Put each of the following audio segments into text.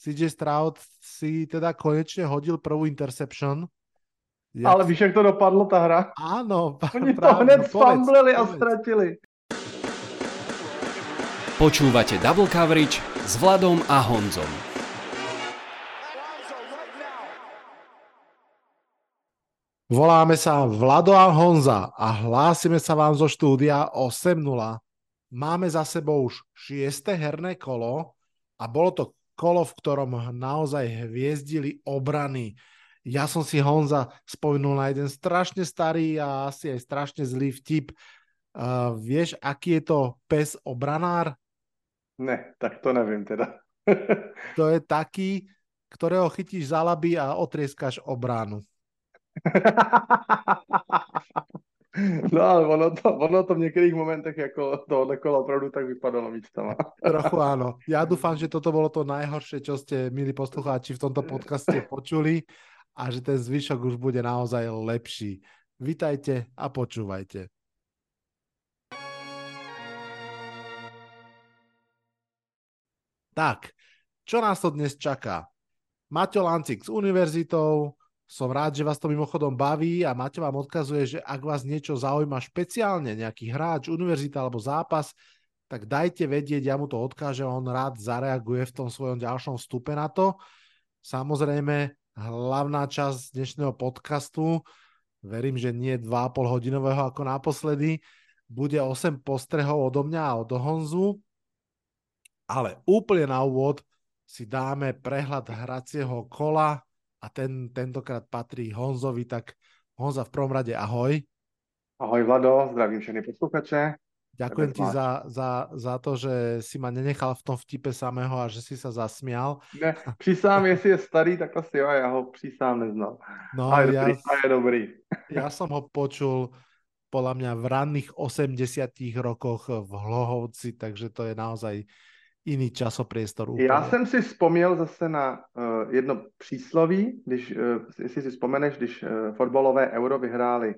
CJ Stroud si teda konečne hodil prvú interception. Jak... Ale víš, jak to dopadlo ta hra? Áno. Oni to hned sfamblili a stratili. Počúvate Double Coverage s Vladom a Honzom. Voláme sa Vlado a Honza a hlásime sa vám zo štúdia 8.0. Máme za sebou už 6. herné kolo a bolo to kolo, v ktorom naozaj hviezdili obrany. Ja som si Honza spomenul na jeden strašne starý a asi aj strašne zlý vtip. Uh, vieš, aký je to pes obranár? Ne, tak to neviem teda. to je taký, ktorého chytíš za laby a otrieskaš obránu. No ale ono to, ono to v některých momentech jako tohle kola opravdu tak vypadalo místama. Trochu áno. Ja dúfam, že toto bolo to najhoršie, čo ste, milí poslucháči, v tomto podcaste počuli a že ten zvyšok už bude naozaj lepší. Vítajte a počúvajte. Tak, čo nás to dnes čaká? Maťo Lancik s univerzitou, som rád, že vás to mimochodom baví a Maťo vám odkazuje, že ak vás niečo zaujíma špeciálne, nejaký hráč, univerzita alebo zápas, tak dajte vedieť, ja mu to odkážem, on rád zareaguje v tom svojom ďalšom vstupe na to. Samozrejme, hlavná časť dnešného podcastu, verím, že nie 2,5 hodinového ako naposledy, bude 8 postrehov odo mňa a od Honzu, ale úplne na úvod si dáme prehľad hracieho kola, a ten tentokrát patrí Honzovi, tak Honza v prvom rade ahoj. Ahoj Vlado, zdravím všechny posluchače. Ďakujem ti za, za, za to, že si ma nenechal v tom vtipe samého a že si sa zasmial. Ne, přísám, jestli je starý, tak asi jo, ja ho přísám neznal. No, Ale ja, je dobrý. Ja som ho počul podľa mňa v ranných 80 rokoch v Hlohovci, takže to je naozaj jiný časopriestor. Úplně. Já jsem si vzpomněl zase na uh, jedno přísloví, když, uh, jestli si vzpomeneš, když uh, fotbalové euro vyhráli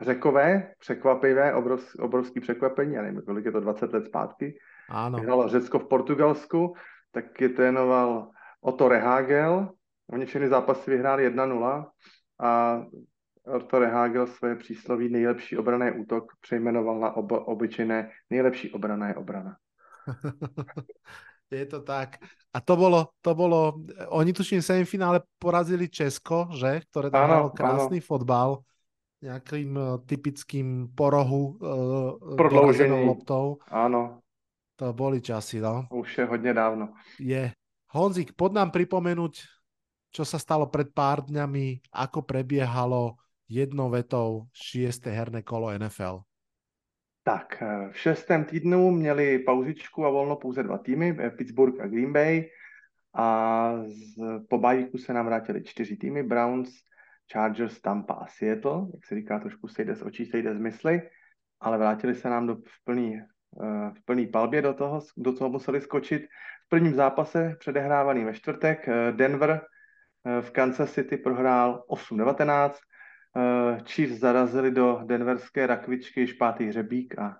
Řekové, překvapivé, obrovsk, obrovský překvapení, já nevím, kolik je to 20 let zpátky. Ano. Vyhralo Řecko v Portugalsku, tak je trénoval Otto Rehagel. Oni všechny zápasy vyhráli 1-0 a Otto Rehagel své přísloví nejlepší obraný útok přejmenoval na ob, obyčejné nejlepší obraná je obrana. je to tak. A to bolo, to bolo, oni tuším v semifinále porazili Česko, že? Ktoré tam hralo krásny áno. fotbal nejakým uh, typickým porohu uh, Prodloužení. loptou. Áno. To boli časy, no. Už je hodne dávno. Je. Honzik, pod nám pripomenúť, čo sa stalo pred pár dňami, ako prebiehalo jednou vetou šiesté herné kolo NFL. Tak, eh, v šestém týdnu měli pauzičku a volno pouze dva týmy, eh, Pittsburgh a Green Bay. A z, po bajíku se nám vrátili čtyři týmy, Browns, Chargers, Tampa a Seattle, jak se říká, trošku sejde z očí, sejde z mysli, ale vrátili se nám do, v, plný, eh, v plný palbě do toho, do toho museli skočit. V prvním zápase, předehrávaný ve čtvrtek, Denver v Kansas City prohrál 8-19, Eh, Chiefs zarazili do denverské rakvičky špátý hřebík a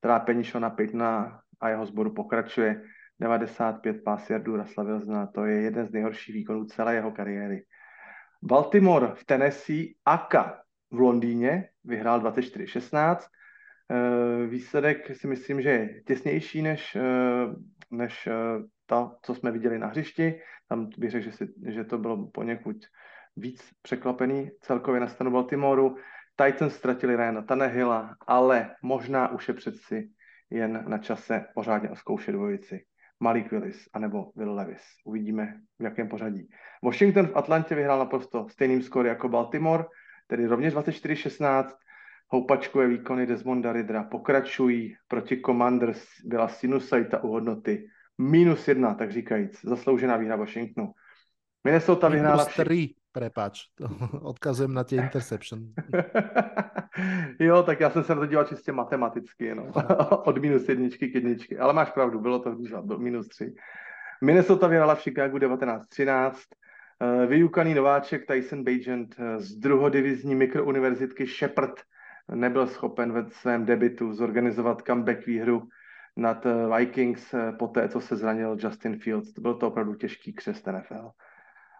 trápení Shona Pitna a jeho sboru pokračuje. 95 pass yardů Russell Wilsona, to je jeden z nejhorších výkonů celé jeho kariéry. Baltimore v Tennessee, Aka v Londýně vyhrál 24-16. Eh, výsledek si myslím, že je těsnější než, eh, než to, co jsme viděli na hřišti. Tam bych řekl, že, si, že to bylo poněkud víc překvapený celkově na stanu Baltimoru. Titans ztratili Ryana Tanehilla, ale možná už je přeci jen na čase pořádně oskoušet dvojici. Malik Willis anebo Will Levis. Uvidíme, v jakém pořadí. Washington v Atlantě vyhrál naprosto stejným skóre jako Baltimore, tedy rovněž 24-16. Houpačkové výkony Desmonda Ridra pokračují. Proti Commanders byla sinusaita u hodnoty minus jedna, tak říkajíc. Zasloužená výhra Washingtonu. Minnesota vyhrála... Vši- Prepač, to odkazujem na tie interception. jo, tak já jsem se na to díval čistě matematicky, jenom. Od minus jedničky k jedničky. Ale máš pravdu, bylo to byl minus tři. Minnesota vyhrala v Chicagu 1913. Eh, vyukaný nováček Tyson Bagent eh, z druhodivizní mikrouniverzitky Shepard nebyl schopen ve svém debitu zorganizovat comeback výhru nad eh, Vikings eh, po té, co se zranil Justin Fields. Byl to opravdu těžký křest NFL.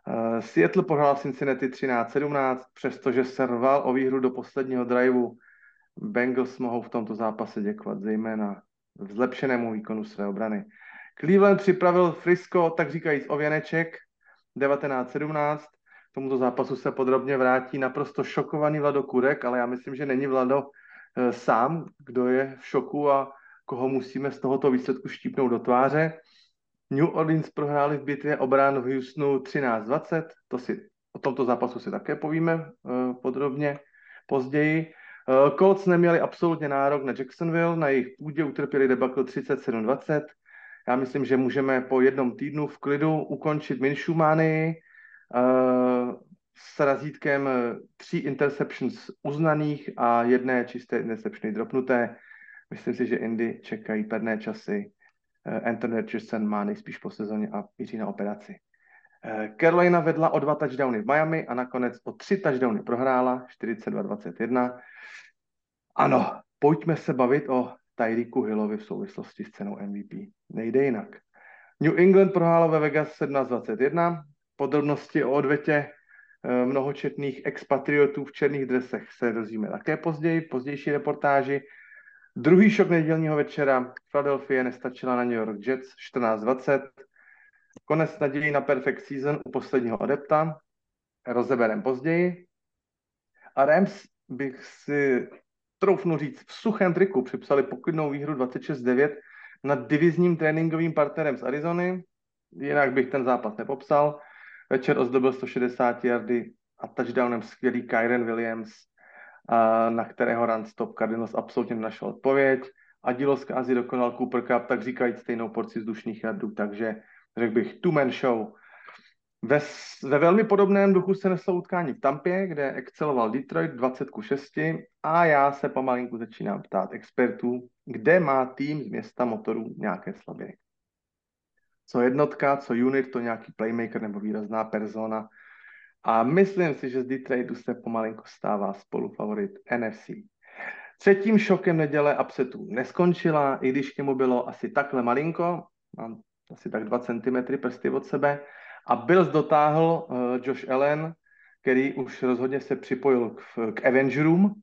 Uh, Seattle pohrál Cincinnati 13-17, přestože se rval o výhru do posledního driveu. Bengals mohou v tomto zápase děkovat zejména v výkonu své obrany. Cleveland připravil Frisco, tak říkajíc, o věneček 1917. K tomuto zápasu se podrobně vrátí naprosto šokovaný Vlado Kurek, ale já myslím, že není Vlado e, sám, kdo je v šoku a koho musíme z tohoto výsledku štípnout do tváře. New Orleans prohráli v bitvě obrán v Houstonu 13-20, to si, o tomto zápasu si také povíme uh, podrobně později. Uh, Colts neměli absolutně nárok na Jacksonville, na jejich půdě utrpěli debakl 37-20. Já myslím, že můžeme po jednom týdnu v klidu ukončit Minshumánii uh, s razítkem tří interceptions uznaných a jedné čisté interceptiony dropnuté. Myslím si, že Indy čekají pevné časy Eh, Anthony Richardson má nejspíš po sezóně a míří na operaci. Eh, Carolina vedla o dva touchdowny v Miami a nakonec o tři touchdowny prohrála, 42-21. Ano, pojďme se bavit o Tyreeku Hillovi v souvislosti s cenou MVP. Nejde jinak. New England prohrála ve Vegas 17-21. Podrobnosti o odvetě eh, mnohočetných expatriotů v černých dresech se dozvíme také později, v pozdější reportáži. Druhý šok nedělního večera. Philadelphia nestačila na New York Jets 14-20. Konec naději na perfect season u posledního adepta. Rozeberem později. A Rams bych si troufnu říct v suchém triku připsali poklidnou výhru 26-9 nad divizním tréninkovým partnerem z Arizony. Jinak bych ten zápas nepopsal. Večer ozdobil 160 yardy a touchdownem skvělý Kyren Williams na kterého run stop Cardinals absolutně nenašel odpověď. A dílo zkází dokonal Cooper Cup, tak říkají stejnou porci vzdušných jardů, takže řekl bych two-man show. Ve, ve velmi podobném duchu se neslo utkání v Tampě, kde exceloval Detroit 20 ku 6 a já se pomalinku začínám ptát expertů, kde má tým z města motorů nějaké slabiny. Co jednotka, co unit, to nějaký playmaker nebo výrazná persona, a myslím si, že z Detroitu se pomalinko stává spolufavorit NFC. Třetím šokem neděle upsetu neskončila, i když k němu bylo asi takhle malinko, mám asi tak 2 cm prsty od sebe, a byl dotáhl uh, Josh Allen, který už rozhodně se připojil k, k Avengerům,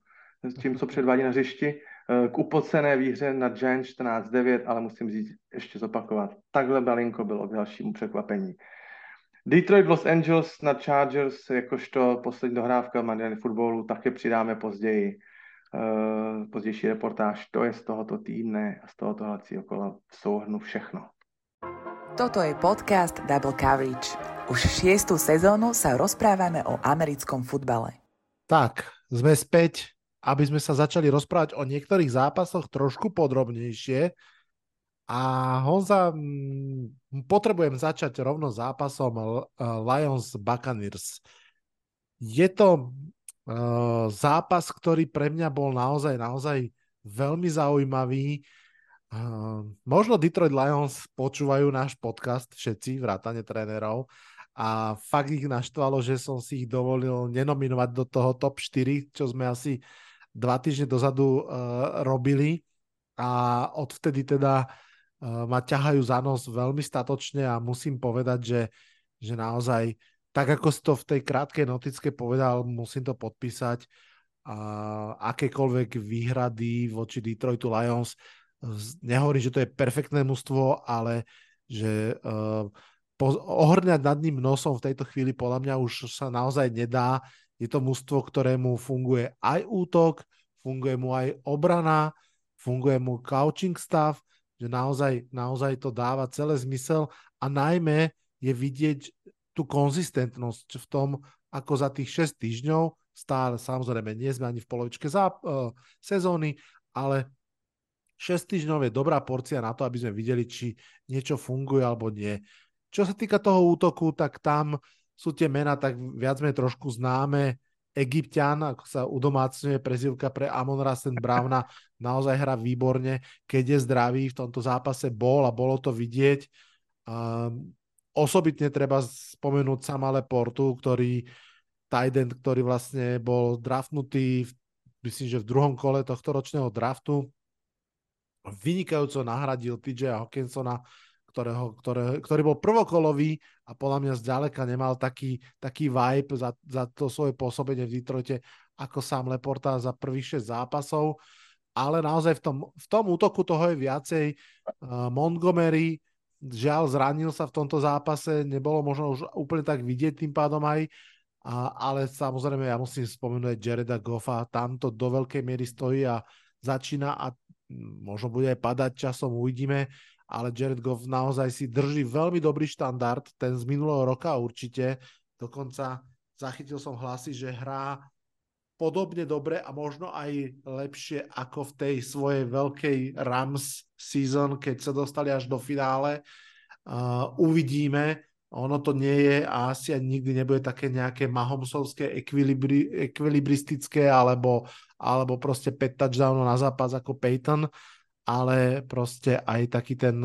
s tím, co předvádí na hřišti, uh, k upocené výhře na Giants 14-9, ale musím říct, ještě zopakovat, takhle malinko bylo k dalšímu překvapení. Detroit Los Angeles na Chargers, jakožto poslední dohrávka Monday Footballu, také přidáme později. Uh, pozdější reportáž, to je z tohoto týdne a z tohoto hlacího kola v souhrnu všechno. Toto je podcast Double Coverage. Už šiestu sezónu sa rozprávame o americkom futbale. Tak, sme späť, aby sme sa začali rozprávať o niektorých zápasoch trošku podrobnejšie. A Honza, mm, potrebujem začať rovno zápasom eh, Lions Buccaneers. Je to uh, zápas, ktorý pre mňa bol naozaj, naozaj veľmi zaujímavý. Uh, možno Detroit Lions počúvajú náš podcast všetci, vrátane trénerov, a fakt ich naštvalo, že som si ich dovolil nenominovať do toho top 4, čo sme asi dva týždne dozadu uh, robili. A odvtedy teda Eh, ma ťahajú za nos veľmi statočne a musím povedať, že, že naozaj, tak ako si to v tej krátkej notické povedal, musím to podpísať. A akékoľvek výhrady voči Detroitu Lions, nehovorím, že to je perfektné mužstvo, ale že uh, po, ohrňať nad ním nosom v tejto chvíli podľa mňa už sa naozaj nedá. Je to mužstvo, ktorému funguje aj útok, funguje mu aj obrana, funguje mu coaching stav, že naozaj, naozaj to dáva celé zmysel a najmä je vidieť tú konzistentnosť v tom, ako za tých 6 týždňov, stále samozrejme nie sme ani v polovičke za, uh, sezóny, ale 6 týždňov je dobrá porcia na to, aby sme videli, či niečo funguje alebo nie. Čo sa týka toho útoku, tak tam sú tie mená tak viac menej trošku známe. Egyptian, ako sa udomácňuje prezivka pre Amon Rasen Browna, naozaj hrá výborne, keď je zdravý, v tomto zápase bol a bolo to vidieť. Um, osobitne treba spomenúť Samale Portu, ktorý Tiden, ktorý vlastne bol draftnutý, myslím, že v druhom kole tohto ročného draftu. vynikajúco nahradil TJ Hawkinsona, ktorého, ktoré, ktorý bol prvokolový a podľa mňa zďaleka nemal taký, taký vibe za, za to svoje pôsobenie v Detroite ako sám Leporta za prvých 6 zápasov. Ale naozaj v tom, v tom útoku toho je viacej. Uh, Montgomery žiaľ zranil sa v tomto zápase, nebolo možno už úplne tak vidieť tým pádom aj, a, ale samozrejme ja musím spomenúť Jareda Goffa, tam to do veľkej miery stojí a začína a možno bude aj padať časom, uvidíme ale Jared Goff naozaj si drží veľmi dobrý štandard, ten z minulého roka určite. Dokonca zachytil som hlasy, že hrá podobne dobre a možno aj lepšie ako v tej svojej veľkej Rams season, keď sa dostali až do finále. Uh, uvidíme, ono to nie je a asi ani nikdy nebude také nejaké mahomsovské ekvilibri, ekvilibristické alebo, alebo proste 5 touchdownov na zápas ako Peyton, ale proste aj taký ten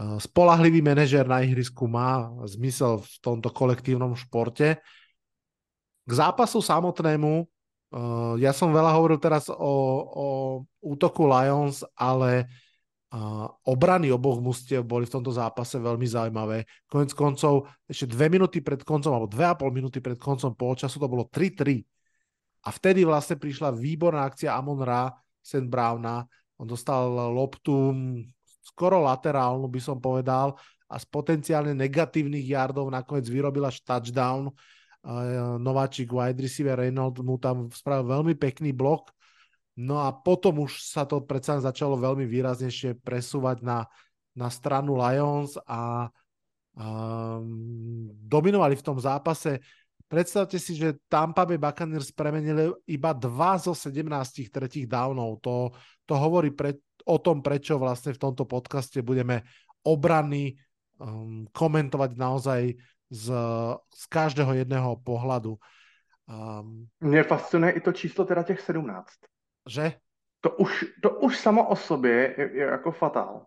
spolahlivý manažer na ihrisku má zmysel v tomto kolektívnom športe. K zápasu samotnému, ja som veľa hovoril teraz o, o útoku Lions, ale obrany oboch mustiev boli v tomto zápase veľmi zaujímavé. Konec koncov, ešte dve minúty pred koncom, alebo dve a pol minúty pred koncom polčasu to bolo 3-3. A vtedy vlastne prišla výborná akcia Amon Ra, St. Browna, on dostal loptu skoro laterálnu, by som povedal, a z potenciálne negatívnych yardov nakoniec vyrobil až touchdown. Nováčik wide receiver Reynolds mu tam spravil veľmi pekný blok. No a potom už sa to predsa začalo veľmi výraznejšie presúvať na, na stranu Lions a um, dominovali v tom zápase. Predstavte si, že Tampa Bay Buccaneers premenili iba 2 zo 17 tretích downov. To, to hovorí pre, o tom, prečo vlastne v tomto podcaste budeme obrany um, komentovať naozaj z, z každého jedného pohľadu. Um, Mě fascinuje i to číslo teda těch 17. Že? To už, to už samo o sobě je, je jako fatál.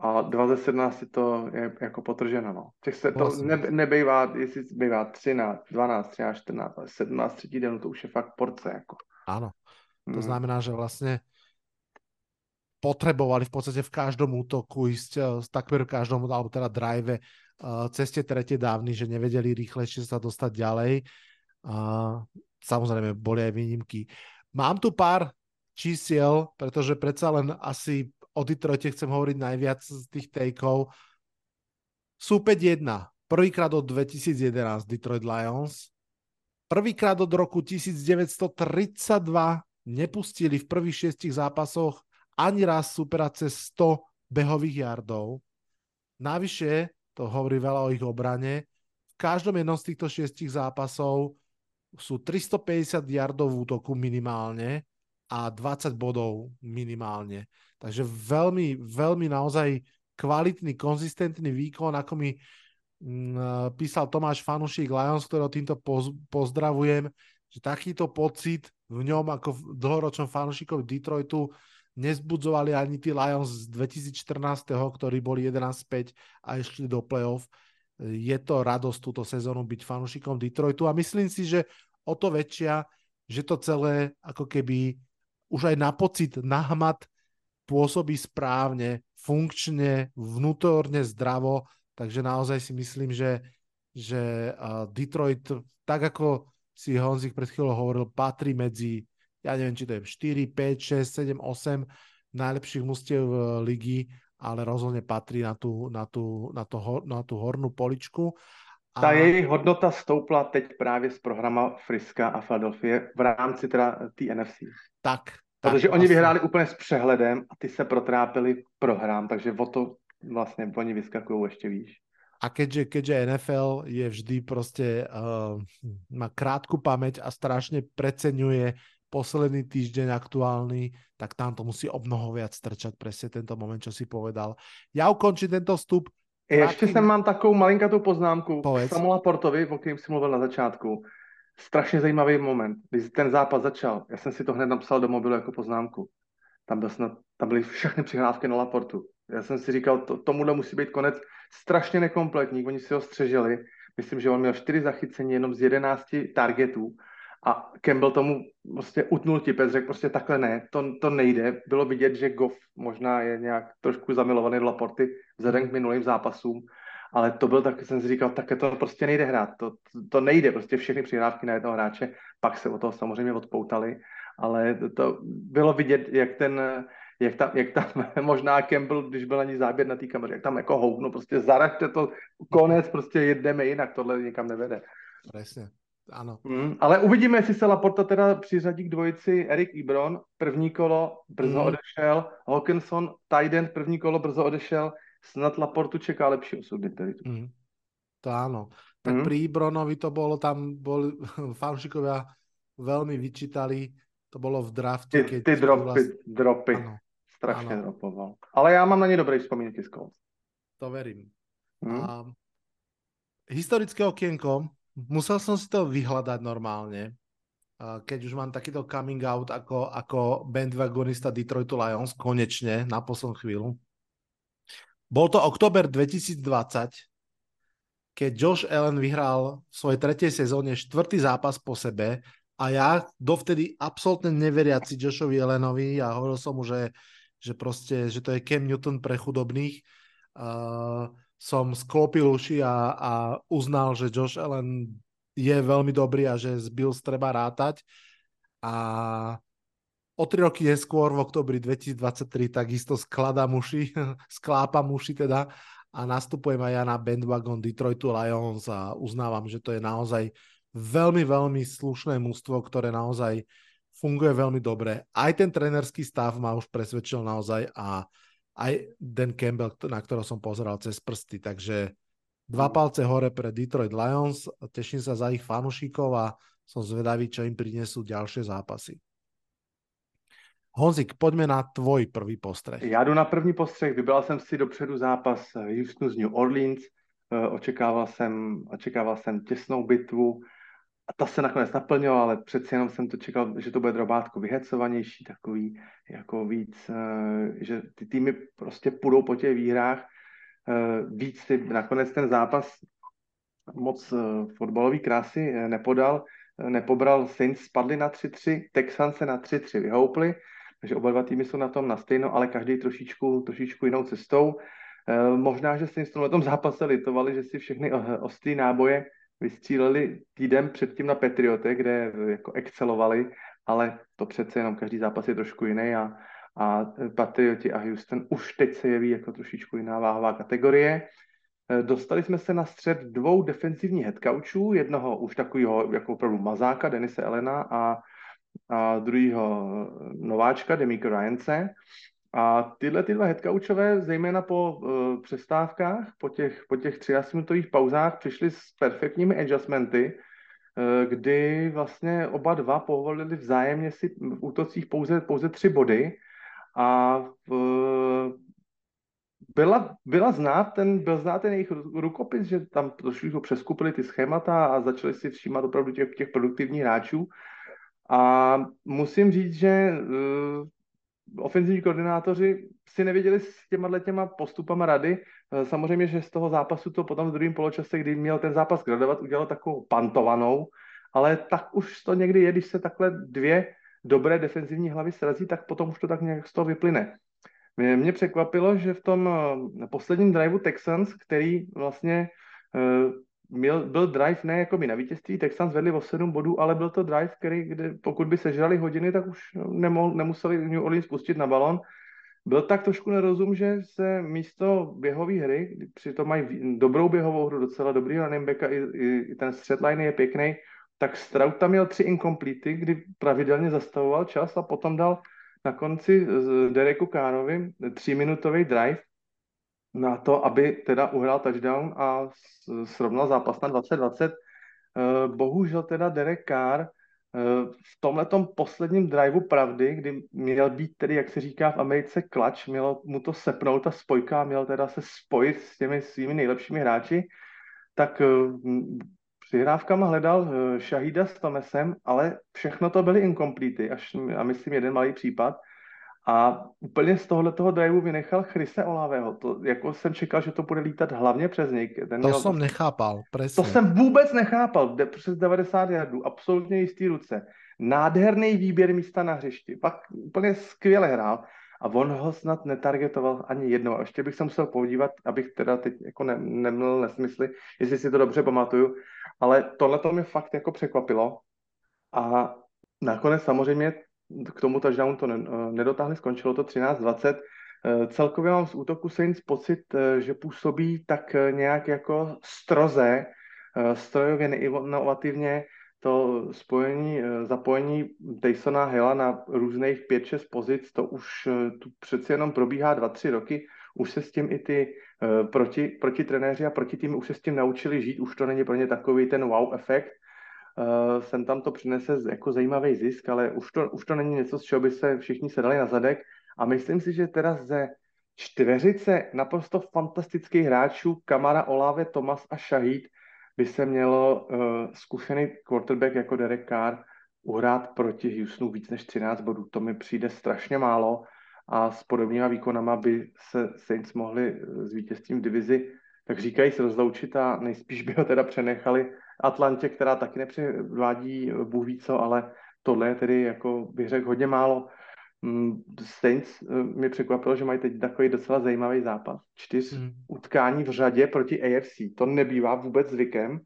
A 2 ze 17 to je jako potrženo. No. Těch se to ne, nebejvá, jestli bývá 13, 12, 13, 14, ale 17 třetí den, to už je fakt porce. Jako. Áno. To mm. znamená, že vlastne potrebovali v podstate v každom útoku ísť, eh, takmer v každom, alebo teda drive, uh, ceste tretie dávny, že nevedeli rýchlejšie sa dostať ďalej. Uh, samozrejme, boli aj výnimky. Mám tu pár čísiel, pretože predsa len asi o Detroite chcem hovoriť najviac z tých takeov. Sú 5-1. Prvýkrát od 2011 Detroit Lions. Prvýkrát od roku 1932 nepustili v prvých šiestich zápasoch ani raz supera cez 100 behových jardov. Navyše, to hovorí veľa o ich obrane, v každom jednom z týchto šiestich zápasov sú 350 yardov v útoku minimálne a 20 bodov minimálne. Takže veľmi, veľmi naozaj kvalitný, konzistentný výkon, ako mi mm, písal Tomáš Fanušík Lions, ktorého týmto pozdravujem, že takýto pocit v ňom ako v dlhoročnom fanúšikovi Detroitu nezbudzovali ani tí Lions z 2014, ktorí boli 11-5 a išli do playoff. Je to radosť túto sezónu byť fanúšikom Detroitu a myslím si, že o to väčšia, že to celé ako keby už aj na pocit, na hmat pôsobí správne, funkčne, vnútorne zdravo, takže naozaj si myslím, že, že Detroit, tak ako si Honzik pred chvíľou hovoril, patrí medzi, ja neviem, či to je 4, 5, 6, 7, 8 najlepších mustiev ligy, ale rozhodne patrí na tú, na tú, na to, na tú hornú poličku. A... Ta jejich hodnota stoupla teď právě z programa Friska a Philadelphia v rámci teda té NFC. Tak. Protože tak, oni vlastně. vyhráli úplně s přehledem a ty se protrápili prohrám, takže o to vlastně oni vyskakují ještě výš. A keďže, keďže NFL je vždy proste, uh, má krátku pamäť a strašne preceňuje posledný týždeň aktuálny, tak tam to musí o mnoho viac strčať presne tento moment, čo si povedal. Ja ukončím tento vstup. Ještě jsem mám takovou malinkatou poznámku Povedz. k Samu Laportovi, o kterém si mluvil na začátku. Strašně zajímavý moment, když ten zápas začal. Já jsem si to hned napsal do mobilu jako poznámku. Tam, byl snad, tam byly všechny přihrávky na Laportu. Já jsem si říkal, to, tomuhle musí být konec strašně nekompletní, oni si ho střežili. Myslím, že on měl čtyři zachycení jenom z jedenácti targetů a Campbell tomu prostě utnul tipec, řekl prostě takhle ne, to, to nejde. Bylo vidět, že Goff možná je nějak trošku zamilovaný do Laporty vzhledem k minulým zápasům, ale to byl tak, jsem si říkal, tak to prostě nejde hrát, to, to nejde, prostě všechny přihrávky na jednoho hráče, pak se o toho samozřejmě odpoutali, ale to bylo vidět, jak ten, jak tam, jak tam možná Campbell, když byl ani záběr na té kameře, jak tam jako houknu, prostě zaraďte to, konec, prostě jedeme jinak, tohle nikam nevede. Presne, áno. Mm, ale uvidíme, jestli se Laporta teda přiřadí k dvojici Erik Ibron, první kolo, brzo mm. odešel, Hawkinson, Tyden, první kolo, brzo odešel, snad Laportu čeká lepší osud. Mm. To áno. Tak mm. pri Ibronovi to bolo, tam boli fanšikovia veľmi vyčítali, to bolo v drafte. Ty, ty dropy, vlast... dropy. Ano. Strašne ano. dropoval. Ale ja mám na ne dobré spomienky z To verím. Mm. A historické okienko, musel som si to vyhľadať normálne, keď už mám takýto coming out ako, ako bandwagonista Detroitu Lions, konečne, na poslednú chvíľu. Bol to október 2020, keď Josh Allen vyhral v svojej tretej sezóne štvrtý zápas po sebe a ja dovtedy absolútne neveriaci Joshovi Allenovi a hovoril som mu, že, že proste, že to je Cam Newton pre chudobných, uh, som sklopil uši a, a uznal, že Josh Allen je veľmi dobrý a že z Bills treba rátať. A o tri roky neskôr, v oktobri 2023, takisto skladám uši, sklápam uši teda a nastupujem aj ja na bandwagon Detroitu Lions a uznávam, že to je naozaj veľmi, veľmi slušné mústvo, ktoré naozaj funguje veľmi dobre. Aj ten trenerský stav ma už presvedčil naozaj a aj Dan Campbell, na ktorého som pozeral cez prsty, takže dva mm. palce hore pre Detroit Lions, teším sa za ich fanušikov a som zvedavý, čo im prinesú ďalšie zápasy. Honzik, pojďme na tvoj prvý postřeh. Já jdu na první postřeh. Vybral jsem si dopředu zápas Houstonu z New Orleans. Eh, očekával jsem, očekával jsem těsnou bitvu. A ta se nakonec naplnila, ale přeci jenom jsem to čekal, že to bude drobátko vyhecovanější, takový jako víc, eh, že ty týmy prostě půjdou po těch výhrách. Eh, víc si nakonec ten zápas moc fotbalový krásy nepodal, nepobral Saints, spadli na 3-3, Texans se na 3-3 vyhoupli, takže oba dva týmy jsou na tom na stejno, ale každý trošičku, trošičku jinou cestou. Eh, možná, že si v tom zápase litovali, že si všechny ostrý náboje vystříleli týden předtím na Patriote, kde jako excelovali, ale to přece jenom každý zápas je trošku jiný a, a Patrioti a Houston už teď se jeví jako trošičku jiná váhová kategorie. Eh, dostali jsme se na střed dvou defenzivních headcoachů, jednoho už takového jako opravdu mazáka, Denise Elena a druhého nováčka, Demika Ryance. A tyhle ty dva headcoachové, zejména po uh, přestávkách, po těch, po těch 13-minutových pauzách, přišli s perfektními adjustmenty, uh, kdy vlastně oba dva povolili vzájemně si v útocích pouze, pouze tři body a uh, byla, byla znát ten, byl znát ten jejich rukopis, že tam trošku přeskupili ty schémata a začali si všímat opravdu těch, těch produktivních hráčů. A musím říct, že uh, ofenzivní koordinátoři si nevěděli s těma těma postupama rady. Eh, samozřejmě, že z toho zápasu to potom v druhém poločase, kdy měl ten zápas gradovat, udělal takovou pantovanou, ale tak už to někdy je, když se takhle dvě dobré defenzivní hlavy srazí, tak potom už to tak nějak z toho vyplyne. Mě, překvapilo, že v tom eh, posledním driveu Texans, který vlastně měl, byl drive ne jako by na vítězství, Texans vedli o 7 bodů, ale byl to drive, který, kde pokud by sežrali hodiny, tak už nemohl, nemuseli New Orleans pustit na balon. Byl tak trošku nerozum, že se místo běhové hry, přitom mají dobrou běhovou hru, docela dobrý running back a i, i, i ten střed line je pěkný, tak Stroud tam měl tři incomplety, kdy pravidelně zastavoval čas a potom dal na konci Dereku Kánovi tříminutový drive, na to, aby teda uhrál touchdown a srovnal zápas na 2020. Eh, bohužel teda Derek Carr eh, v tomhle posledním driveu pravdy, kdy měl být tedy, jak se říká v Americe, klač, mělo mu to sepnout ta spojka, měl teda se spojit s těmi svými nejlepšími hráči, tak eh, přihrávkama hledal Shahida s Tomesem, ale všechno to byly incomplety, až a myslím jeden malý případ. A úplně z tohohle toho driveu vynechal Chrise Olavého. To, jako jsem čekal, že to bude lítat hlavně přes něj. Ten to měl, jsem nechápal, presne. To jsem vůbec nechápal. Jde přes 90 jardů, absolutně jistý ruce. Nádherný výběr místa na hřišti. Pak úplně skvěle hrál. A on ho snad netargetoval ani jednou. A ještě bych se musel podívat, abych teda teď jako ne, neměl nesmysly, jestli si to dobře pamatuju. Ale tohle to mě fakt jako překvapilo. A nakonec samozřejmě k tomu touchdownu to nedotáhli, skončilo to 13-20. Eh, celkově mám z útoku Saints pocit, eh, že působí tak eh, nějak jako stroze, strojově neinovativně, to spojení, zapojení Tysona Hilla na různých 5-6 pozic, to už tu přeci jenom probíhá 2-3 roky, už se s tím i ty proti, proti trenéři a proti týmy už se s tím naučili žít, už to není pro ně takový ten wow efekt, sem tam to přinese jako zajímavý zisk, ale už to, už to není něco, z čeho by se všichni sedali na zadek a myslím si, že teda ze čtveřice naprosto fantastických hráčů Kamara, Olave, Thomas a Shahid by se mělo uh, zkušený quarterback jako Derek Carr uhrát proti Houstonu víc než 13 bodů. To mi přijde strašně málo a s podobnými výkonama by se Saints mohli s vítězstvím v divizi, tak říkají se rozloučit a nejspíš by ho teda přenechali Atlantě, která taky nepřevádí Bůh ví co, ale tohle je tedy, jako bych řekl, hodně málo. Mm, Saints eh, mi překvapilo, že mají teď takový docela zajímavý zápas. Čtyř hmm. utkání v řadě proti AFC. To nebývá vůbec zvykem.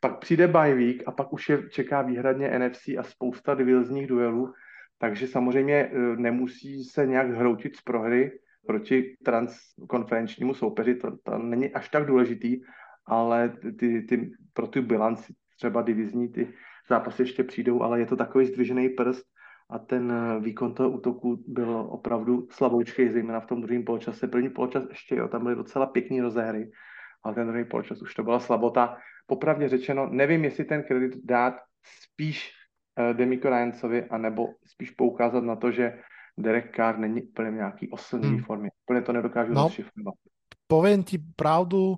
Pak přijde bye week a pak už je čeká výhradně NFC a spousta divizních duelů. Takže samozřejmě eh, nemusí se nějak hroutit z prohry proti transkonferenčnímu soupeři. To, to není až tak důležitý, ale ty, ty, pro tu bilanci třeba divizní ty zápasy ještě přijdou, ale je to takový zdvižený prst a ten eh, výkon toho útoku byl opravdu slaboučký, zejména v tom druhém poločase. První poločas ještě, jo, tam byly docela pěkný rozehry, ale ten druhý poločas už to byla slabota. Popravdě řečeno, nevím, jestli ten kredit dát spíš uh, Demiko Ryancovi, anebo spíš poukázat na to, že Derek Carr není úplně v nějaký oslnivý hmm. formě. Úplně to nedokážu no, rozšifrovat. Poviem ti pravdu,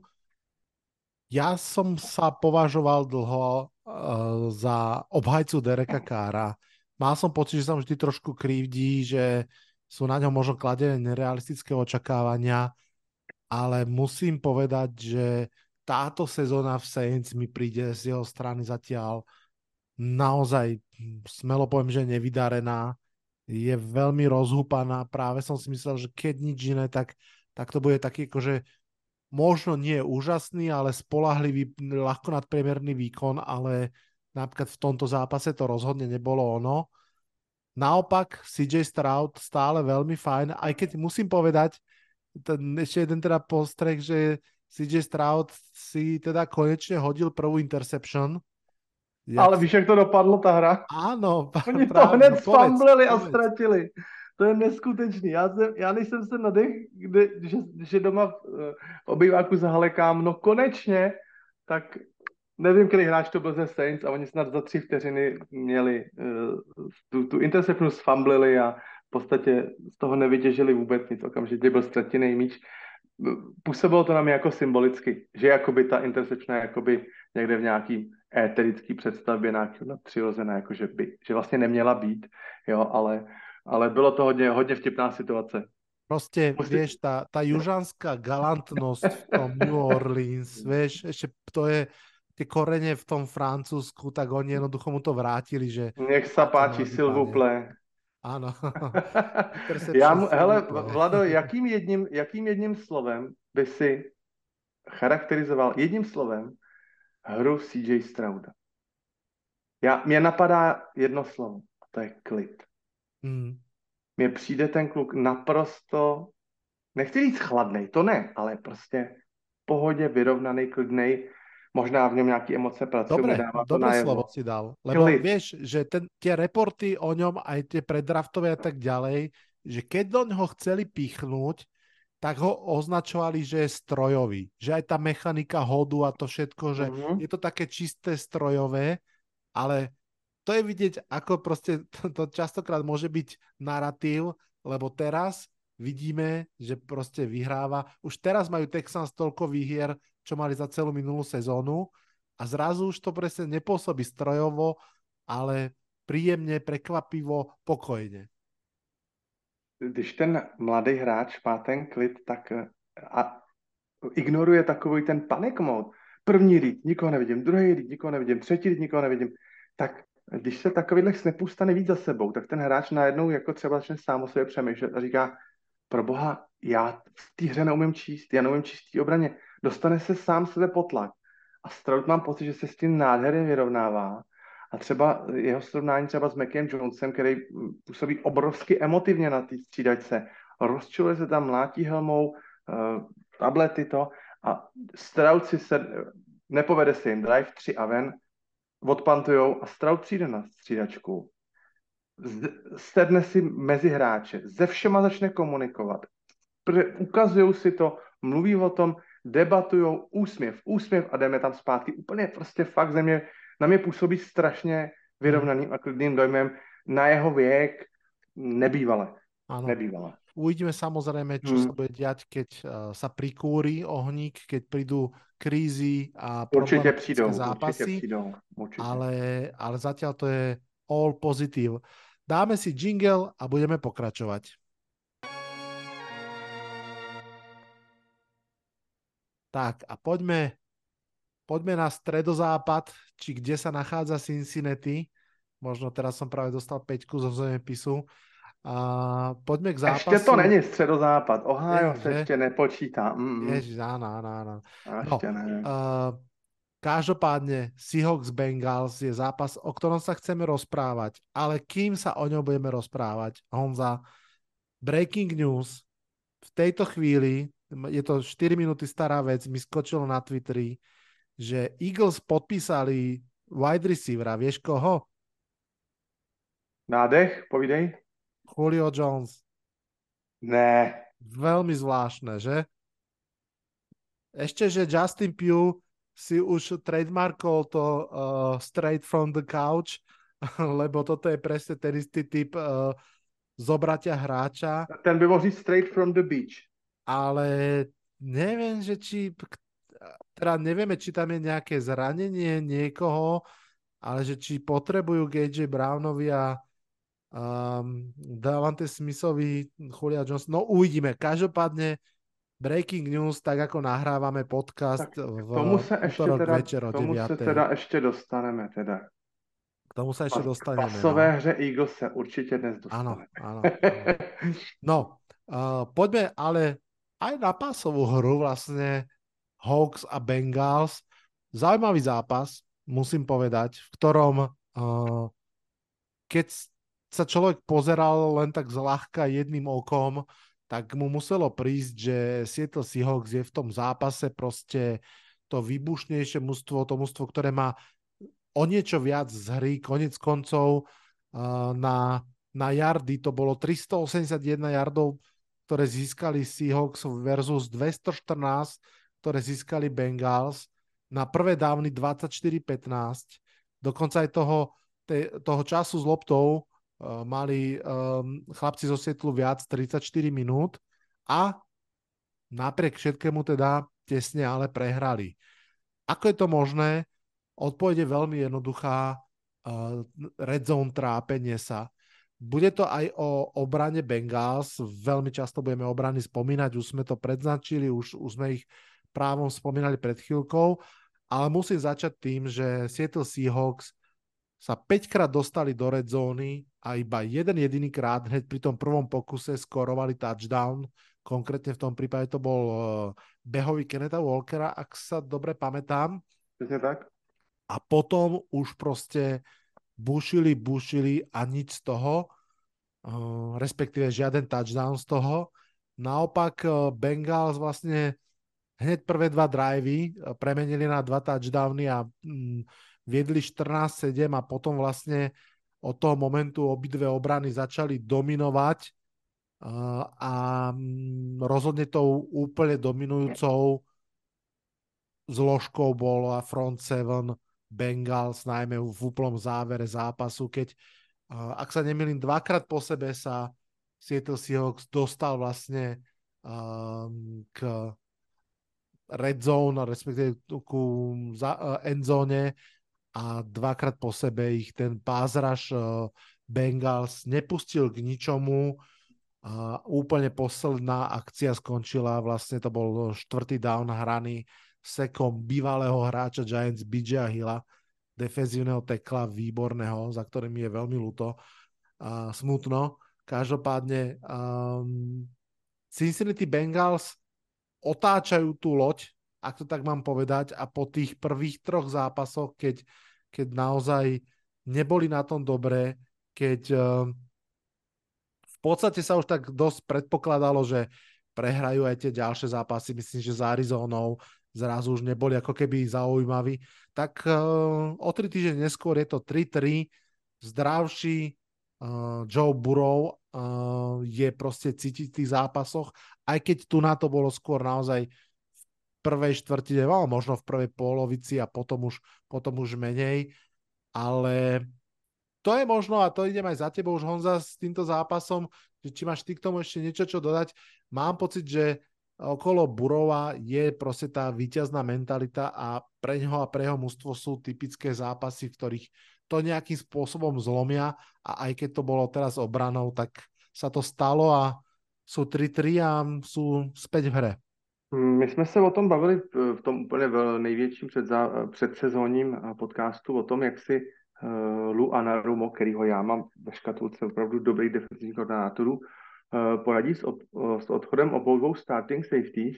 ja som sa považoval dlho uh, za obhajcu Dereka Kára. Mal som pocit, že sa vždy trošku krivdí, že sú na ňom možno kladené nerealistické očakávania, ale musím povedať, že táto sezóna v Saints mi príde z jeho strany zatiaľ naozaj, smelo poviem, že nevydarená. Je veľmi rozhúpaná. Práve som si myslel, že keď nič iné, tak, tak to bude taký akože možno nie úžasný, ale spolahlivý, ľahko nadpriemerný výkon, ale napríklad v tomto zápase to rozhodne nebolo ono. Naopak CJ Stroud stále veľmi fajn, aj keď musím povedať, ten, ešte jeden teda postreh, že CJ Stroud si teda konečne hodil prvú interception. Ja... Ale víš, jak to dopadlo ta hra? Áno. Oni to hned no, spamblili a ztratili. To je neskutečný. Já, jsem, já než jsem se nadech, kde, že, že doma v uh, obýváku zahalekám, no konečně, tak nevím, který hráč to byl ze Saints a oni snad za tři vteřiny měli uh, tu, tu intercepnu sfamblili a v podstatě z toho nevytěžili vůbec nic. Okamžitě byl ztratěný míč. Působilo to na mě jako symbolicky, že jakoby ta intercepčna jakoby někde v nějaký éterický představbě nějakého nadpřirozené, jako že by, že vlastně neměla být, jo, ale ale bylo to hodně, hodně vtipná situace. Prostě, Musí... vieš, tá, tá južanská galantnosť v tom New Orleans, vieš, ešte to je tie korene v tom Francúzsku, tak oni jednoducho mu to vrátili, že... Nech sa páči, Silvuple. Áno. Mu, hele, Vlado, jakým jedním, jakým jedním slovem by si charakterizoval, jedním slovem, hru CJ Strauda? Já, mě napadá jedno slovo, to je klid. Hmm. Mně přijde ten kluk naprosto, nechci říct chladnej, to ne, ale prostě v pohodě, vyrovnaný, klidný, možná v něm nějaké emoce pracují. Dobre, dobré slovo si dal. Lebo Klid. vieš, že ten, tie reporty o ňom, aj tie predraftové a tak ďalej, že keď do ňoho chceli pichnúť, tak ho označovali, že je strojový. Že aj tá mechanika hodu a to všetko, že uh-huh. je to také čisté strojové, ale to je vidieť, ako proste to, to častokrát môže byť narratív, lebo teraz vidíme, že proste vyhráva. Už teraz majú Texans toľko výhier, čo mali za celú minulú sezónu a zrazu už to presne nepôsobí strojovo, ale príjemne, prekvapivo, pokojne. když ten mladý hráč má ten klid, tak eh, a ignoruje takový ten panic mode. První líd, nikoho nevidím, druhý líd, nikoho nevidím, třetí líd, nikoho nevidím. Tak když se takovýhle snapů stane víc za sebou, tak ten hráč najednou jako třeba začne sám o sobě přemýšlet a říká, pro boha, já v té hře neumím číst, já neumím číst obraně. Dostane se sám sebe potlak. A Stroud mám pocit, že se s tím nádherně vyrovnává. A třeba jeho srovnání třeba s Mackem Jonesem, který působí obrovsky emotivně na té střídačce. Rozčuluje se tam, mlátí helmou, uh, tablety to a Stroud si se, nepovede se jim drive 3 a ven, odpantujou a Stroud přijde na střídačku. Sedne si mezi hráče, ze všema začne komunikovat. Ukazují si to, mluví o tom, debatují, úsměv, úsměv a jdeme tam zpátky. Úplně prostě fakt země na mě působí strašně vyrovnaným a klidným dojmem na jeho věk nebývale. Ano. Nebývale. Uvidíme samozrejme, čo hmm. sa bude diať, keď uh, sa prikúri ohník, keď prídu krízy a určite prídu, zápasy. Určite prídu, určite. Ale, ale zatiaľ to je all pozitív. Dáme si jingle a budeme pokračovať. Tak a poďme, poďme na stredozápad, či kde sa nachádza Cincinnati. Možno teraz som práve dostal peťku zo zemepisu. A poďme k zápasu. Ešte to není středozápad. Ohio se ešte nepočítá. Mm, Ježiš, áno, áno, áno. Ešte no, ne. Uh, každopádne Seahawks Bengals je zápas, o ktorom sa chceme rozprávať, ale kým sa o ňom budeme rozprávať, Honza, breaking news, v tejto chvíli, je to 4 minúty stará vec, mi skočilo na Twitteri, že Eagles podpísali wide receivera, vieš koho? Nádech, povidej. Julio Jones. Ne. Veľmi zvláštne, že? Ešte, že Justin Pugh si už trademarkol to uh, straight from the couch, lebo toto je presne ten istý typ uh, zobratia hráča. Ten by mohol straight from the beach. Ale neviem, že či teda nevieme, či tam je nejaké zranenie niekoho, ale že či potrebujú KJ Brownovi a um, Davante Smithovi, Julia Johnson, no uvidíme. Každopádne breaking news, tak ako nahrávame podcast tak v tomu sa ešte teda, večer o tomu 9. sa teda ešte dostaneme teda. K tomu sa ešte dostaneme. V pasové no. hře Eagles sa určite dnes dostaneme. Áno, áno, áno. No, uh, poďme ale aj na pásovú hru vlastne Hawks a Bengals. Zaujímavý zápas, musím povedať, v ktorom uh, keď sa človek pozeral len tak zľahka jedným okom, tak mu muselo prísť, že Seattle Seahawks je v tom zápase proste to výbušnejšie mužstvo, to mužstvo, ktoré má o niečo viac z hry, konec koncov uh, na, na yardy to bolo 381 yardov, ktoré získali Seahawks versus 214, ktoré získali Bengals, na prvé dávny 24-15, dokonca aj toho, te, toho času s loptou mali um, chlapci zo Sietlu viac, 34 minút a napriek všetkému teda tesne ale prehrali. Ako je to možné? Odpoveď je veľmi jednoduchá. Uh, red zone trápenie sa. Bude to aj o obrane Bengals. Veľmi často budeme obrany spomínať, už sme to predznačili, už, už sme ich právom spomínali pred chvíľkou, ale musím začať tým, že Seattle Seahawks sa 5 krát dostali do red zóny a iba jeden jediný krát hneď pri tom prvom pokuse skorovali touchdown. Konkrétne v tom prípade to bol uh, behový Kenneta Walkera, ak sa dobre pamätám. Presne tak. A potom už proste bušili, bušili a nič z toho, uh, respektíve žiaden touchdown z toho. Naopak uh, Bengals vlastne hneď prvé dva drivey premenili na dva touchdowny a mm, viedli 14-7 a potom vlastne od toho momentu obidve obrany začali dominovať a um, rozhodne tou úplne dominujúcou zložkou bola front seven Bengals, najmä v úplnom závere zápasu, keď ak sa nemýlim, dvakrát po sebe sa Seattle Seahawks dostal vlastne um, k red zone, respektíve ku end zone a dvakrát po sebe ich ten pázraž uh, Bengals nepustil k ničomu. A úplne posledná akcia skončila, vlastne to bol štvrtý down hraný sekom bývalého hráča Giants BJ Hilla, defenzívneho tekla výborného, za ktorým je veľmi ľúto a smutno. Každopádne um, Cincinnati Bengals otáčajú tú loď, ak to tak mám povedať, a po tých prvých troch zápasoch, keď, keď naozaj neboli na tom dobré, keď um, v podstate sa už tak dosť predpokladalo, že prehrajú aj tie ďalšie zápasy, myslím, že za Arizonou zrazu už neboli ako keby zaujímaví. Tak uh, o tri týždeň neskôr je to 3-3, zdravší uh, Joe Burrow je proste cítiť v tých zápasoch, aj keď tu na to bolo skôr naozaj prvej štvrtine, možno v prvej polovici a potom už, potom už menej, ale to je možno, a to idem aj za tebou už Honza s týmto zápasom, že či máš ty k tomu ešte niečo čo dodať. Mám pocit, že okolo Burova je proste tá víťazná mentalita a pre ňoho a pre jeho mužstvo sú typické zápasy, v ktorých to nejakým spôsobom zlomia a aj keď to bolo teraz obranou, tak sa to stalo a sú 3-3 a sú späť v hre. My jsme se o tom bavili v tom úplně největším předsezónním podcastu, o tom, jak si Lu Anarumo, kterýho já mám ve škatulce opravdu dobrý defensivní koordinátorů, poradí s, uh, s odchodem obou dvou starting safeties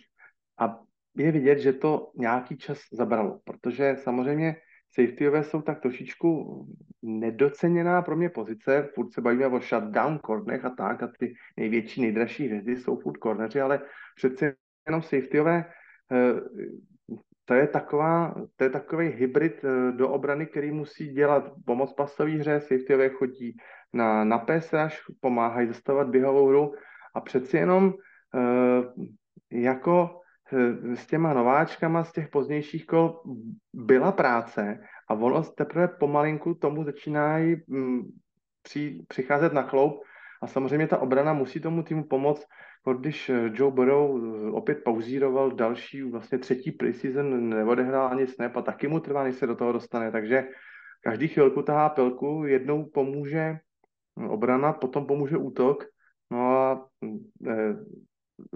a je vidět, že to nějaký čas zabralo, protože samozřejmě safetyové jsou tak trošičku nedoceněná pro mě pozice, furt se bavíme o shutdown cornech a tak a ty největší, nejdražší hvězdy jsou furt corneři, ale přece jenom safetyové to je, taková, to je takový hybrid eh, do obrany, který musí dělat pomoc pasové hře, safetyové chodí na, na pass rush, pomáhají zastavovat běhovou hru. A přeci jenom uh, jako s těma nováčkama z těch pozdějších kol byla práce a ono teprve pomalinku tomu začínají um, při, přicházet na chloup. A samozřejmě ta obrana musí tomu týmu pomoct, když eh, Joe Burrow eh, opět pauzíroval další, vlastně třetí preseason, neodehrál ani snap a taky mu trvá, než se do toho dostane, takže každý chvilku tahá pelku, jednou pomůže hm, obrana, potom pomůže útok, no a e,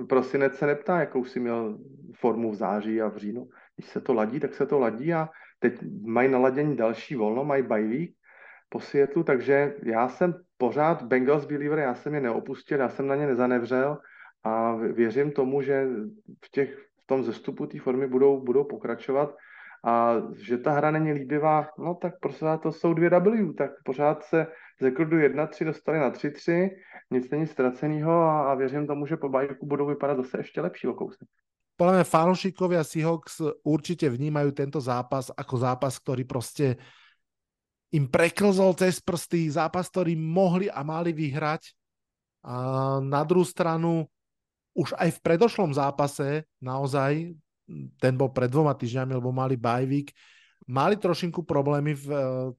prosinec se neptá, jakou si měl formu v září a v říjnu. Když se to ladí, tak se to ladí a teď mají naladění další volno, mají bajvík po světlu, takže já jsem pořád Bengals believer, já jsem je neopustil, já jsem na ně nezanevřel a věřím tomu, že v, těch, v tom zestupu té formy budou, budou pokračovat a že ta hra není líbivá, no tak prostě to jsou dvě W, tak pořád se z rekordu 1-3 dostali na 3-3, nic není ztraceného a, a věřím tomu, že po bajku budou vypadat zase ještě lepší o kousek. Podľa mňa fanúšikovia Seahawks určite vnímajú tento zápas ako zápas, ktorý proste im preklzol cez prsty, zápas, ktorý mohli a mali vyhrať. A na druhú stranu už aj v predošlom zápase naozaj, ten bol pred dvoma týždňami, lebo mali bajvik, mali trošinku problémy v,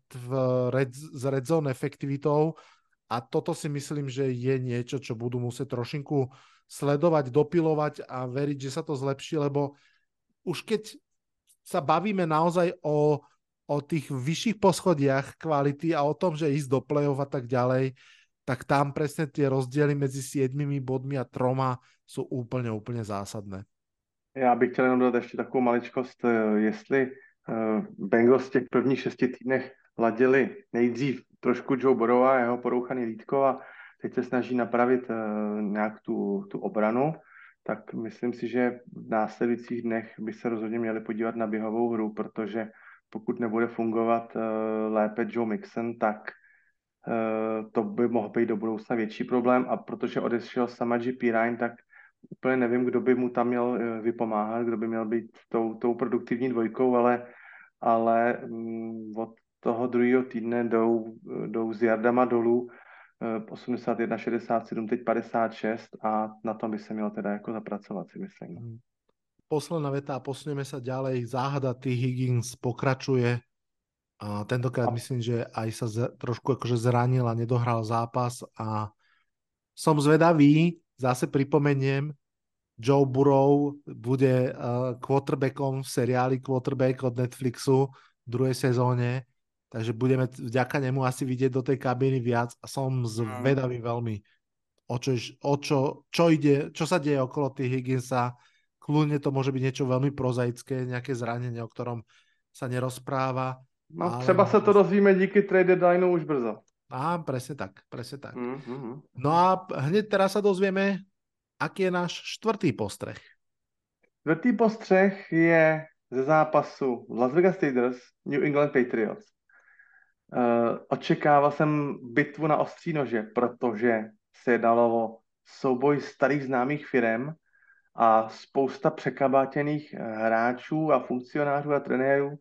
v red, s red zone efektivitou a toto si myslím, že je niečo, čo budú musieť trošinku sledovať, dopilovať a veriť, že sa to zlepší, lebo už keď sa bavíme naozaj o, o tých vyšších poschodiach kvality a o tom, že ísť do play-off a tak ďalej, tak tam presne tie rozdiely medzi 7 bodmi a troma jsou úplně, úplně zásadné. Já bych chtěl jenom dodat ještě takovou maličkost, eh, jestli uh, Bengals v těch prvních šesti týdnech ladili nejdřív trošku Joe Burrow a jeho porouchaný lítko a teď se snaží napravit uh, nějak tu, tu obranu, tak myslím si, že v následujících dnech by se rozhodně měli podívat na běhovou hru, protože pokud nebude fungovat lépe Joe Mixon, tak to by mohl být do budoucna větší problém a protože odešel sama GP Ryan, tak úplně nevím, kdo by mu tam měl eh, vypomáhat, kdo by měl být tou, tou produktivní dvojkou, ale, ale mm, od toho druhého týdne jdou, jdou s jardama dolů, 81, eh, 67, teď 56 a na tom by se mělo teda jako zapracovat, si myslím. Hmm. Posledná veta a posuneme sa ďalej. Záhada T. Higgins pokračuje. A tentokrát myslím, že aj sa z, trošku akože zranil a nedohral zápas a som zvedavý, zase pripomeniem, Joe Burrow bude uh, quarterbackom v seriáli Quarterback od Netflixu v druhej sezóne, takže budeme vďaka nemu asi vidieť do tej kabiny viac a som zvedavý veľmi. o čo, o čo, čo ide, čo sa deje okolo tých Higginsa. Kľudne to môže byť niečo veľmi prozaické, nejaké zranenie, o ktorom sa nerozpráva. No ale... třeba sa to dozvíme díky trade deadline už brzo. Á, presne tak, presne tak. Mm-hmm. No a hneď teraz sa dozvieme, aký je náš štvrtý postreh. Čtvrtý postřeh je ze zápasu Las Vegas Raiders, New England Patriots. Uh, očekával jsem bitvu na ostří nože, protože se jednalo o souboj starých známých firem a spousta překabátěných eh, hráčů a funkcionářů a trenérů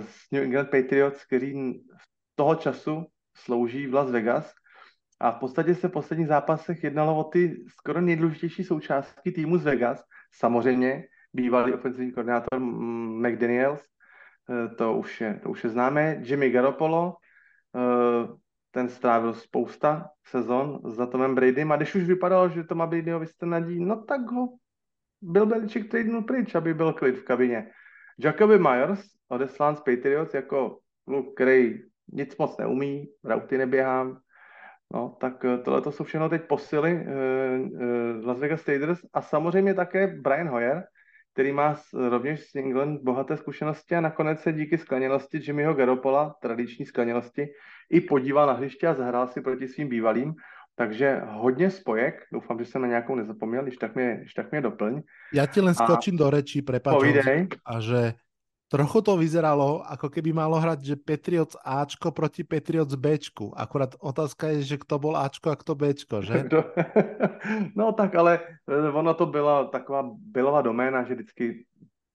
z New England Patriots, kteří v toho času slouží v Las Vegas. A v podstatě se v posledních zápasech jednalo o ty skoro nejdůležitější součástky týmu z Vegas. Samozřejmě bývalý ofenzivní koordinátor McDaniels, eh, to už je, to už je známé. Jimmy Garoppolo, eh, ten strávil spousta sezon za Tomem Bradym a když už vypadalo, že Toma Bradyho vystrnadí, no tak ho byl Beliček tradenul pryč, aby byl klid v kabině. Jacoby Myers, odeslán z Patriots jako kluk, který nic moc neumí, rauty neběhám, No, tak eh, tohle to jsou všechno teď posily uh, uh, Las Vegas Raiders a samozřejmě také Brian Hoyer, který má rovněž s England bohaté zkušenosti a nakonec se díky skleněnosti Jimmyho Garopola, tradiční skleněnosti, i podíval na hřiště a zahrál si proti svým bývalým. Takže hodně spojek, doufám, že jsem na nějakou nezapomněl, když tak mě, když tak mě doplň. Já ti len skočím a... do rečí, prepáč. A že trochu to vyzeralo, ako keby malo hrať, že Patriots Ačko proti Patriots Bčku. Akurát otázka je, že kto bol Ačko a kto Bčko, že? no tak, ale eh, ono to byla taková bylová doména, že vždycky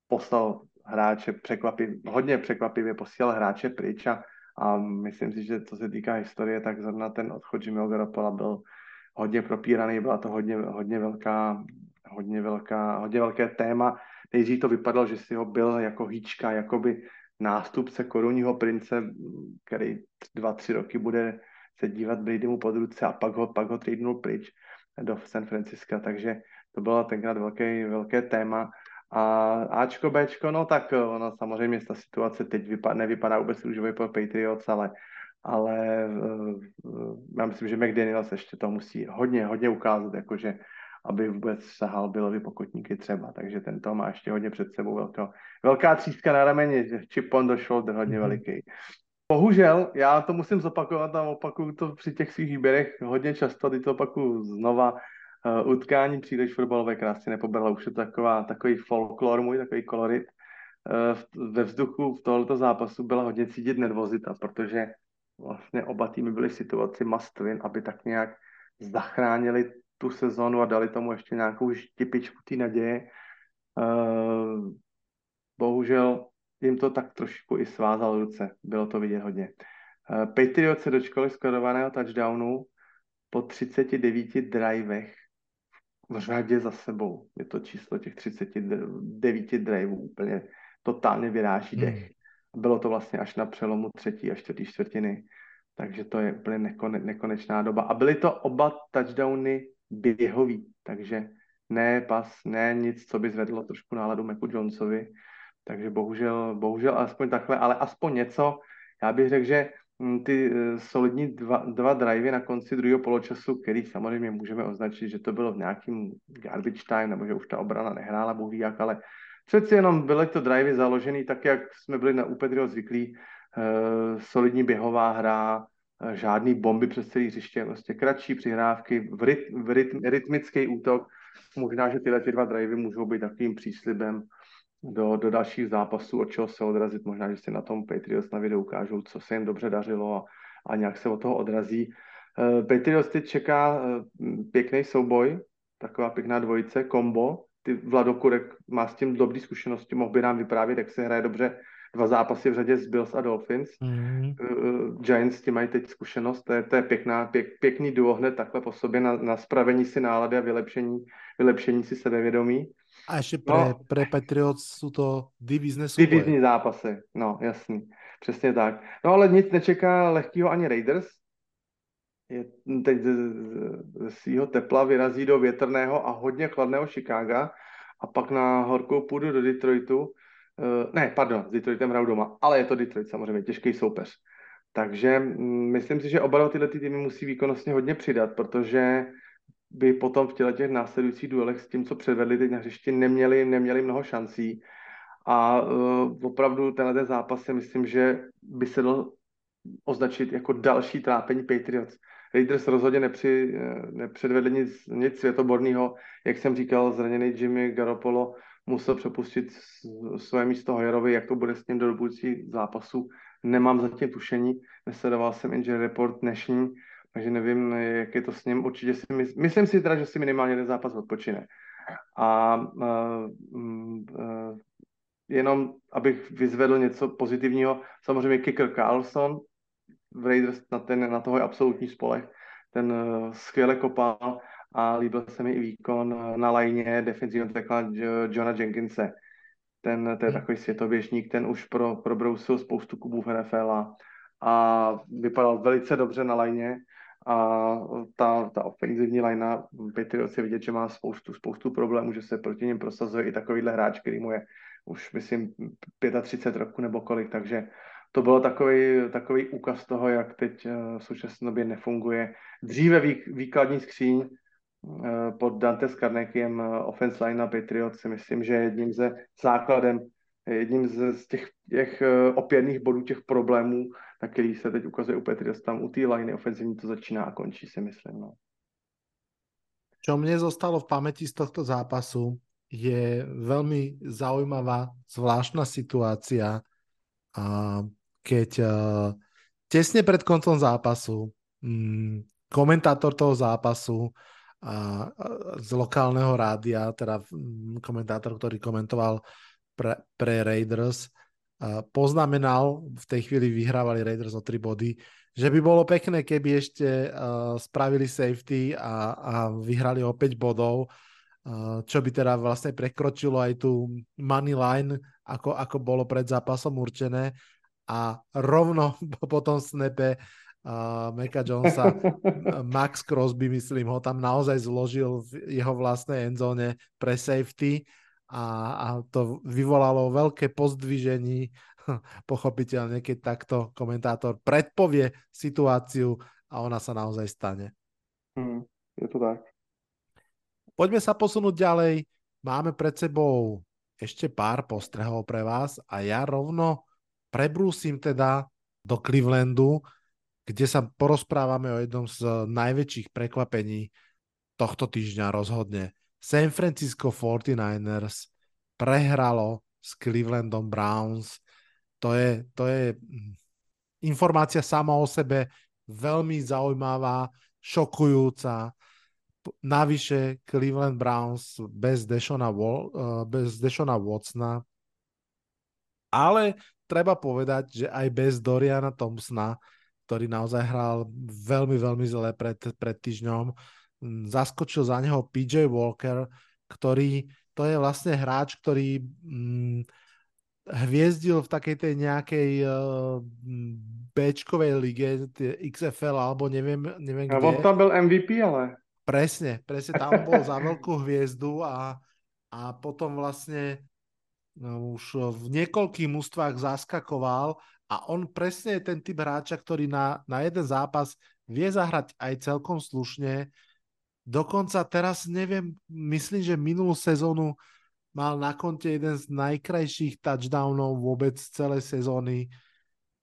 poslal hráče překvapivě, hodně překvapivě posílal hráče pryč a, a myslím si, že co se týká historie, tak zrovna ten odchod Jimmyho Garoppolo byl hodně propíraný, byla to hodně, hodně velká, hodně velká, hodně velké téma nejdřív to vypadalo, že si ho byl jako hýčka, jakoby nástupce korunního prince, který dva, tři roky bude se dívat Bradymu pod ruce a pak ho, pak ho pryč do San Francisca, takže to bylo tenkrát velké, velké téma. A Ačko, Bčko, no tak ono samozřejmě ta situace teď vypadá, nevypadá vůbec růžově pro Patriots, ale, ale uh, já myslím, že McDaniels ještě to musí hodně, hodně ukázat, jakože aby vůbec sahal Billovi pokotníky třeba, takže ten to má ještě hodně před sebou velká, velká tříska na rameni, chip on the shoulder, hodně mm-hmm. veliký. Bohužel, já to musím zopakovat a opakuju to při těch svých výběrech hodně často, teď to opakuju znova, uh, utkání příliš fotbalové krásně nepobrala, už je to taková, takový folklor můj, takový kolorit. Uh, ve vzduchu v tohoto zápasu byla hodně cítit nervozita, protože vlastně oba týmy byly v situaci must win, aby tak nějak zachránili tu sezonu a dali tomu ještě nějakou štipičku té naděje. Uh, bohužel jim to tak trošku i svázal ruce, bylo to vidět hodně. Uh, Patriots se dočkali skladovaného touchdownu po 39 drivech v řadě za sebou. Je to číslo těch 39 driveů úplně totálně vyráží dech. Hmm. Bylo to vlastně až na přelomu třetí a čtvrtý čtvrtiny, takže to je úplně nekone, nekonečná doba. A byly to oba touchdowny běhový, takže ne pas, ne nic, co by zvedlo trošku náladu Meku Jonesovi, takže bohužel, bohužel aspoň takhle, ale aspoň něco, já bych řekl, že hm, ty eh, solidní dva, dva drivey na konci druhého poločasu, který samozřejmě můžeme označit, že to bylo v nějakým garbage time, nebo že už ta obrana nehrála, ví jak, ale přeci jenom byly to drivey založený tak, jak jsme byli na Upedrio zvyklí, uh, solidní běhová hra, žádný bomby přes celý hřiště, prostě kratší přihrávky, v, ryt, v ryt, rytmický útok. Možná, že tyhle ty dva drivey můžou být takovým příslibem do, do dalších zápasů, od čeho se odrazit. Možná, že si na tom Patriots na videu ukážou, co se jim dobře dařilo a, a nějak se od toho odrazí. Uh, Patriots teď čeká uh, pěkný souboj, taková pěkná dvojice, kombo. Ty Vlado Kurek má s tím dobrý zkušenosti, mohl by nám vyprávět, jak se hraje dobře dva zápasy v řadě z Bills a Dolphins. Mm-hmm. Uh, Giants ti mají teď zkušenost, to je, to je pěkná, pěk, pěkný duo hned takhle po sobě na, na spravení si nálady a vylepšení, vylepšení si sebevědomí. A ještě pre, no, pre Patriots jsou to souboje. Divizní zápasy, no jasný, přesně tak. No ale nic nečeká lehkýho ani Raiders. Je teď z, z svého tepla vyrazí do větrného a hodně chladného Chicaga a pak na horkou půdu do Detroitu Uh, ne, pardon, s Detroitem hrajou doma, ale je to Detroit samozřejmě, těžký soupeř. Takže mm, myslím si, že oba tyhle týmy musí výkonnostně hodně přidat, protože by potom v těle těch následujících duelech s tím, co předvedli teď na hřišti, neměli, neměli mnoho šancí. A uh, opravdu tenhle zápas si myslím, že by se dal označit jako další trápení Patriots. Raiders rozhodně nepři, nepředvedli nic, nic světoborného. Jak jsem říkal, zraněný Jimmy Garoppolo musel přepustit své místo Hoyerovi, jak to bude s ním do budoucích zápasů. Nemám zatím tušení, nesledoval jsem injury report dnešní, takže nevím, jak je to s ním. Určitě si mysl, myslím si teda, že si minimálně ten zápas odpočine. A uh, uh, jenom abych vyzvedl něco pozitivního, samozřejmě kicker Carlson v Raiders na, ten, na toho je absolutní spolech. Ten uh, skvěle kopal a líbil se mi i výkon na lajně defenzivního tekla Johna Jenkinse. Ten, to je hmm. takový světoběžník, ten už pro, probrousil spoustu kubů v NFL a, a vypadal velice dobře na lajně a ta, ta ofenzivní lajna Patriots je vidět, že má spoustu, spoustu problémů, že se proti něm prosazuje i takovýhle hráč, který mu je už myslím 35 roků nebo kolik, takže to bylo takový, takový úkaz toho, jak teď eh, v současné době nefunguje. Dříve výkladní skříň eh, pod Dante Skarnekiem eh, offense line Patriot si myslím, že jedním ze základem, jedním z, těch, těch opěrných bodů, těch problémů, na který se teď ukazuje u Patriots, tam u té liney ofenzivní to začíná a končí, si myslím. No. Čo mne zostalo v pamäti z tohto zápasu, je veľmi zaujímavá, zvláštna situácia, keď tesne pred koncom zápasu um, komentátor toho zápasu a, z lokálneho rádia, teda komentátor, ktorý komentoval pre, pre Raiders, poznamenal, v tej chvíli vyhrávali Raiders o 3 body, že by bolo pekné, keby ešte spravili safety a, a vyhrali o 5 bodov, čo by teda vlastne prekročilo aj tú money line, ako, ako bolo pred zápasom určené. A rovno po tom snepe uh, Meka Jonesa Max Crosby, myslím, ho tam naozaj zložil v jeho vlastnej endzone pre safety a, a to vyvolalo veľké pozdvižení pochopiteľne, keď takto komentátor predpovie situáciu a ona sa naozaj stane. Mm, je to tak. Poďme sa posunúť ďalej. Máme pred sebou ešte pár postrehov pre vás a ja rovno prebrúsim teda do Clevelandu, kde sa porozprávame o jednom z najväčších prekvapení tohto týždňa rozhodne. San Francisco 49ers prehralo s Clevelandom Browns. To je, to je hm, informácia sama o sebe veľmi zaujímavá, šokujúca. Navyše Cleveland Browns bez Deshona, eh, bez Deshona Watsona ale treba povedať, že aj bez Doriana Thompsona, ktorý naozaj hral veľmi, veľmi zle pred, pred týždňom, zaskočil za neho PJ Walker, ktorý, to je vlastne hráč, ktorý mm, hviezdil v takej tej nejakej uh, Bčkovej lige, XFL, alebo neviem, neviem kde. A on tam byl MVP, ale... Presne, presne, tam bol za veľkú hviezdu a, a potom vlastne No, už v niekoľkých mústvách zaskakoval a on presne je ten typ hráča, ktorý na, na jeden zápas vie zahrať aj celkom slušne. Dokonca teraz neviem, myslím, že minulú sezónu mal na konte jeden z najkrajších touchdownov vôbec celej sezóny.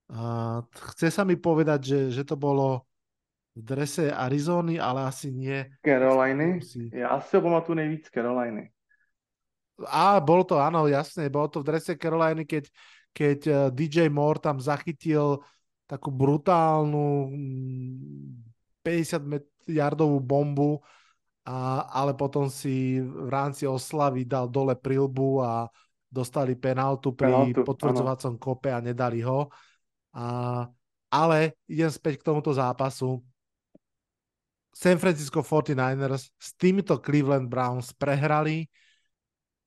Uh, chce sa mi povedať, že, že to bolo v drese Arizony, ale asi nie. Caroliny? Ja si ho pamatuju nejvíc Caroliny. A bolo to, áno, jasne, bolo to v drese Caroliny, keď, keď eh, DJ Moore tam zachytil takú brutálnu 50 mm, bombu, a, ale potom si v rámci oslavy dal dole prilbu a dostali penaltu pri penaltu, potvrdzovacom áno. kope a nedali ho. A, ale idem späť k tomuto zápasu. San Francisco 49ers s týmito Cleveland Browns prehrali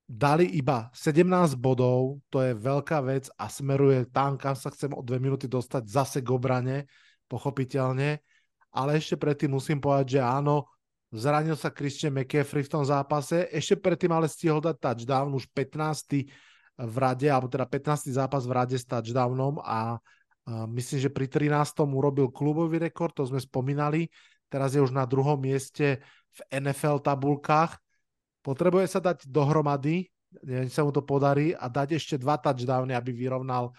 dali iba 17 bodov, to je veľká vec a smeruje tam, kam sa chcem o dve minúty dostať zase k obrane, pochopiteľne. Ale ešte predtým musím povedať, že áno, zranil sa Christian McCaffrey v tom zápase, ešte predtým ale stihol dať touchdown, už 15. v rade, alebo teda 15. zápas v rade s touchdownom a, myslím, že pri 13. urobil klubový rekord, to sme spomínali, teraz je už na druhom mieste v NFL tabulkách. Potrebuje sa dať dohromady, neviem, sa mu to podarí a dať ešte dva touchdowny, aby vyrovnal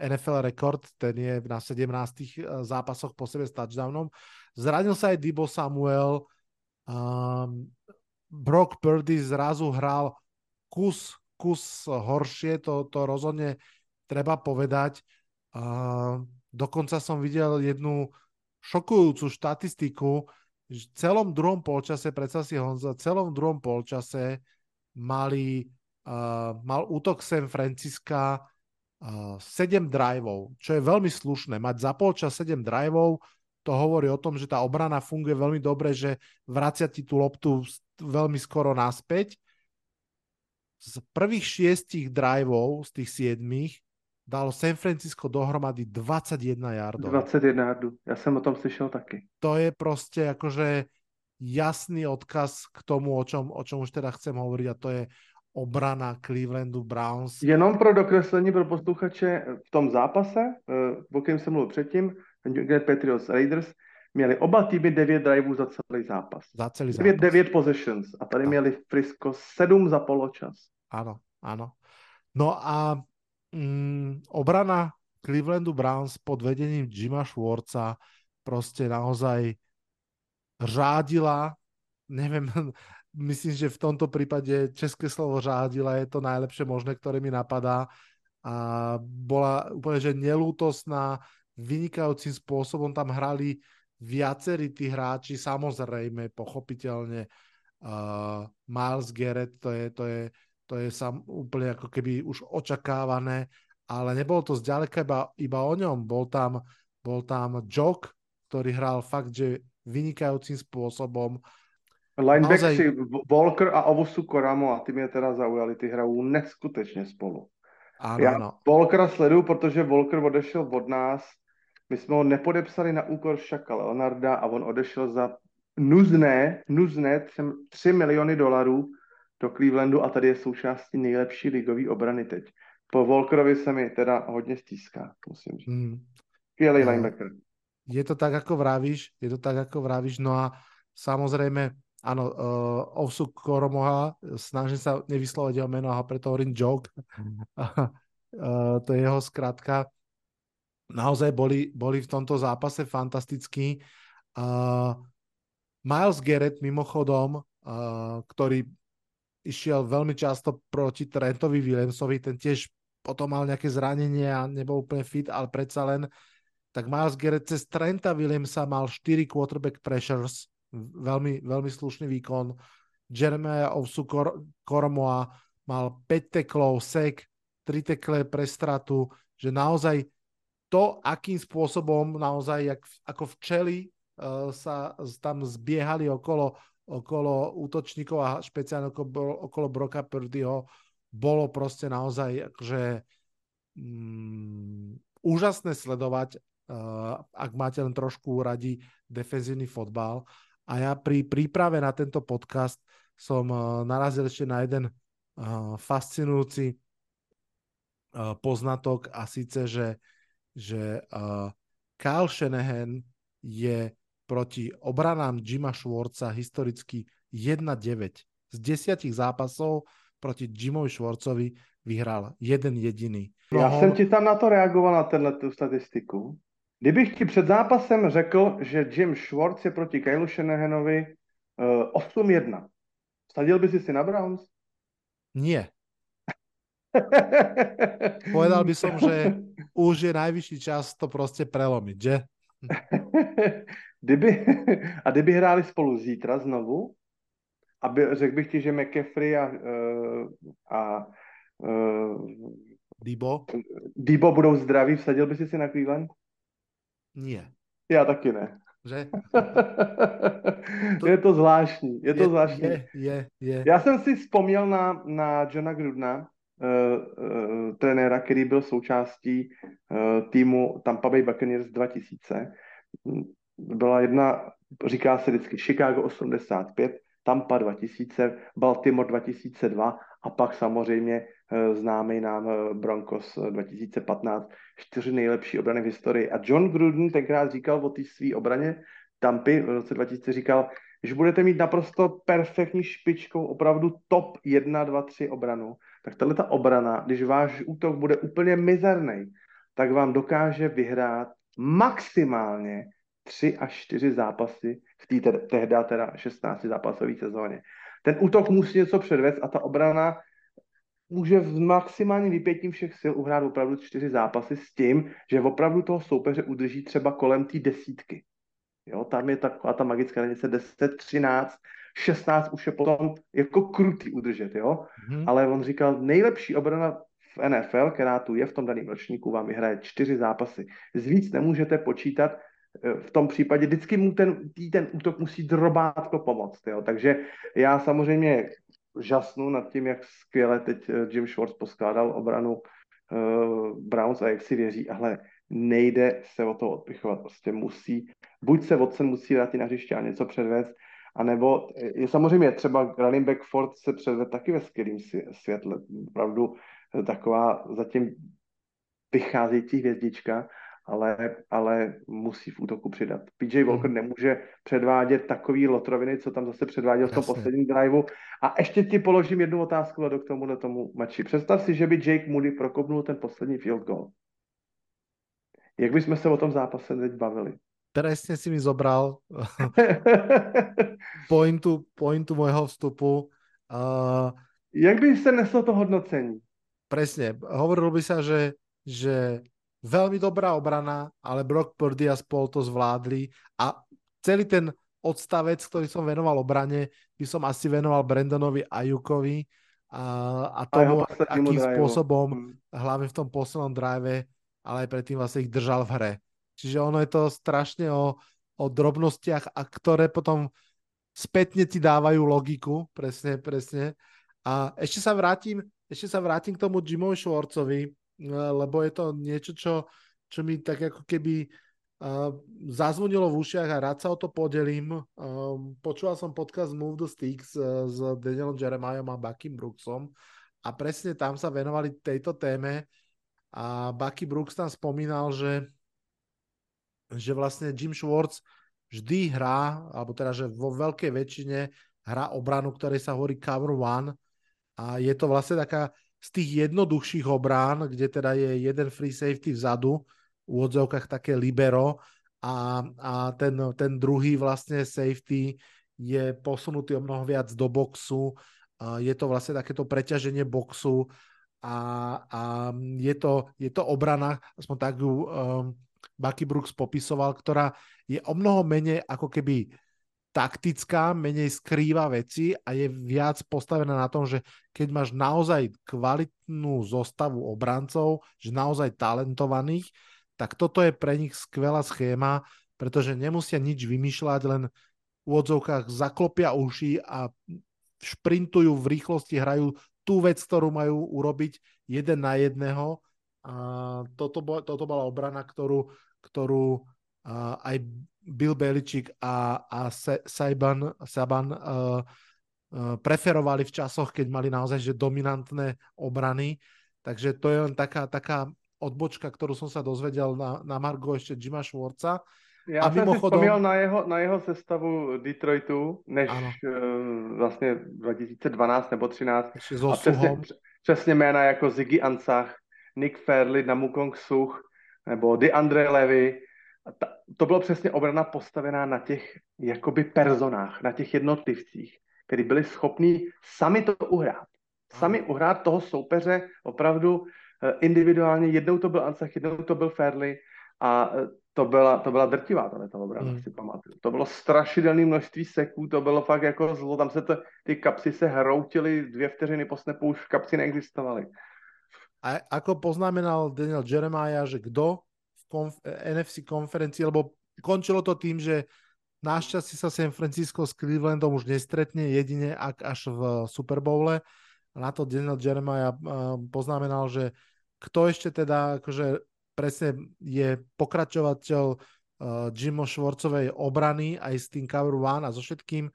NFL rekord, ten je na 17 uh, zápasoch po sebe s touchdownom. Zranil sa aj Dibo Samuel, um, Brock Purdy zrazu hral kus, kus horšie, to, to rozhodne treba povedať. Uh, dokonca som videl jednu šokujúcu štatistiku, v celom druhom polčase, predsa si Honza, v celom druhom polčase mali, uh, mal útok San Francisca uh, 7 driveov, čo je veľmi slušné. Mať za polčas 7 driveov, to hovorí o tom, že tá obrana funguje veľmi dobre, že vracia ti tú loptu veľmi skoro naspäť. Z prvých šiestich driveov, z tých siedmých, dalo San Francisco dohromady 21 yardov. 21 yardů, ja som o tom slyšel taky. To je proste akože jasný odkaz k tomu, o čom, o čom už teda chcem hovoriť a to je obrana Clevelandu Browns. Jenom pro dokreslení pro posluchače, v tom zápase, eh, o kterém jsem mluvil předtým, kde Patriots Raiders, měli oba týmy 9 driveů za celý zápas. Za celý 9, zápas. 9 possessions a tady měli Frisco 7 za poločas. Áno, áno. No a mm, obrana Clevelandu Browns pod vedením Jima Schwartza proste naozaj řádila, neviem, myslím, že v tomto prípade české slovo řádila je to najlepšie možné, ktoré mi napadá. A bola úplne, že nelútosná, vynikajúcim spôsobom tam hrali viacerí tí hráči, samozrejme, pochopiteľne uh, Miles Garrett, to je, to je, to je sam, úplne ako keby už očakávané, ale nebolo to zďaleka iba, iba o ňom. Bol tam, bol tam Jock, ktorý hral fakt, že vynikajúcim spôsobom. Linebackeri Naozaj... Walker a Ovusu Koramo a ty mě teda zaujali, ty hrajou neskutečně spolu. Áno, Já áno. Walkera sleduju, protože Walker odešel od nás my jsme ho nepodepsali na úkor Šaka Leonarda a on odešel za nuzné, nuzné 3, 3 miliony dolarů do Clevelandu a tady je součástí nejlepší ligové obrany teď. Po Walkerovi se mi teda hodně stýská, musím říct. Mm. Skvělý No. linebacker. Je to tak, ako vravíš, je to tak, ako vravíš, no a samozrejme, áno, uh, Ovsu Koromoha, snažím sa nevyslovať jeho meno a preto hovorím joke. uh, to je jeho skratka. Naozaj boli, boli v tomto zápase fantastickí. Uh, Miles Garrett mimochodom, uh, ktorý išiel veľmi často proti Trentovi Williamsovi, ten tiež potom mal nejaké zranenie a nebol úplne fit, ale predsa len tak Miles Garrett cez Trenta Williamsa mal 4 quarterback pressures, veľmi, veľmi slušný výkon. Jeremiah Ovsu Kor- Koromoa mal 5 teklov, sek, 3 tekle pre stratu, že naozaj to, akým spôsobom naozaj jak, ako včeli uh, sa tam zbiehali okolo, okolo útočníkov a špeciálne okolo, okolo Broka Purdyho, bolo proste naozaj akože mm, úžasné sledovať, uh, ak máte len trošku radi defenzívny fotbal. A ja pri príprave na tento podcast som uh, narazil ešte na jeden uh, fascinujúci uh, poznatok a síce, že, že uh, Kyle Shanahan je proti obranám Jima Schwartza historicky 1-9. Z desiatich zápasov proti Jimovi Schwartzovi vyhral jeden jediný. Já jsem ti tam na to reagoval, na tenhle tu statistiku. Kdybych ti před zápasem řekl, že Jim Schwartz je proti Kylu Shanahanovi uh, 8-1, vsadil by si si na Browns? Nie. Povedal by som, že už je najvyšší čas to proste prelomiť, že? kdyby, a kdyby hráli spolu zítra znovu, aby, řekl bych ti, že McCaffrey a, uh, a uh, Dibo? Dibo budou zdraví, vsadil by si si na Cleveland? Nie. Já taky ne. Že? to, je to zvláštní, je to je, zvláštní. Je, je, je. Já jsem si vzpomněl na, na Johna Grudna, uh, uh, trenéra, který byl součástí uh, týmu Tampa Bay Buccaneers 2000. Byla jedna, říká se vždycky Chicago 85, Tampa 2000, Baltimore 2002 a pak samozřejmě známý nám Broncos 2015. Čtyři nejlepší obrany v historii. A John Gruden tenkrát říkal o té své obraně Tampy v roce 2000 říkal, že budete mít naprosto perfektní špičkou, opravdu top 1, 2, 3 obranu, tak tahle ta obrana, když váš útok bude úplně mizerný, tak vám dokáže vyhrát maximálně 3 až 4 zápasy v té tehdy teda 16 zápasové sezóně. Ten útok musí něco předvést a ta obrana může v maximálním vypětím všech sil uhrát opravdu čtyři zápasy s tím, že opravdu toho soupeře udrží třeba kolem té desítky. Jo, tam je taková ta magická hranice 10, 13, 16 už je potom jako krutý udržet, jo. Mm-hmm. Ale on říkal, nejlepší obrana v NFL, která tu je v tom daném ročníku, vám vyhraje čtyři zápasy. Z víc nemůžete počítat, v tom případě vždycky mu ten, ten útok musí drobátko pomoct. Jo? Takže já samozřejmě žasnu nad tím, jak skvěle teď eh, Jim Schwartz poskládal obranu uh, Browns a jak si věří, ale nejde se o to odpichovat. Prostě musí, buď se Watson musí dát na hřiště a něco předvést, anebo je samozřejmě třeba running back Ford se předved taky ve skvělém světle. Opravdu taková zatím vycházející hvězdička, ale, ale musí v útoku přidat. PJ hmm. Walker hmm. nemůže předvádět takový lotroviny, co tam zase předváděl v tom posledním driveu. A ještě ti položím jednu otázku do k tomu, tomu mači. Představ si, že by Jake Moody prokopnul ten poslední field goal. Jak bychom se o tom zápase teď bavili? Presne si mi zobral pointu, pointu môjho vstupu. Uh, Jak by se neslo to hodnocení? Presne. Hovorilo by sa, že, že veľmi dobrá obrana, ale Brock Purdy a spol to zvládli a celý ten odstavec, ktorý som venoval obrane, by som asi venoval Brandonovi Ajukovi a, a tomu, a akým spôsobom, hmm. hlavne v tom poslednom drive, ale aj predtým vlastne ich držal v hre. Čiže ono je to strašne o, o drobnostiach, a ktoré potom spätne ti dávajú logiku, presne, presne. A ešte sa vrátim, ešte sa vrátim k tomu Jimovi Schwartzovi, lebo je to niečo, čo, čo mi tak ako keby uh, zazvonilo v ušiach a rád sa o to podelím. Um, počúval som podcast Move the Sticks uh, s Danielom Jeremiahom a Buckym Brooksom a presne tam sa venovali tejto téme a Bucky Brooks tam spomínal, že, že vlastne Jim Schwartz vždy hrá, alebo teda, že vo veľkej väčšine hrá obranu, ktorej sa hovorí cover one a je to vlastne taká z tých jednoduchších obrán, kde teda je jeden free safety vzadu, v odzovkách také libero a, a ten, ten druhý vlastne safety je posunutý o mnoho viac do boxu, je to vlastne takéto preťaženie boxu a, a je, to, je to obrana, aspoň tak ju um, Bucky Brooks popisoval, ktorá je o mnoho menej ako keby taktická, menej skrýva veci a je viac postavená na tom, že keď máš naozaj kvalitnú zostavu obrancov, že naozaj talentovaných, tak toto je pre nich skvelá schéma, pretože nemusia nič vymýšľať, len v odzovkách zaklopia uši a šprintujú v rýchlosti, hrajú tú vec, ktorú majú urobiť jeden na jedného. A toto, toto bola obrana, ktorú, ktorú uh, aj Bill Beličík a, a Saban, Saban uh, uh, preferovali v časoch, keď mali naozaj že dominantné obrany. Takže to je len taká, taká odbočka, ktorú som sa dozvedel na, na Margo ešte Jima Schwarza. Já a jsem mimochodom... si na jeho, na jeho sestavu Detroitu, než ano. uh, vlastně 2012 nebo 13. A přesně, přesně jména jako Ziggy Ansach, Nick Fairley, Namukong Such, nebo DeAndre Levy, ta, to bylo přesně obrana postavená na těch jakoby personách, na těch jednotlivcích, kteří byli schopní sami to uhrát. Sami uhrát toho soupeře opravdu eh, individuálně. Jednou to byl Ansach, jednou to byl Fairley a eh, to byla, to byla drtivá ta obrana, hmm. si pamatuju. To bylo strašidelné množství seků, to bylo fakt jako zlo, tam se to, ty kapsy se hroutily dvě vteřiny po snepu, už kapsy neexistovaly. A ako poznamenal Daniel Jeremiah, že kdo konf- NFC konferencii, lebo končilo to tým, že našťastie sa San Francisco s Clevelandom už nestretne jedine ak až v Super Bowle. A na to Daniel Jeremiah poznamenal, že kto ešte teda akože presne je pokračovateľ uh, Jimo Schwartzovej obrany aj s tým cover one a so všetkým,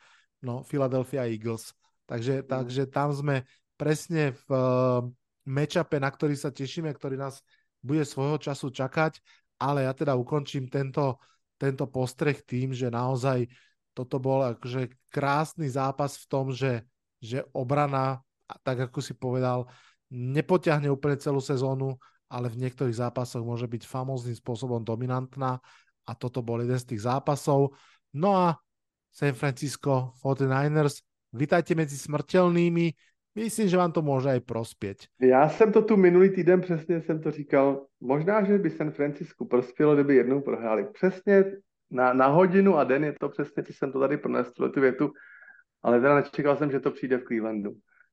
no Philadelphia Eagles. Takže, mm. takže tam sme presne v uh, matchupe, na ktorý sa tešíme, ktorý nás bude svojho času čakať ale ja teda ukončím tento, tento postreh tým, že naozaj toto bol akože krásny zápas v tom, že, že obrana, tak ako si povedal, nepoťahne úplne celú sezónu, ale v niektorých zápasoch môže byť famóznym spôsobom dominantná a toto bol jeden z tých zápasov. No a San Francisco 49ers, vítajte medzi smrtelnými, Myslím, že vám to může i prospět. Já jsem to tu minulý týden přesně jsem to říkal. Možná, že by San Francisco prospělo, kdyby jednou prohráli. Přesně na, na hodinu a den je to přesně, co jsem to tady pronesl, tu větu, ale teda nečekal jsem, že to přijde v Clevelandu.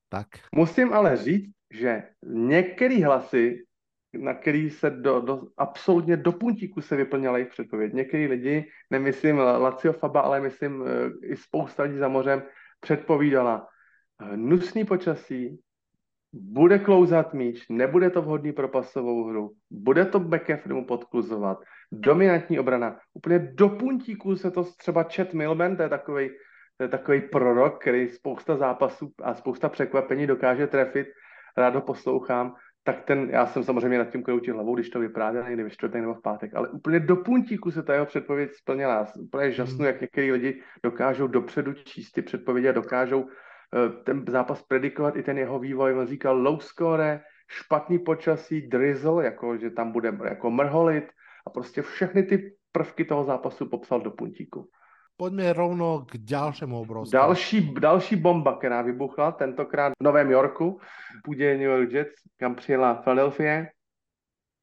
Tak. Musím ale říct, že některé hlasy, na který se do, do, absolutně do puntíku se vyplňala jejich předpověď. Některý lidi, nemyslím Lacio Faba, ale myslím eh, i spousta lidí za mořem, předpovídala hnusný počasí, bude klouzat míč, nebude to vhodný pro pasovou hru, bude to backend podkluzovat, dominantní obrana. Úplně do puntíku se to třeba Chet Milben, to je takový to je takový prorok, který spousta zápasů a spousta překvapení dokáže trefit, rád ho poslouchám, tak ten, já jsem samozřejmě nad tím kroutil hlavou, když to vyprávěl někdy ve čtvrtek nebo v pátek, ale úplně do puntíku se ta jeho předpověď splnila. Úplně žasnu, hmm. jak některý lidi dokážou dopředu číst ty předpovědi a dokážou Eh, ten zápas predikovat i ten jeho vývoj. On říkal low score, špatný počasí, drizzle, jako že tam bude jako mrholit a prostě všechny ty prvky toho zápasu popsal do puntíku. Pojďme rovno k dalšímu obrovskému. Další, další bomba, která vybuchla, tentokrát v Novém Yorku, půdě New York Jets, kam přijela Philadelphia.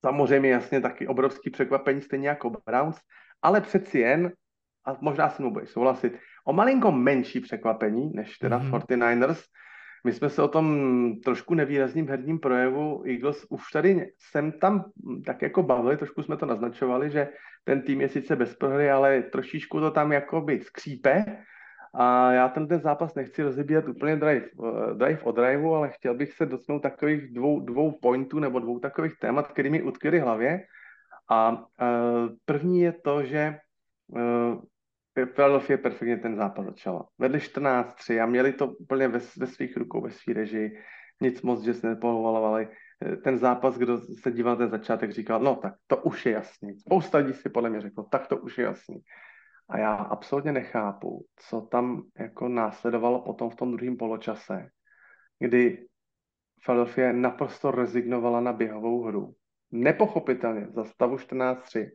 Samozřejmě jasně taky obrovský překvapení, stejně jako Browns, ale přeci jen, a možná se mnou budeš souhlasit, o malinko menší překvapení než teda mm-hmm. 49ers. My jsme se o tom trošku nevýrazným herním projevu Eagles už tady jsem tam tak jako bavili, trošku jsme to naznačovali, že ten tým je sice bez prohry, ale trošičku to tam jakoby skřípe a já ten, ten zápas nechci rozebírat úplně drive, uh, drive o driveu, ale chtěl bych se dotknout takových dvou, dvou pointů nebo dvou takových témat, které mi utkvěly hlavě. A uh, první je to, že uh, Philadelphia perfektně ten zápas začala. Vedli 14-3 a měli to úplně ve, ve svých rukou, ve svých režii. Nic moc, že se nepohovalovali. Ten zápas, kdo se díval ten začátek, říkal, no tak to už je jasný. Spousta lidí si podle mě řeklo, tak to už je jasný. A já absolutně nechápu, co tam jako následovalo potom v tom druhém poločase, kdy Philadelphia naprosto rezignovala na běhovou hru. Nepochopitelně za stavu 14-3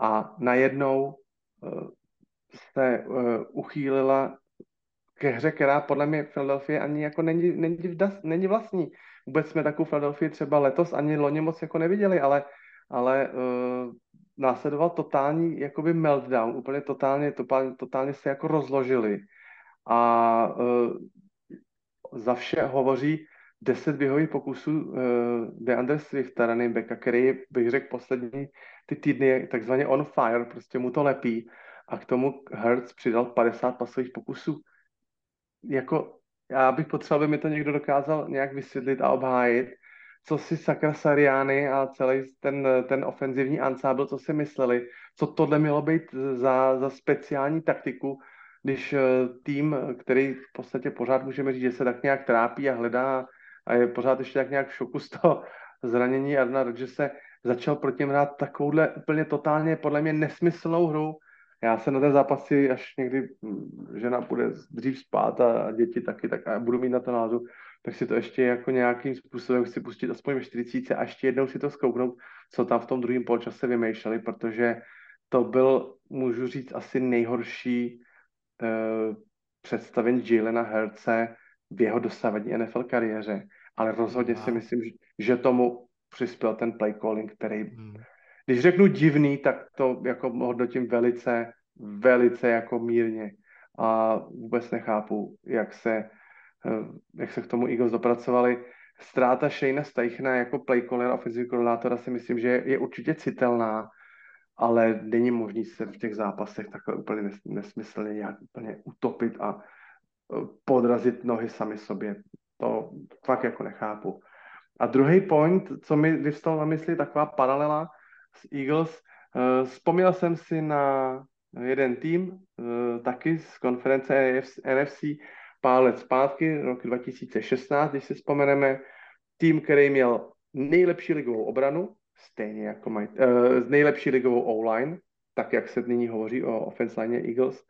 a najednou eh, se uh, uchýlila ke hře, která podle mě Philadelphia ani jako není, není, není vlastní. Vůbec jsme takovou Philadelphia třeba letos ani loni moc jako neviděli, ale, ale uh, následoval totální jakoby meltdown, úplně totálně, totálně, totálně se jako rozložili. A uh, za vše hovoří deset běhových pokusů uh, DeAndre Swift, running backa, který bych řekl poslední ty týdny je takzvaně on fire, prostě mu to lepí a k tomu Hertz přidal 50 pasových pokusů. Jako, já bych potřeboval, aby mi to někdo dokázal nějak vysvětlit a obhájit, co si Sakra Sariany a celý ten, ten ofenzivní ansábl, co si mysleli, co tohle mělo být za, za speciální taktiku, když eh, tým, který v podstatě pořád můžeme říct, že se tak nějak trápí a hledá a je pořád ještě tak nějak v šoku z toho zranění Arna se začal proti hrát takovouhle úplně totálně podle mě nesmyslnou hru, já se na ten zápas si, až někdy hm, žena bude dřív spát a děti taky, tak a budu mít na to názor, tak si to ještě jako nějakým způsobem chci pustit aspoň ve 40 a ještě jednou si to zkouknout, co tam v tom druhém poločase vymýšleli, protože to byl, můžu říct, asi nejhorší uh, představení Jalena Herce v jeho dosavadní NFL kariéře, ale rozhodně wow. si myslím, že tomu přispěl ten play calling, který hmm když řeknu divný, tak to jako hodnotím velice, velice jako mírně. A vůbec nechápu, jak se, eh, jak se k tomu Eagles dopracovali. Ztráta Shane Steichna jako playcaller offensive koordinátora si myslím, že je určitě citelná, ale není možný se v těch zápasech takhle úplně nesmyslně nějak úplně utopit a eh, podrazit nohy sami sobě. To fakt jako nechápu. A druhý point, co mi vyvstal na mysli, taková paralela, z Eagles. Eh, vzpomněl jsem si na jeden tým, eh, taky z konference NFC pár let zpátky, rok 2016, když si vzpomeneme, tým, který měl nejlepší ligovou obranu, stejně jako mají, uh, nejlepší ligovou O-line, tak jak se nyní hovoří o offense line Eagles.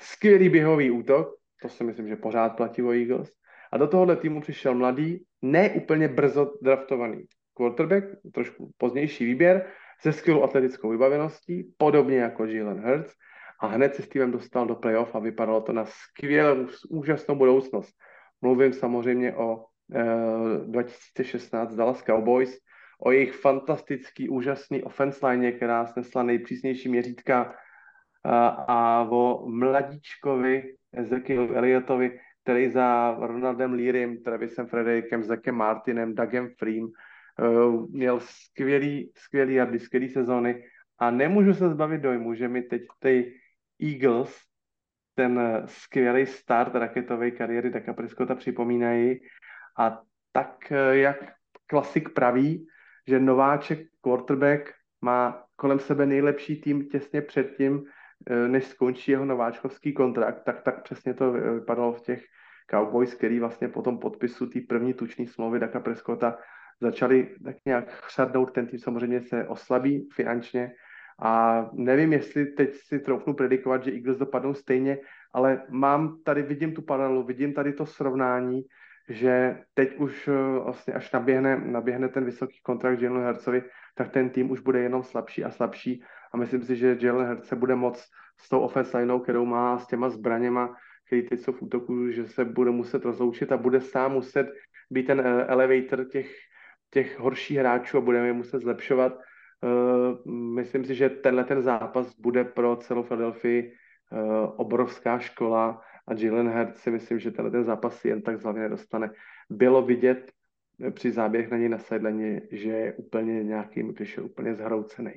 Skvělý běhový útok, to si myslím, že pořád platí o Eagles. A do tohohle týmu přišel mladý, ne úplně brzo draftovaný quarterback, trošku pozdější výběr, se skvělou atletickou vybaveností, podobně jako Jalen Hurts, a hned se s týmem dostal do playoff a vypadalo to na skvělou, úžasnou budoucnost. Mluvím samozřejmě o e, 2016 Dallas Cowboys, o jejich fantastický, úžasný offense line, která snesla nejpřísnější měřítka a, a o mladíčkovi Ezekielu Elliotovi, který za Ronaldem Learym, Travisem Frederickem, Zackem Martinem, Dougem Freem měl skvělý, skvělý jardy, skvělý sezóny. A nemůžu se zbavit dojmu, že mi teď ty Eagles ten skvělý start raketové kariéry Daka Prescotta připomínají. A tak, jak klasik praví, že nováček quarterback má kolem sebe nejlepší tým těsně předtím, eh, než skončí jeho nováčkovský kontrakt, tak, tak přesně to vypadalo v těch Cowboys, který vlastně po tom podpisu té první tuční smlouvy Daka Prescotta začali tak nějak chřadnout, ten tým samozřejmě se oslabí finančně. A nevím, jestli teď si troufnu predikovat, že Eagles dopadnou stejně, ale mám tady, vidím tu paralelu, vidím tady to srovnání, že teď už eh, vlastně až naběhne, naběhne ten vysoký kontrakt Jalen Hercovi, tak ten tým už bude jenom slabší a slabší. A myslím si, že Jalen se bude moc s tou offense lineou, kterou má, s těma zbraněma, který teď jsou v útoku, že se bude muset rozloučit a bude sám muset být ten eh, elevator těch, těch horších hráčů a budeme je muset zlepšovat. Uh, myslím si, že tenhle ten zápas bude pro celou Philadelphia uh, obrovská škola a Jalen Hurts si myslím, že tenhle ten zápas si jen tak z hlavy nedostane. Bylo vidět při záběh na něj na sedleně, že je úplně nějaký, přišel úplně zhroucený.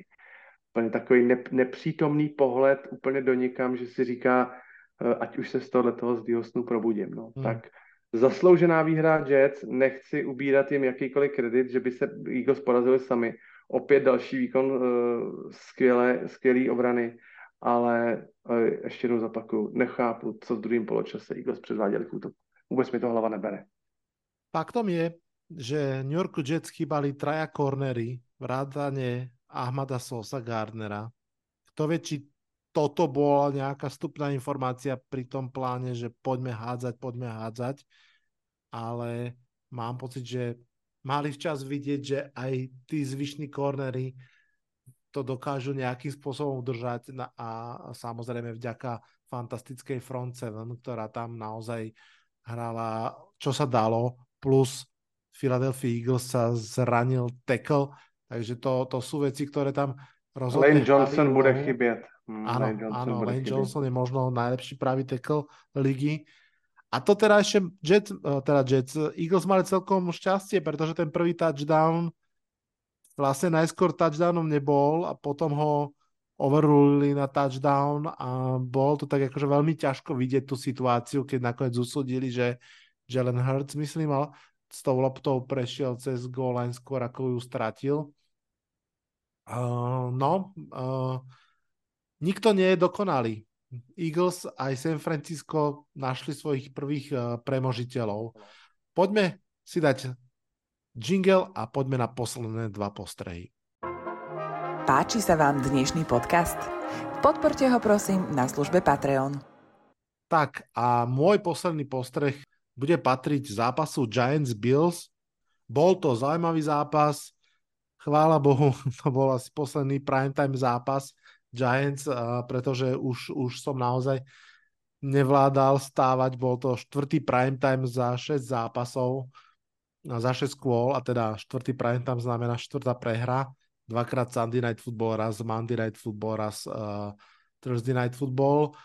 Úplně takový nep- nepřítomný pohled úplně do nikam, že si říká, ať už se z tohle toho z snu probudím. No. Hmm. Tak zasloužená výhra Jets, nechci ubírat jim jakýkoliv kredit, že by se Eagles porazili sami. Opět další výkon uh, skvělé, skvělý obrany ale ještě jednou zapakuju, nechápu, co v druhém poločase Eagles předváděli v útoku. Vůbec mi to hlava nebere. Faktom je, že New Yorku Jets chýbali traja cornery, vrátane Ahmada Sosa Gardnera. Kto vie, či toto bola nejaká stupná informácia pri tom pláne, že poďme hádzať, poďme hádzať, ale mám pocit, že mali včas vidieť, že aj tí zvyšní cornery to dokážu nejakým spôsobom udržať. A samozrejme vďaka fantastickej front seven, ktorá tam naozaj hrala, čo sa dalo, plus Philadelphia Eagles sa zranil tackle, takže to, to sú veci, ktoré tam rozhodne... Lane Johnson bude chybět. Hmm, áno, Lane Johnson, áno, Lane. Johnson je možno najlepší pravý tackle ligy. A to teda ešte Jets, eh, teda Jets, Eagles mali celkom šťastie, pretože ten prvý touchdown vlastne najskôr touchdownom nebol a potom ho overrulili na touchdown a bol to tak akože veľmi ťažko vidieť tú situáciu, keď nakoniec usúdili, že Jalen Hurts, myslím, ale s tou loptou prešiel cez goal line skôr, ako ju stratil. Uh, no, uh, nikto nie je dokonalý. Eagles aj San Francisco našli svojich prvých uh, premožiteľov. Poďme si dať jingle a poďme na posledné dva postrehy. Páči sa vám dnešný podcast? Podporte ho prosím na službe Patreon. Tak a môj posledný postreh bude patriť zápasu Giants Bills. Bol to zaujímavý zápas, chvála Bohu, to bol asi posledný primetime zápas Giants, pretože už, už som naozaj nevládal stávať, bol to štvrtý primetime za 6 zápasov, za 6 kôl a teda štvrtý prime tam znamená štvrtá prehra, dvakrát Sunday Night Football, raz Monday Night Football, raz uh, Thursday Night Football.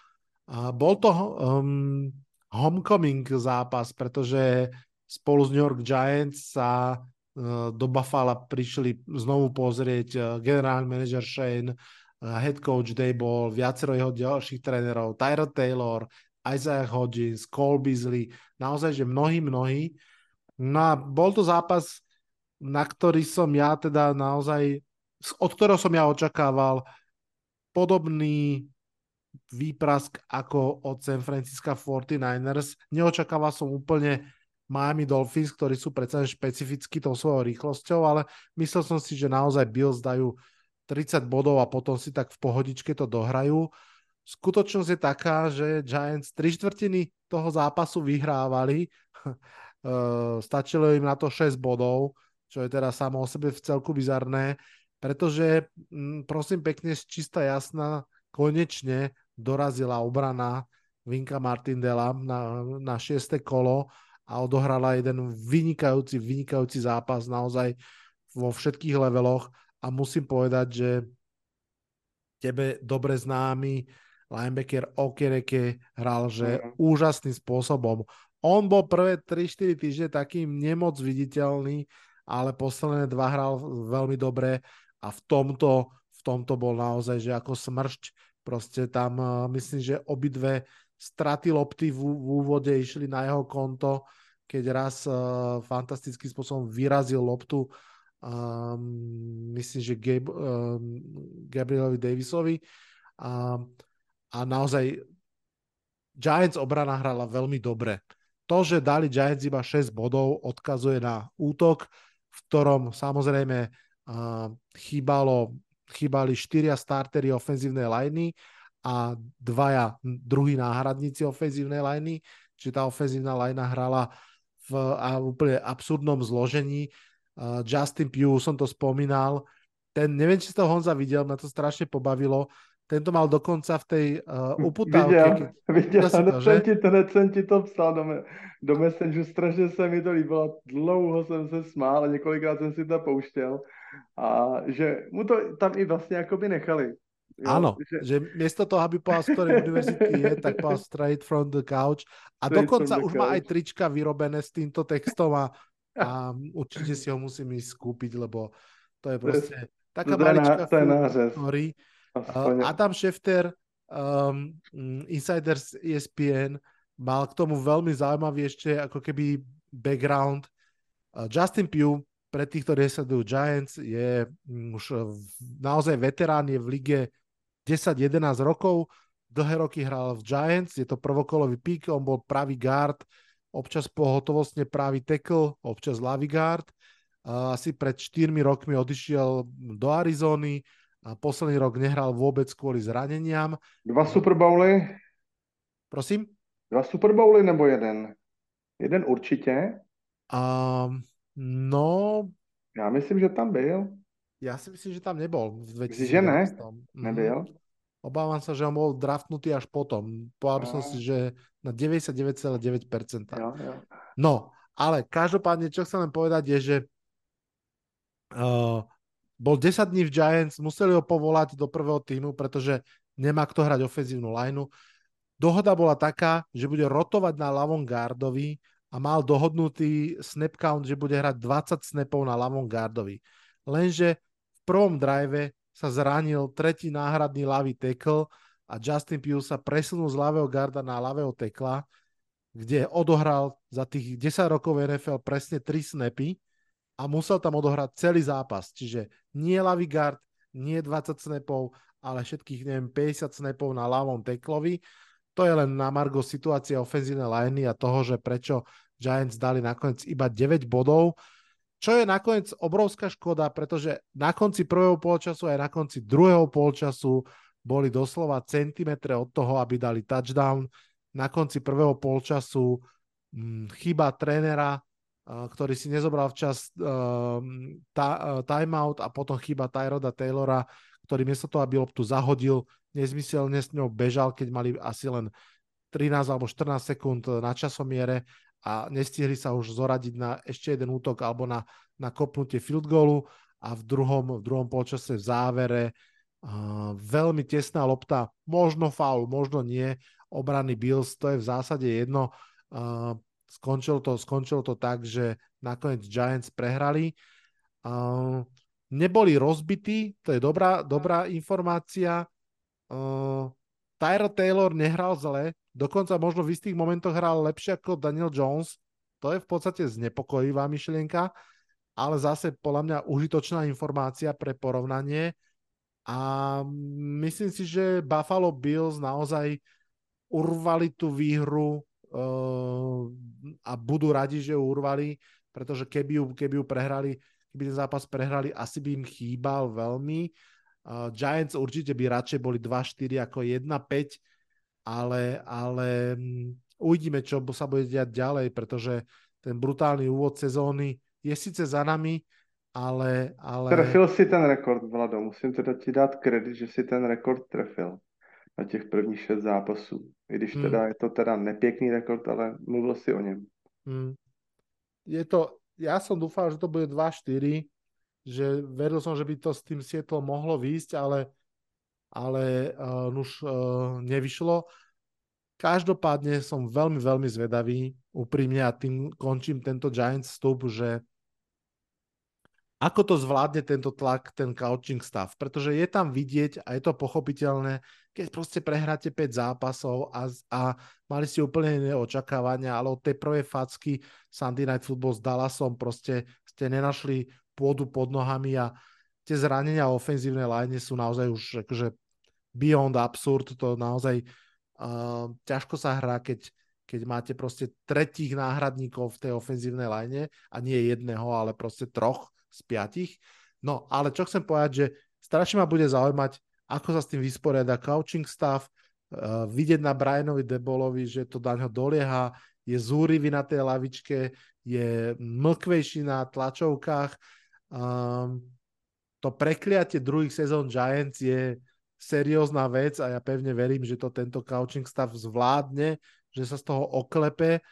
Uh, bol to um, homecoming zápas, pretože spolu s New York Giants sa uh, do Buffalo prišli znovu pozrieť uh, generálny manažer Shane, head coach Dayball, viacero jeho ďalších trénerov, Tyrod Taylor, Isaiah Hodgins, Cole Beasley, naozaj, že mnohí, mnohí. No a bol to zápas, na ktorý som ja teda naozaj, od ktorého som ja očakával podobný výprask ako od San Francisco 49ers. Neočakával som úplne Miami Dolphins, ktorí sú predsa špecificky tou svojou rýchlosťou, ale myslel som si, že naozaj Bills dajú 30 bodov a potom si tak v pohodičke to dohrajú. Skutočnosť je taká, že Giants 3 štvrtiny toho zápasu vyhrávali. Stačilo im na to 6 bodov, čo je teda samo o sebe v celku bizarné, pretože prosím pekne, čistá jasná, konečne dorazila obrana Vinka Martindela na, na 6. kolo a odohrala jeden vynikajúci, vynikajúci zápas naozaj vo všetkých leveloch a musím povedať, že tebe dobre známy linebacker Okereke hral, že mm. úžasným spôsobom. On bol prvé 3-4 týždne takým nemoc viditeľný, ale posledné dva hral veľmi dobre a v tomto, v tomto bol naozaj, že ako smršť, proste tam myslím, že obidve straty lopty v, v úvode išli na jeho konto, keď raz uh, fantastickým spôsobom vyrazil loptu um, myslím, že Gab, um, Gabrielovi Davisovi a, a naozaj Giants obrana hrala veľmi dobre. To, že dali Giants iba 6 bodov, odkazuje na útok, v ktorom samozrejme uh, chýbalo, chýbali štyria startery ofenzívnej liney a dvaja druhí náhradníci ofenzívnej liney, čiže tá ofenzívna linea hrala v a úplne absurdnom zložení. Uh, Justin Pugh, som to spomínal, ten, neviem, či si to Honza videl, ma to strašne pobavilo, tento mal dokonca v tej uh, uputávke. Viděl, hned, to, jsem ti, hned jsem ti to psal do, me, do Messenger, strašně se mi to líbilo, dlouho jsem se smál a několikrát jsem si to pouštěl a že mu to tam i vlastně jakoby nechali. Jo, Áno, že... že miesto toho, aby povedal, z ktorej univerzity je, tak povedal straight from the couch. A straight dokonca už couch. má aj trička vyrobené s týmto textom a, a určite si ho musím ísť skúpiť, lebo to je proste taká maličká story. Uh, Adam Schefter, um, Insiders ESPN, mal k tomu veľmi zaujímavý ešte ako keby background. Uh, Justin Pugh, pre tých, ktorí sledujú Giants, je um, už naozaj veterán, je v lige 10-11 rokov, dlhé roky hral v Giants, je to prvokolový pík, on bol pravý guard, občas pohotovostne pravý tackle, občas ľavý guard. Asi pred 4 rokmi odišiel do Arizony a posledný rok nehral vôbec kvôli zraneniam. Dva Super Bowly? Prosím? Dva Super Bowly nebo jeden? Jeden určitě? Um, no... Já myslím, že tam byl. Ja si myslím, že tam nebol. V Myslíš, že ne? Nebyl? Obávam sa, že on bol draftnutý až potom. Povedal by som si, že na 99,9%. Jo, jo. No, ale každopádne, čo chcem len povedať je, že uh, bol 10 dní v Giants, museli ho povolať do prvého týmu, pretože nemá kto hrať ofenzívnu lineu. Dohoda bola taká, že bude rotovať na ľavom gardovi a mal dohodnutý snap count, že bude hrať 20 snapov na ľavom gardovi. Lenže prvom drive sa zranil tretí náhradný ľavý tackle a Justin Pugh sa presunul z ľavého garda na ľavého tekla, kde odohral za tých 10 rokov NFL presne 3 snapy a musel tam odohrať celý zápas. Čiže nie ľavý guard, nie 20 snapov, ale všetkých, neviem, 50 snapov na ľavom teklovi. To je len na Margo situácia ofenzívnej liney a toho, že prečo Giants dali nakoniec iba 9 bodov čo je nakoniec obrovská škoda, pretože na konci prvého polčasu aj na konci druhého polčasu boli doslova centimetre od toho, aby dali touchdown. Na konci prvého polčasu hm, chyba trénera, uh, ktorý si nezobral včas uh, ta, uh, timeout a potom chyba Tyroda Taylora, ktorý miesto toho, aby loptu zahodil, nezmyselne s ňou bežal, keď mali asi len 13 alebo 14 sekúnd na časomiere a nestihli sa už zoradiť na ešte jeden útok alebo na, na kopnutie field goalu a v druhom, v druhom polčase v závere uh, veľmi tesná lopta, možno faul, možno nie, obrany Bills, to je v zásade jedno. Uh, skončilo, to, skončilo to tak, že nakoniec Giants prehrali. Uh, neboli rozbití, to je dobrá, dobrá informácia. Uh, Tyra Taylor nehral zle, Dokonca možno v istých momentoch hral lepšie ako Daniel Jones. To je v podstate znepokojivá myšlienka, ale zase podľa mňa užitočná informácia pre porovnanie. A myslím si, že Buffalo Bills naozaj urvali tú výhru uh, a budú radi, že ju urvali, pretože keby ju, keby ju prehrali, keby ten zápas prehrali, asi by im chýbal veľmi. Uh, Giants určite by radšej boli 2-4 ako 1-5, ale, ale um, uvidíme, čo sa bude diať ďalej, pretože ten brutálny úvod sezóny je síce za nami, ale... ale... Trefil si ten rekord, Vlado, musím teda ti dát kredit, že si ten rekord trefil na těch prvních šest zápasů. I když teda hmm. je to teda nepěkný rekord, ale mluvil si o něm. Hmm. Je to, ja som dúfal, že to bude 2-4, že veril som, že by to s tým Seattle mohlo výjsť, ale, ale uh, už uh, nevyšlo. Každopádne som veľmi, veľmi zvedavý, úprimne, a tým končím tento Giants vstup, že ako to zvládne tento tlak, ten coaching stav. Pretože je tam vidieť a je to pochopiteľné, keď proste prehráte 5 zápasov a, a mali ste úplne iné očakávania, ale od tej prvej facky Sunday Night Football s Dallasom proste ste nenašli pôdu pod nohami a tie zranenia ofenzívnej line sú naozaj už akože beyond absurd, to naozaj uh, ťažko sa hrá, keď, keď máte proste tretích náhradníkov v tej ofenzívnej line a nie jedného, ale proste troch z piatich. No, ale čo chcem povedať, že strašne ma bude zaujímať, ako sa s tým vysporiada coaching stav, uh, vidieť na Brianovi Debolovi, že to daň ho dolieha, je zúrivý na tej lavičke, je mlkvejší na tlačovkách. Um, to prekliatie druhých sezón Giants je seriózna vec a ja pevne verím, že to tento coaching stav zvládne, že sa z toho oklepe.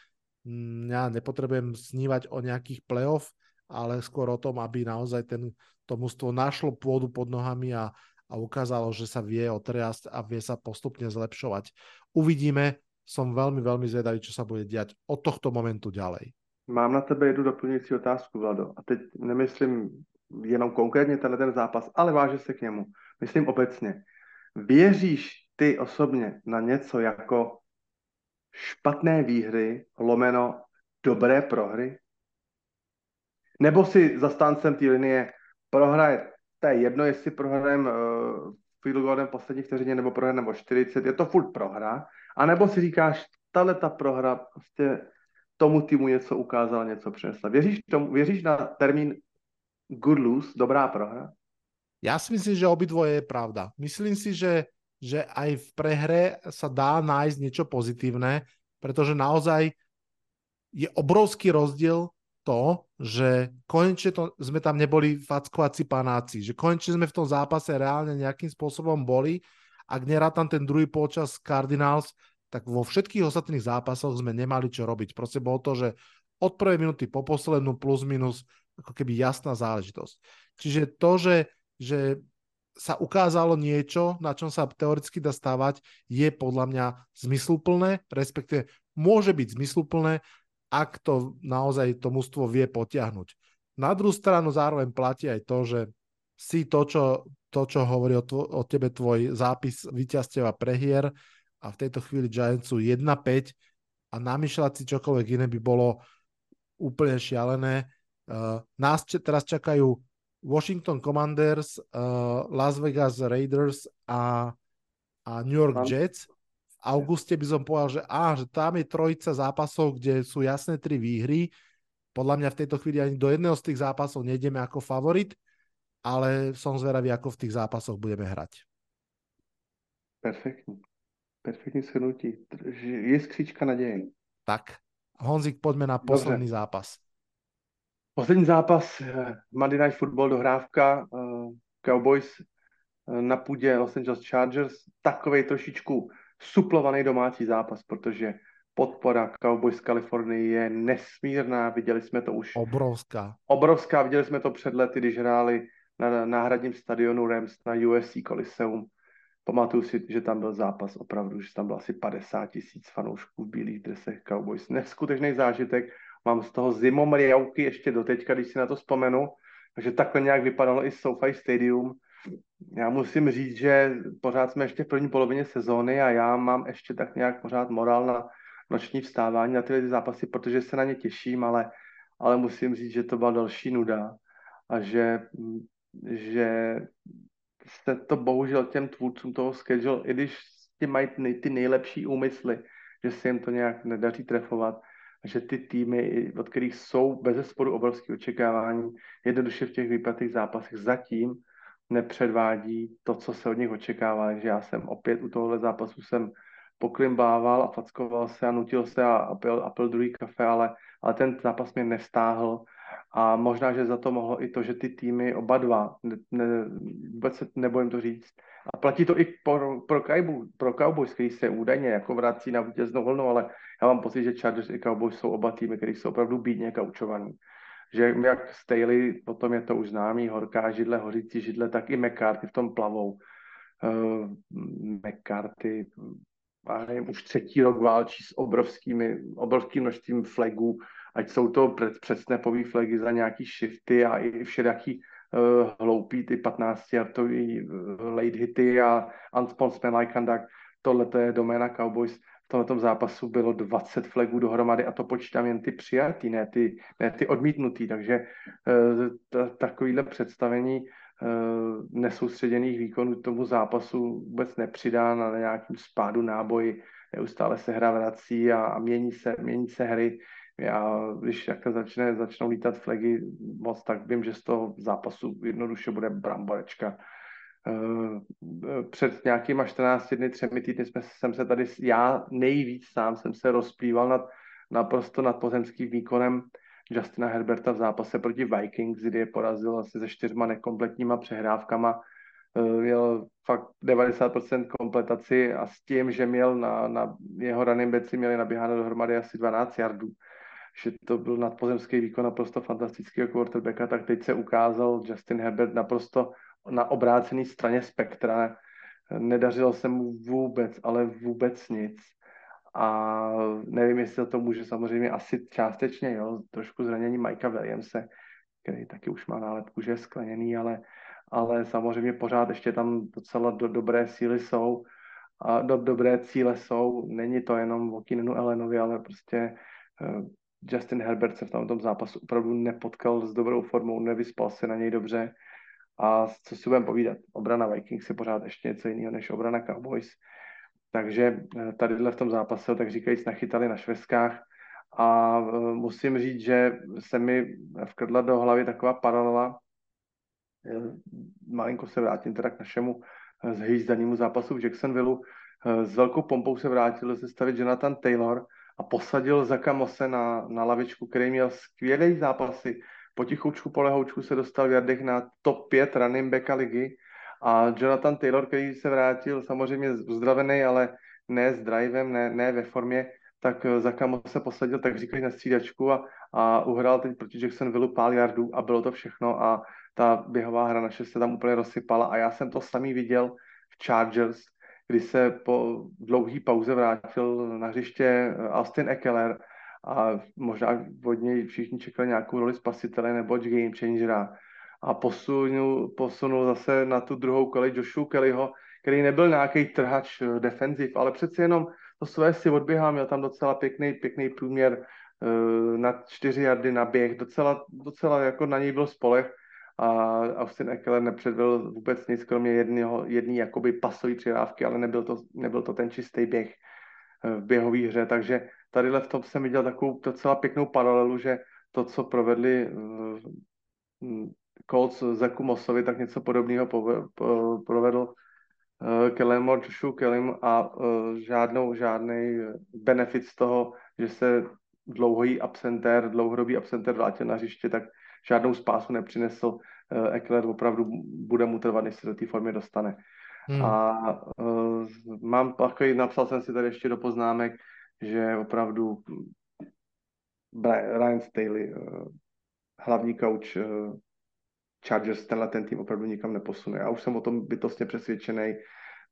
Mm, ja nepotrebujem snívať o nejakých playoff, ale skôr o tom, aby naozaj ten, to mužstvo našlo pôdu pod nohami a, a ukázalo, že sa vie otriasť a vie sa postupne zlepšovať. Uvidíme, som veľmi, veľmi zvedavý, čo sa bude diať od tohto momentu ďalej. Mám na tebe jednu doplňující otázku, Vlado. A teď nemyslím jenom konkrétně tenhle ten zápas, ale váže se k němu. Myslím obecně. Věříš ty osobně na něco jako špatné výhry, lomeno dobré prohry? Nebo si zastáncem té linie prohraje, to je jedno, jestli prohrajeme uh, field goalem poslední vteřině nebo prohrajeme o 40, je to furt prohra, a nebo si říkáš, tahle ta prohra prostě tomu týmu něco ukázala, něco přinesla. Věříš, tomu, věříš na termín good lose, dobrá prohra? Ja si myslím, že obidvoje je pravda. Myslím si, že, že aj v prehre sa dá nájsť niečo pozitívne, pretože naozaj je obrovský rozdiel to, že konečne to, sme tam neboli fackovací panáci, že konečne sme v tom zápase reálne nejakým spôsobom boli. Ak nerátam ten druhý počas Cardinals, tak vo všetkých ostatných zápasoch sme nemali čo robiť. Proste bolo to, že od prvej minúty po poslednú plus minus ako keby jasná záležitosť. Čiže to, že, že sa ukázalo niečo, na čom sa teoreticky dá stávať, je podľa mňa zmysluplné, respektíve môže byť zmysluplné, ak to naozaj to mužstvo vie potiahnuť. Na druhú stranu zároveň platí aj to, že si to, čo, to, čo hovorí o, tvo, o tebe tvoj zápis víťazsteva prehier a v tejto chvíli Giants sú 1-5 a namýšľať si čokoľvek iné by bolo úplne šialené. Uh, nás č- teraz čakajú Washington Commanders, uh, Las Vegas Raiders a, a New York Jets auguste by som povedal, že, á, že tam je trojica zápasov, kde sú jasné tri výhry. Podľa mňa v tejto chvíli ani do jedného z tých zápasov nejdeme ako favorit, ale som zveravý, ako v tých zápasoch budeme hrať. Perfektní. Perfektní shrnutí. Je skříčka naděje. Tak. Honzik, poďme na posledný Dobře. zápas. Poslední zápas, eh, Monday Night Football, dohrávka, uh, Cowboys uh, na půdě Los Angeles Chargers, takovej trošičku suplovaný domácí zápas, protože podpora Cowboys Kalifornie je nesmírná, viděli jsme to už. Obrovská. Obrovská, viděli jsme to před lety, když hráli na náhradním stadionu Rams na USC Coliseum. Pamatuju si, že tam byl zápas opravdu, že tam bylo asi 50 tisíc fanoušků v bílých dresech Cowboys. Neskutečný zážitek. Mám z toho zimomriavky ještě doteďka, když si na to vzpomenu. Takže takhle nějak vypadalo i SoFi Stadium já musím říct, že pořád jsme ještě v první polovině sezóny a já mám ještě tak nějak pořád morál na noční vstávání na tyhle zápasy, protože se na ně těším, ale, ale musím říct, že to byla další nuda a že, že se to bohužel těm tvůrcům toho schedule, i když ti mají ty nejlepší úmysly, že se jim to nějak nedaří trefovat, že ty týmy, od kterých jsou bez sporu obrovské očekávání, jednoduše v těch výplatých zápasech zatím nepředvádí to, co se od nich očekává. Takže já jsem opět u tohohle zápasu jsem poklimbával a fackoval se a nutil se a, a, pil, a pil druhý kafe, ale, ale ten zápas mě nevstáhl a možná, že za to mohlo i to, že ty týmy oba dva, ne, ne, vůbec se nebojím to říct, a platí to i pro, pro, Cowboys, pro Cowboys, který se údajně jako vrací na vítěznou vlnu, ale já mám pocit, že Chargers i Cowboys jsou oba týmy, které jsou opravdu bídně kaučovaný. Že jak Staley, potom je to už známý, horká židle, hořící židle, tak i McCarthy v tom plavou. Uh, McCarthy, já nevím, už třetí rok válčí s obrovskými, obrovským množstvím flagů, ať jsou to před, předsnapový flagy za nějaký shifty a i všelijaký uh, hloupý ty 15 jartový uh, late hity a unsportsmanlike conduct. Tohle to je doména Cowboys. V tomto zápasu bylo 20 flagů dohromady a to počítám jen ty přijatý, ne ty, ne ty odmítnutý. Takže uh, takovýhle představení uh, nesoustředěných výkonů tomu zápasu vůbec nepřidá na nějakým spádu náboji. Neustále se hra vrací a, a mění, se, mění se hry já, když jako začne, začnou lítat flagy moc, tak vím, že z toho zápasu jednoduše bude bramborečka. Eh, před nějakýma 14 dny, třemi týdny jsme, jsem se tady, já nejvíc sám jsem se rozplýval nad naprosto nad pozemským výkonem Justina Herberta v zápase proti Vikings, kdy je porazil asi se čtyřma nekompletníma přehrávkama. Eh, měl fakt 90% kompletaci a s tím, že měl na, na jeho running backi měli naběháno dohromady asi 12 yardů že to byl nadpozemský výkon naprosto fantastického quarterbacka, tak teď se ukázal Justin Herbert naprosto na obrácené straně spektra. Nedařilo se mu vůbec, ale vůbec nic. A nevím, jestli to může samozřejmě asi částečně, jo, trošku zranění Mikea Williamse, který taky už má nálepku, že je skleněný, ale, ale samozřejmě pořád ještě tam docela do, dobré síly jsou a do, dobré cíle jsou. Není to jenom o Kinenu Elenovi, ale prostě eh, Justin Herbert se v tomto zápasu opravdu nepotkal s dobrou formou, nevyspal se na něj dobře. A co si budeme povídat, obrana Vikings je pořád ještě něco jiného než obrana Cowboys. Takže eh, tadyhle v tom zápase, tak říkajíc, nachytali na šveskách. A eh, musím říct, že se mi vkrdla do hlavy taková paralela. Eh, malinko se vrátím teda k našemu zhýzdanému zápasu v Jacksonville. S velkou pompou se vrátil ze stavit Jonathan Taylor, a posadil Zaka Mose na, na lavičku, který měl skvělé zápasy. Potichoučku, polehoučku se dostal v jardech na top 5 running backa ligy. A Jonathan Taylor, který se vrátil samozřejmě uzdravený, ale ne s drivem, ne, ne ve formě, tak Zaka Mose posadil, tak říkají na střídačku a, a uhrál teď proti Jacksonville pár yardů a bylo to všechno a ta běhová hra naše se tam úplně rozsypala. A já jsem to samý viděl v Chargers, kdy se po dlouhé pauze vrátil na hřiště eh, Austin Eckler a možná od něj všichni čekali nějakou roli spasitele nebo game changera. A posunul, posunul zase na tu druhou kolej Joshu Kellyho, který nebyl nějaký trhač eh, defenziv, ale přeci jenom to své si odběhal, měl tam docela pěkný, pěkný průměr uh, na čtyři jardy na běh, docela, docela jako na něj byl spolech a Austin Eckler nepředvedl vůbec nic, kromě jedného, jedný jakoby pasový přidávky, ale nebyl to, nebyl to ten čistý běh eh, v běhové hře, takže tadyhle v tom jsem viděl takovou docela pěknou paralelu, že to, co provedli uh, Colts Zeku Mosovi, tak něco podobného provedl uh, Kellen Joshu Kellim a žádnou, žádný benefit z toho, že se dlouhý absentér, dlouhodobý absentér vrátil na hřiště, tak žádnou spásu nepřinesl. Eh, Eckler opravdu bude mu trvat, než se do té formy dostane. Hmm. A uh, mám takový, napsal jsem si tady ještě do poznámek, že opravdu Ryan Staley, uh, hlavní coach uh, Chargers, tenhle ten tým opravdu nikam neposune. Já už jsem o tom bytostně přesvědčený.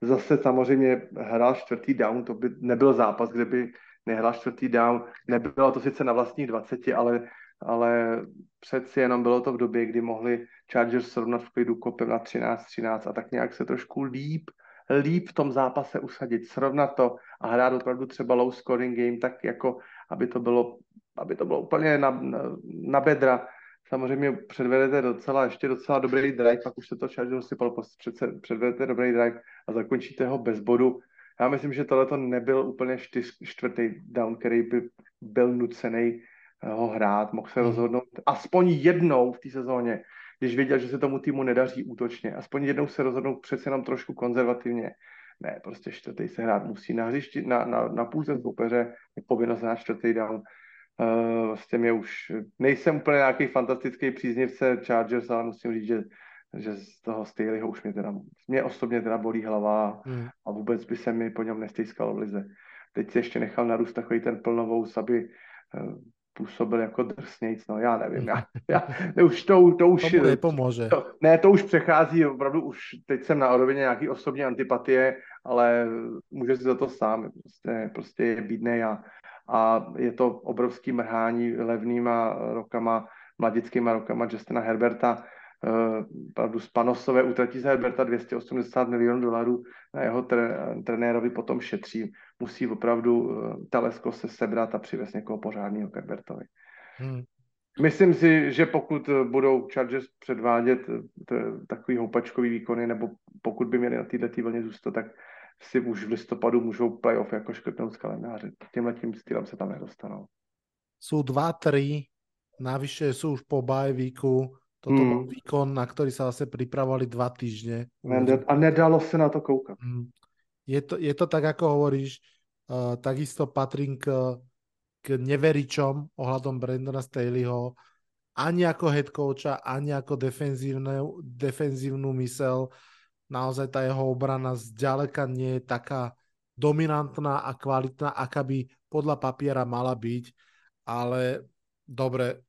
Zase samozřejmě hrál čtvrtý down, to by nebyl zápas, kde by nehrál čtvrtý down. Nebylo to sice na vlastních 20, ale ale přeci jenom bylo to v době, kdy mohli Chargers srovnat v klidu kopem na 13-13 a tak nějak se trošku líp, líp v tom zápase usadit, srovnat to a hrát opravdu třeba low scoring game, tak jako, aby to bylo, aby to bylo úplně na, na, na bedra. Samozřejmě předvedete docela, ještě docela dobrý drive, pak už se to Chargers sypalo, přece předvedete dobrý drive a zakončíte ho bez bodu. Já myslím, že tohle to nebyl úplně čtyř, čtvrtý down, který by byl nucený ho hrát, mohl se hmm. rozhodnout aspoň jednou v té sezóně, když věděl, že se tomu týmu nedaří útočně. Aspoň jednou se rozhodnou přece jenom trošku konzervativně. Ne, prostě čtvrtý se hrát musí na hřišti, na, na, na půlce soupeře, je povinnost na čtvrtý down. Uh, vlastně mě už, nejsem úplně nějaký fantastický příznivce Chargers, ale musím říct, že že z toho Staleyho už mě teda, mě osobně teda bolí hlava hmm. a vůbec by se mi po něm nestýskalo v lize. Teď si ještě nechal narůst takový ten plnovou, aby uh, působil jako drsnějc, no já nevím, já, já už to, to už... To nepomůže. To, ne, to už přechází, opravdu už teď jsem na rovině nějaký osobní antipatie, ale může si za to sám, prostě, prostě je bídnej a, a je to obrovský mrhání levnýma rokama, mladickýma rokama Justina Herberta, z Panosové utratí za Herberta 280 milionů dolarů, na jeho tre, trenérovi potom šetří. Musí opravdu uh, Telesko se sebrat a přivést někoho pořádného k Herbertovi. Hmm. Myslím si, že pokud budou Chargers předvádět takový houpačkový výkony, nebo pokud by měli na této vlně zůstat, tak si už v listopadu můžou playoff jako škrtnout z kalendáře. Tímhle tím stylem se tam nedostanou. Jsou dva, tři, navyše jsou už po bajvíku, toto hmm. bol výkon, na ktorý sa zase pripravovali dva týždne. A nedalo sa na to koukať. Hmm. Je to, je to tak, ako hovoríš, uh, takisto patrím k, k neveričom ohľadom Brandona Staleyho, ani ako head coacha, ani ako defenzívnu, defenzívnu mysel. Naozaj tá jeho obrana zďaleka nie je taká dominantná a kvalitná, aká by podľa papiera mala byť, ale dobre,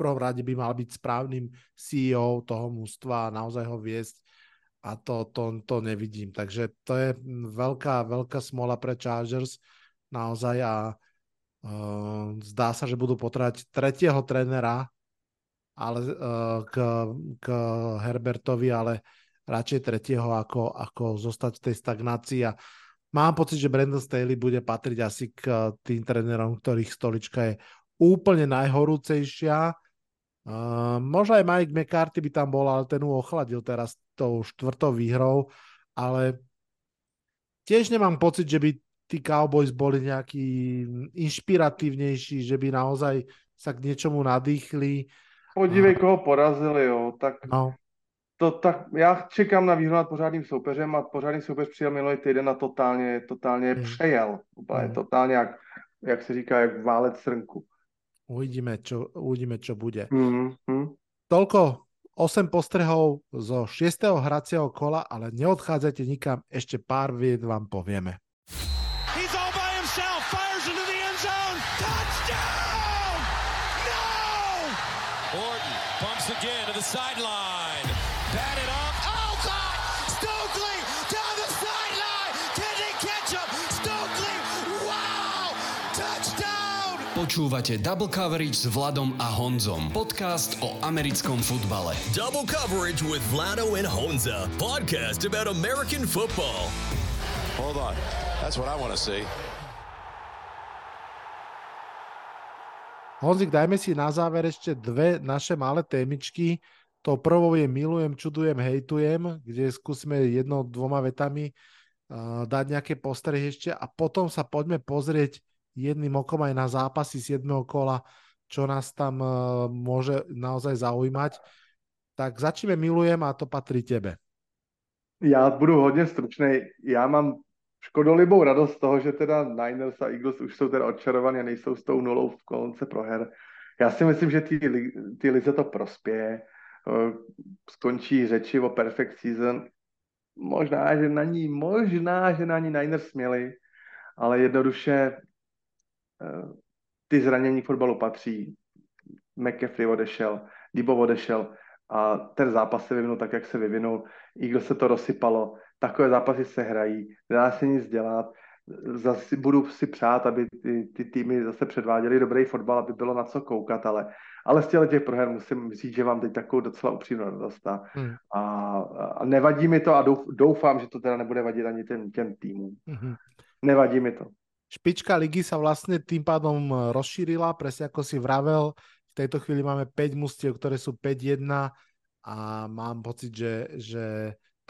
prvom rade by mal byť správnym CEO toho mústva a naozaj ho viesť a to, to, to nevidím. Takže to je veľká, veľká smola pre Chargers naozaj a uh, zdá sa, že budú potrebať tretieho trenera ale, uh, k, k Herbertovi, ale radšej tretieho ako, ako zostať v tej stagnácii a mám pocit, že Brandon Staley bude patriť asi k tým trénerom, ktorých stolička je úplne najhorúcejšia Uh, možno aj Mike McCarthy by tam bol, ale ten ochladil teraz tou štvrtou výhrou, ale tiež nemám pocit, že by tí Cowboys boli nejaký inšpiratívnejší, že by naozaj sa k niečomu nadýchli. Podívej, koho porazili, jo. Tak, no. to, tak já čekám na výhru nad pořádným soupeřem a pořádný soupeř přijel minulý týden a totálně, totálně mm. přejel. Úplně mm. totálně, jak, jak se říká, jak válec srnku. Uvidíme, čo, uvidíme, čo bude. Mm-hmm. Toľko 8 postrehov zo 6. hracieho kola, ale neodchádzajte nikam, ešte pár vied vám povieme. By himself, Počúvate Double Coverage s Vladom a Honzom. Podcast o americkom futbale. Double Coverage with Vlado and Honza. Podcast about American football. Hold on. That's what I want to see. Honzik, dajme si na záver ešte dve naše malé témičky. To prvou je milujem, čudujem, hejtujem, kde skúsime jednou, dvoma vetami uh, dať nejaké postrehy ešte a potom sa poďme pozrieť jedným okom aj na zápasy 7. kola, čo nás tam uh, môže naozaj zaujímať. Tak začneme milujem a to patří tebe. Já budu hodně stručný. Já mám škodolibou radost z toho, že teda Niners a Eagles už jsou teda odčarovaní a nejsou s tou nulou v kolonce proher. Já si myslím, že ty, ty lize to prospěje. Skončí řeči o perfect season. Možná, že na ní, možná, že na ní Niners směli, ale jednoduše ty zranění fotbalu patří. McAfee odešel, Dibo odešel a ten zápas se vyvinul tak, jak se vyvinul. Eagles se to rozsypalo, takové zápasy se hrají, nedá se nic dělat. Zase budu si přát, aby ty, ty týmy zase předváděly dobrý fotbal, aby bylo na co koukat, ale, ale z těch proher musím říct, že mám teď takovou docela upřímnou radost a, hmm. a, a nevadí mi to a doufám, že to teda nebude vadit ani těm, těm týmům. Hmm. Nevadí mi to špička ligy sa vlastne tým pádom e, rozšírila, presne ako si vravel. V tejto chvíli máme 5 mustiev, ktoré sú 5-1 a mám pocit, že, že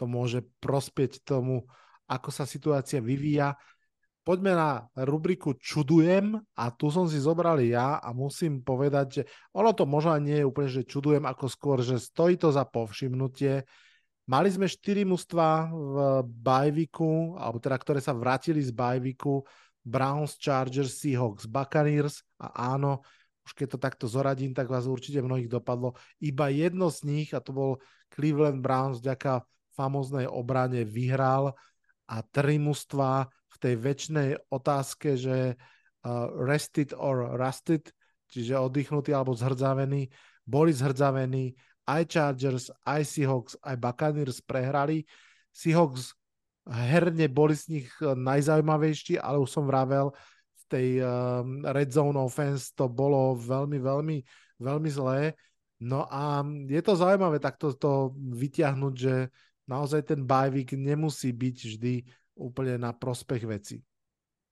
to môže prospieť tomu, ako sa situácia vyvíja. poďme na rubriku Čudujem a tu som si zobral ja a musím povedať, že ono to možno nie je úplne, že čudujem, ako skôr, že stojí to za povšimnutie. Mali sme 4 mužstva v bajviku, alebo teda, ktoré sa vrátili z bajviku, Browns, Chargers, Seahawks, Buccaneers a áno, už keď to takto zoradím, tak vás určite mnohých dopadlo. Iba jedno z nich, a to bol Cleveland Browns, vďaka famoznej obrane vyhral a tri mužstva v tej väčšnej otázke, že uh, rested or rusted, čiže oddychnutý alebo zhrdzavený, boli zhrdzavení, aj Chargers, aj Seahawks, aj Buccaneers prehrali. Seahawks herne boli z nich eh, najzaujímavejší, ale už som vravel, v tej um, red zone offense to bolo veľmi, veľmi, veľmi zlé. No a je to zaujímavé takto to vyťahnuť, že naozaj ten bajvik nemusí byť vždy úplně na prospech věcí.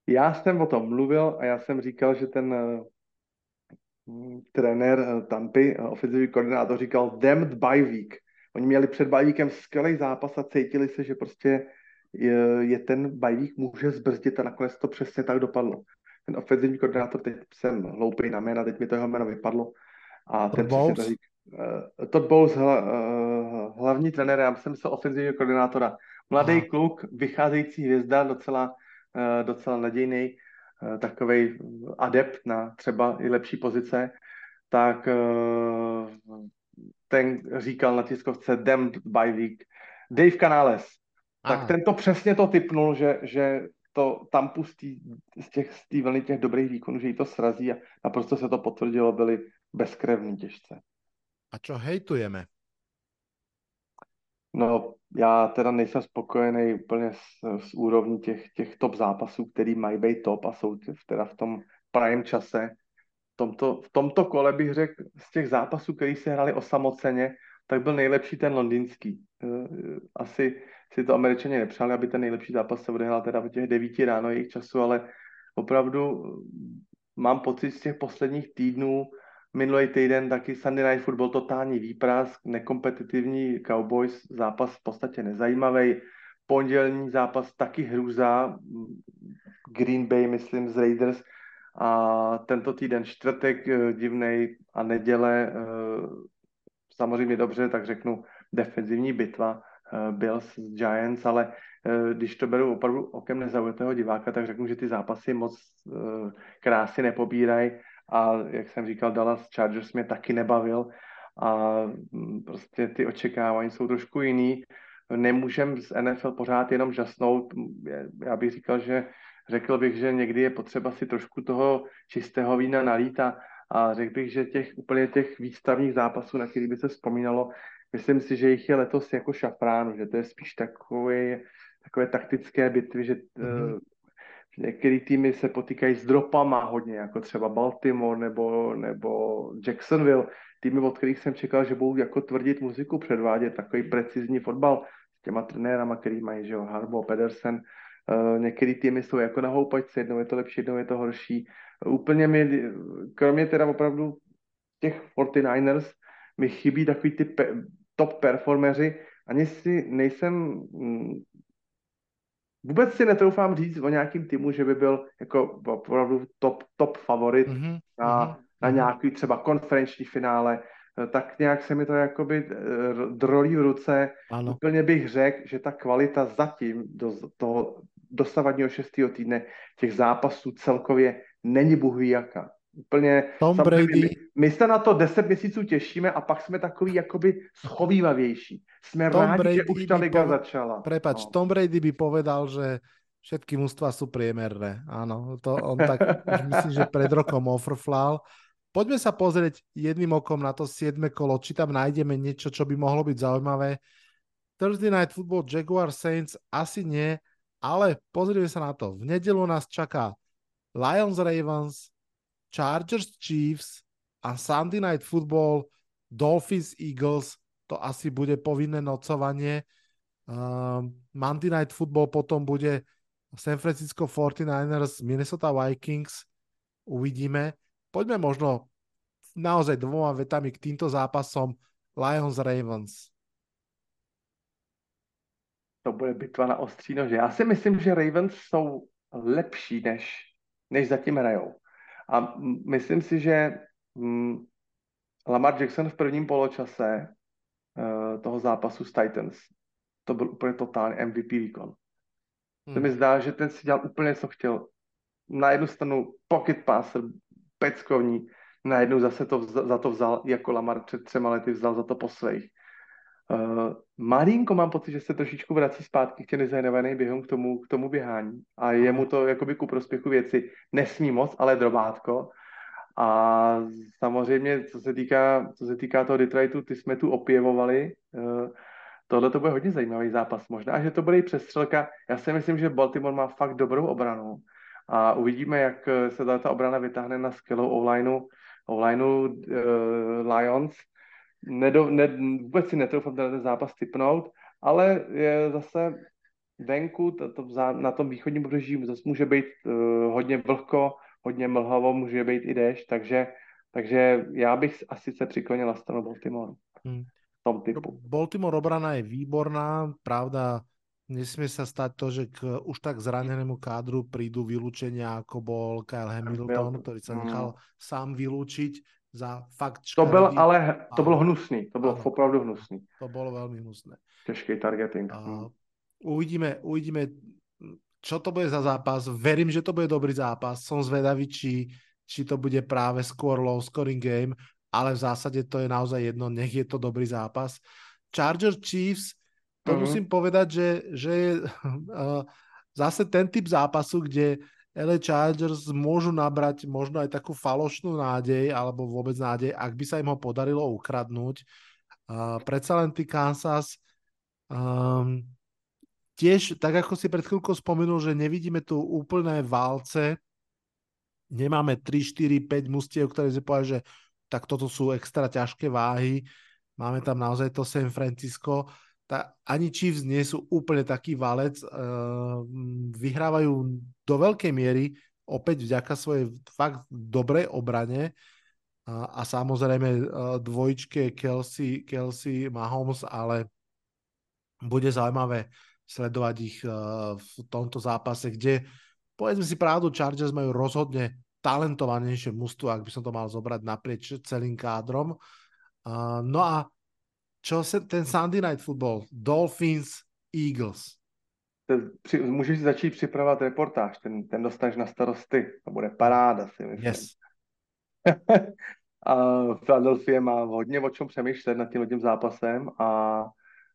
Já jsem o tom mluvil a já jsem říkal, že ten uh, trenér uh, Tampy, uh, koordinátor, říkal damned by. Oni měli před bajvíkem skvělý zápas a cítili se, že prostě je, je ten bajvík může zbrzdit a nakonec to přesně tak dopadlo. Ten ofenzivní koordinátor, teď jsem hloupý na jména, teď mi to jeho jméno vypadlo. A ten přesně to řík, uh, Todd Bowles, hla, uh, hlavní trenér, já jsem se ofenzivního koordinátora, Mladý Aha. kluk, vycházející hvězda, docela, uh, docela nadějný, uh, takový adept na třeba i lepší pozice, tak uh, ten říkal na tiskovce Damned by Week. Dave Canales. Tak ten to přesně to typnul, že, že to tam pustí z těch z té vlny těch dobrých výkonů, že jí to srazí a naprosto se to potvrdilo, byli bezkrevní těžce. A čo hejtujeme? No, já teda nejsem spokojený úplně s, s úrovní těch, těch top zápasů, který mají být top a jsou teda v tom prime čase. V tomto, v tomto kole bych řekl, z těch zápasů, který se hrali osamoceně, tak byl nejlepší ten londýnský. Eh, asi si to američani nepřáli, aby ten nejlepší zápas se odehrál teda v těch devíti ráno jejich času, ale opravdu mám pocit z těch posledních týdnů, Minulý týden taky Sunday Night Football totální výprask, nekompetitivní Cowboys, zápas v podstatě nezajímavý. Pondělní zápas taky hrůza, Green Bay, myslím, z Raiders. A tento týden čtvrtek eh, divnej a neděle eh, samozřejmě dobře, tak řeknu defenzivní bitva Bills s Giants, ale když to beru opravdu okem nezaujatého diváka, tak řeknu, že ty zápasy moc krásy nepobírají a jak jsem říkal, Dallas Chargers mě taky nebavil a mm, prostě ty očekávání jsou trošku jiný. Nemůžem z NFL pořád jenom žasnout. Já bych říkal, že řekl bych, že někdy je potřeba si trošku toho čistého vína nalít a, a řekl bych, že těch úplně těch výstavních zápasů, na který by se vzpomínalo, myslím si, že jich je letos jako šafránu, že to je spíš takové, takové taktické bitvy, že mm-hmm. Některé týmy se potýkají s dropama hodně, jako třeba Baltimore nebo, nebo Jacksonville. Týmy, od kterých jsem čekal, že budou jako tvrdit muziku, předvádět takový precizní fotbal s těma trenérama, který mají, že jo, Harbo, Pedersen. Uh, některé týmy jsou jako na houpačce, jednou je to lepší, jednou je to horší. Úplně mi, kromě teda opravdu těch 49ers, mi chybí takový ty pe- top performeři. Ani si nejsem mm, vůbec si netroufám říct o nějakým týmu, že by byl jako opravdu top, top favorit mm-hmm. na, mm-hmm. na nějaký třeba konferenční finále, tak nějak se mi to jakoby eh, drolí v ruce. Ano. Úplně bych řekl, že ta kvalita zatím do toho dosavadního šestého týdne těch zápasů celkově není buhví jaká. Úplně, Tom Brady. My, my se na to 10 měsíců těšíme a pak jsme takový jakoby schovývavější. Jsme Tom rádi, Brady že už ta liga po... začala. Prepač, no. Tom Brady by povedal, že všetky mužstva sú priemerné. Áno, to on tak už myslím, že pred rokom ofrflal. Poďme sa pozrieť jedným okom na to 7. kolo, či tam nájdeme niečo, čo by mohlo byť zaujímavé. Thursday Night Football Jaguar Saints asi nie, ale pozrieme sa na to. V nedelu nás čaká Lions Ravens, Chargers Chiefs a Sunday Night Football Dolphins Eagles, to asi bude povinné nocovanie. Uh, Monday Night Football potom bude San Francisco 49ers, Minnesota Vikings. Uvidíme. Poďme možno naozaj dvoma vetami k týmto zápasom Lions Ravens. To bude bitva na ostří nože. Já si myslím, že Ravens jsou lepší, než, než zatím hrajou. A myslím si, že Lamar Jackson v prvním poločase uh, toho zápasu s Titans, to byl úplně totálně MVP výkon. Hmm. To mi zdá, že ten si dělal úplně, co chtěl. Na jednu stranu pocket passer, peckovní, na jednu zase to vzal, za to vzal, jako Lamar před třema lety vzal za to po svých. Uh, malinko mám pocit, že se trošičku vrací zpátky k těm designovaným běhům k tomu, k tomu běhání a je mu to jakoby ku prospěchu věci. Nesmí moc, ale drobátko. A samozřejmě, co se týká, co se týká toho Detroitu, ty jsme tu opěvovali. Uh, tohle to bude hodně zajímavý zápas. Možná, že to bude i přestřelka. Já si myslím, že Baltimore má fakt dobrou obranu a uvidíme, jak se ta obrana vytáhne na skvělou online online uh, Lions nedo, ne, vůbec si netroufám ten zápas typnout, ale je zase venku, to, to, na tom východním pobřeží zase může být uh, hodně vlhko, hodně mlhavo, může být i déšť, takže, takže já bych asi se přiklonil na stranu Baltimore. Hmm. V tom typu. Baltimore obrana je výborná, pravda, nesmie sa stať to, že k už tak zranenému kádru prídu vylúčenia, ako bol Kyle Hamilton, ktorý sa nechal mm. sám vylúčiť za fakt škaredý. To byl ale, to bylo hnusný, to bylo ano, opravdu hnusný. To bylo velmi hnusné. Těžký targeting. Uh, uvidíme, uvidíme, čo to bude za zápas. Verím, že to bude dobrý zápas. Som zvedavý, či, či to bude práve skôr low scoring game, ale v zásade to je naozaj jedno, nech je to dobrý zápas. Charger Chiefs, to uh-huh. musím povedať, že, že je uh, zase ten typ zápasu, kde LA Chargers môžu nabrať možno aj takú falošnú nádej, alebo vôbec nádej, ak by sa im ho podarilo ukradnúť. Uh, predsa len ty Kansas um, tiež, tak ako si pred chvíľkou spomenul, že nevidíme tu úplné válce, nemáme 3, 4, 5 mustiev, ktoré si povedali, že tak toto sú extra ťažké váhy, máme tam naozaj to San Francisco, tá, ani Chiefs nie sú úplne taký valec. Uh, vyhrávajú do veľkej miery opäť vďaka svojej fakt dobrej obrane a, a samozrejme uh, dvojičke Kelsey, Kelsey Mahomes, ale bude zaujímavé sledovať ich uh, v tomto zápase, kde povedzme si pravdu, Chargers majú rozhodne talentovanejšie mužstvo, ak by som to mal zobrať naprieč celým kádrom. Uh, no a čo se ten Sunday Night Football, Dolphins, Eagles. Při, můžeš začít připravovat reportáž, ten, ten dostaneš na starosty, to bude paráda si myslím. Yes. a Philadelphia má hodně o čem přemýšlet nad tím tím zápasem a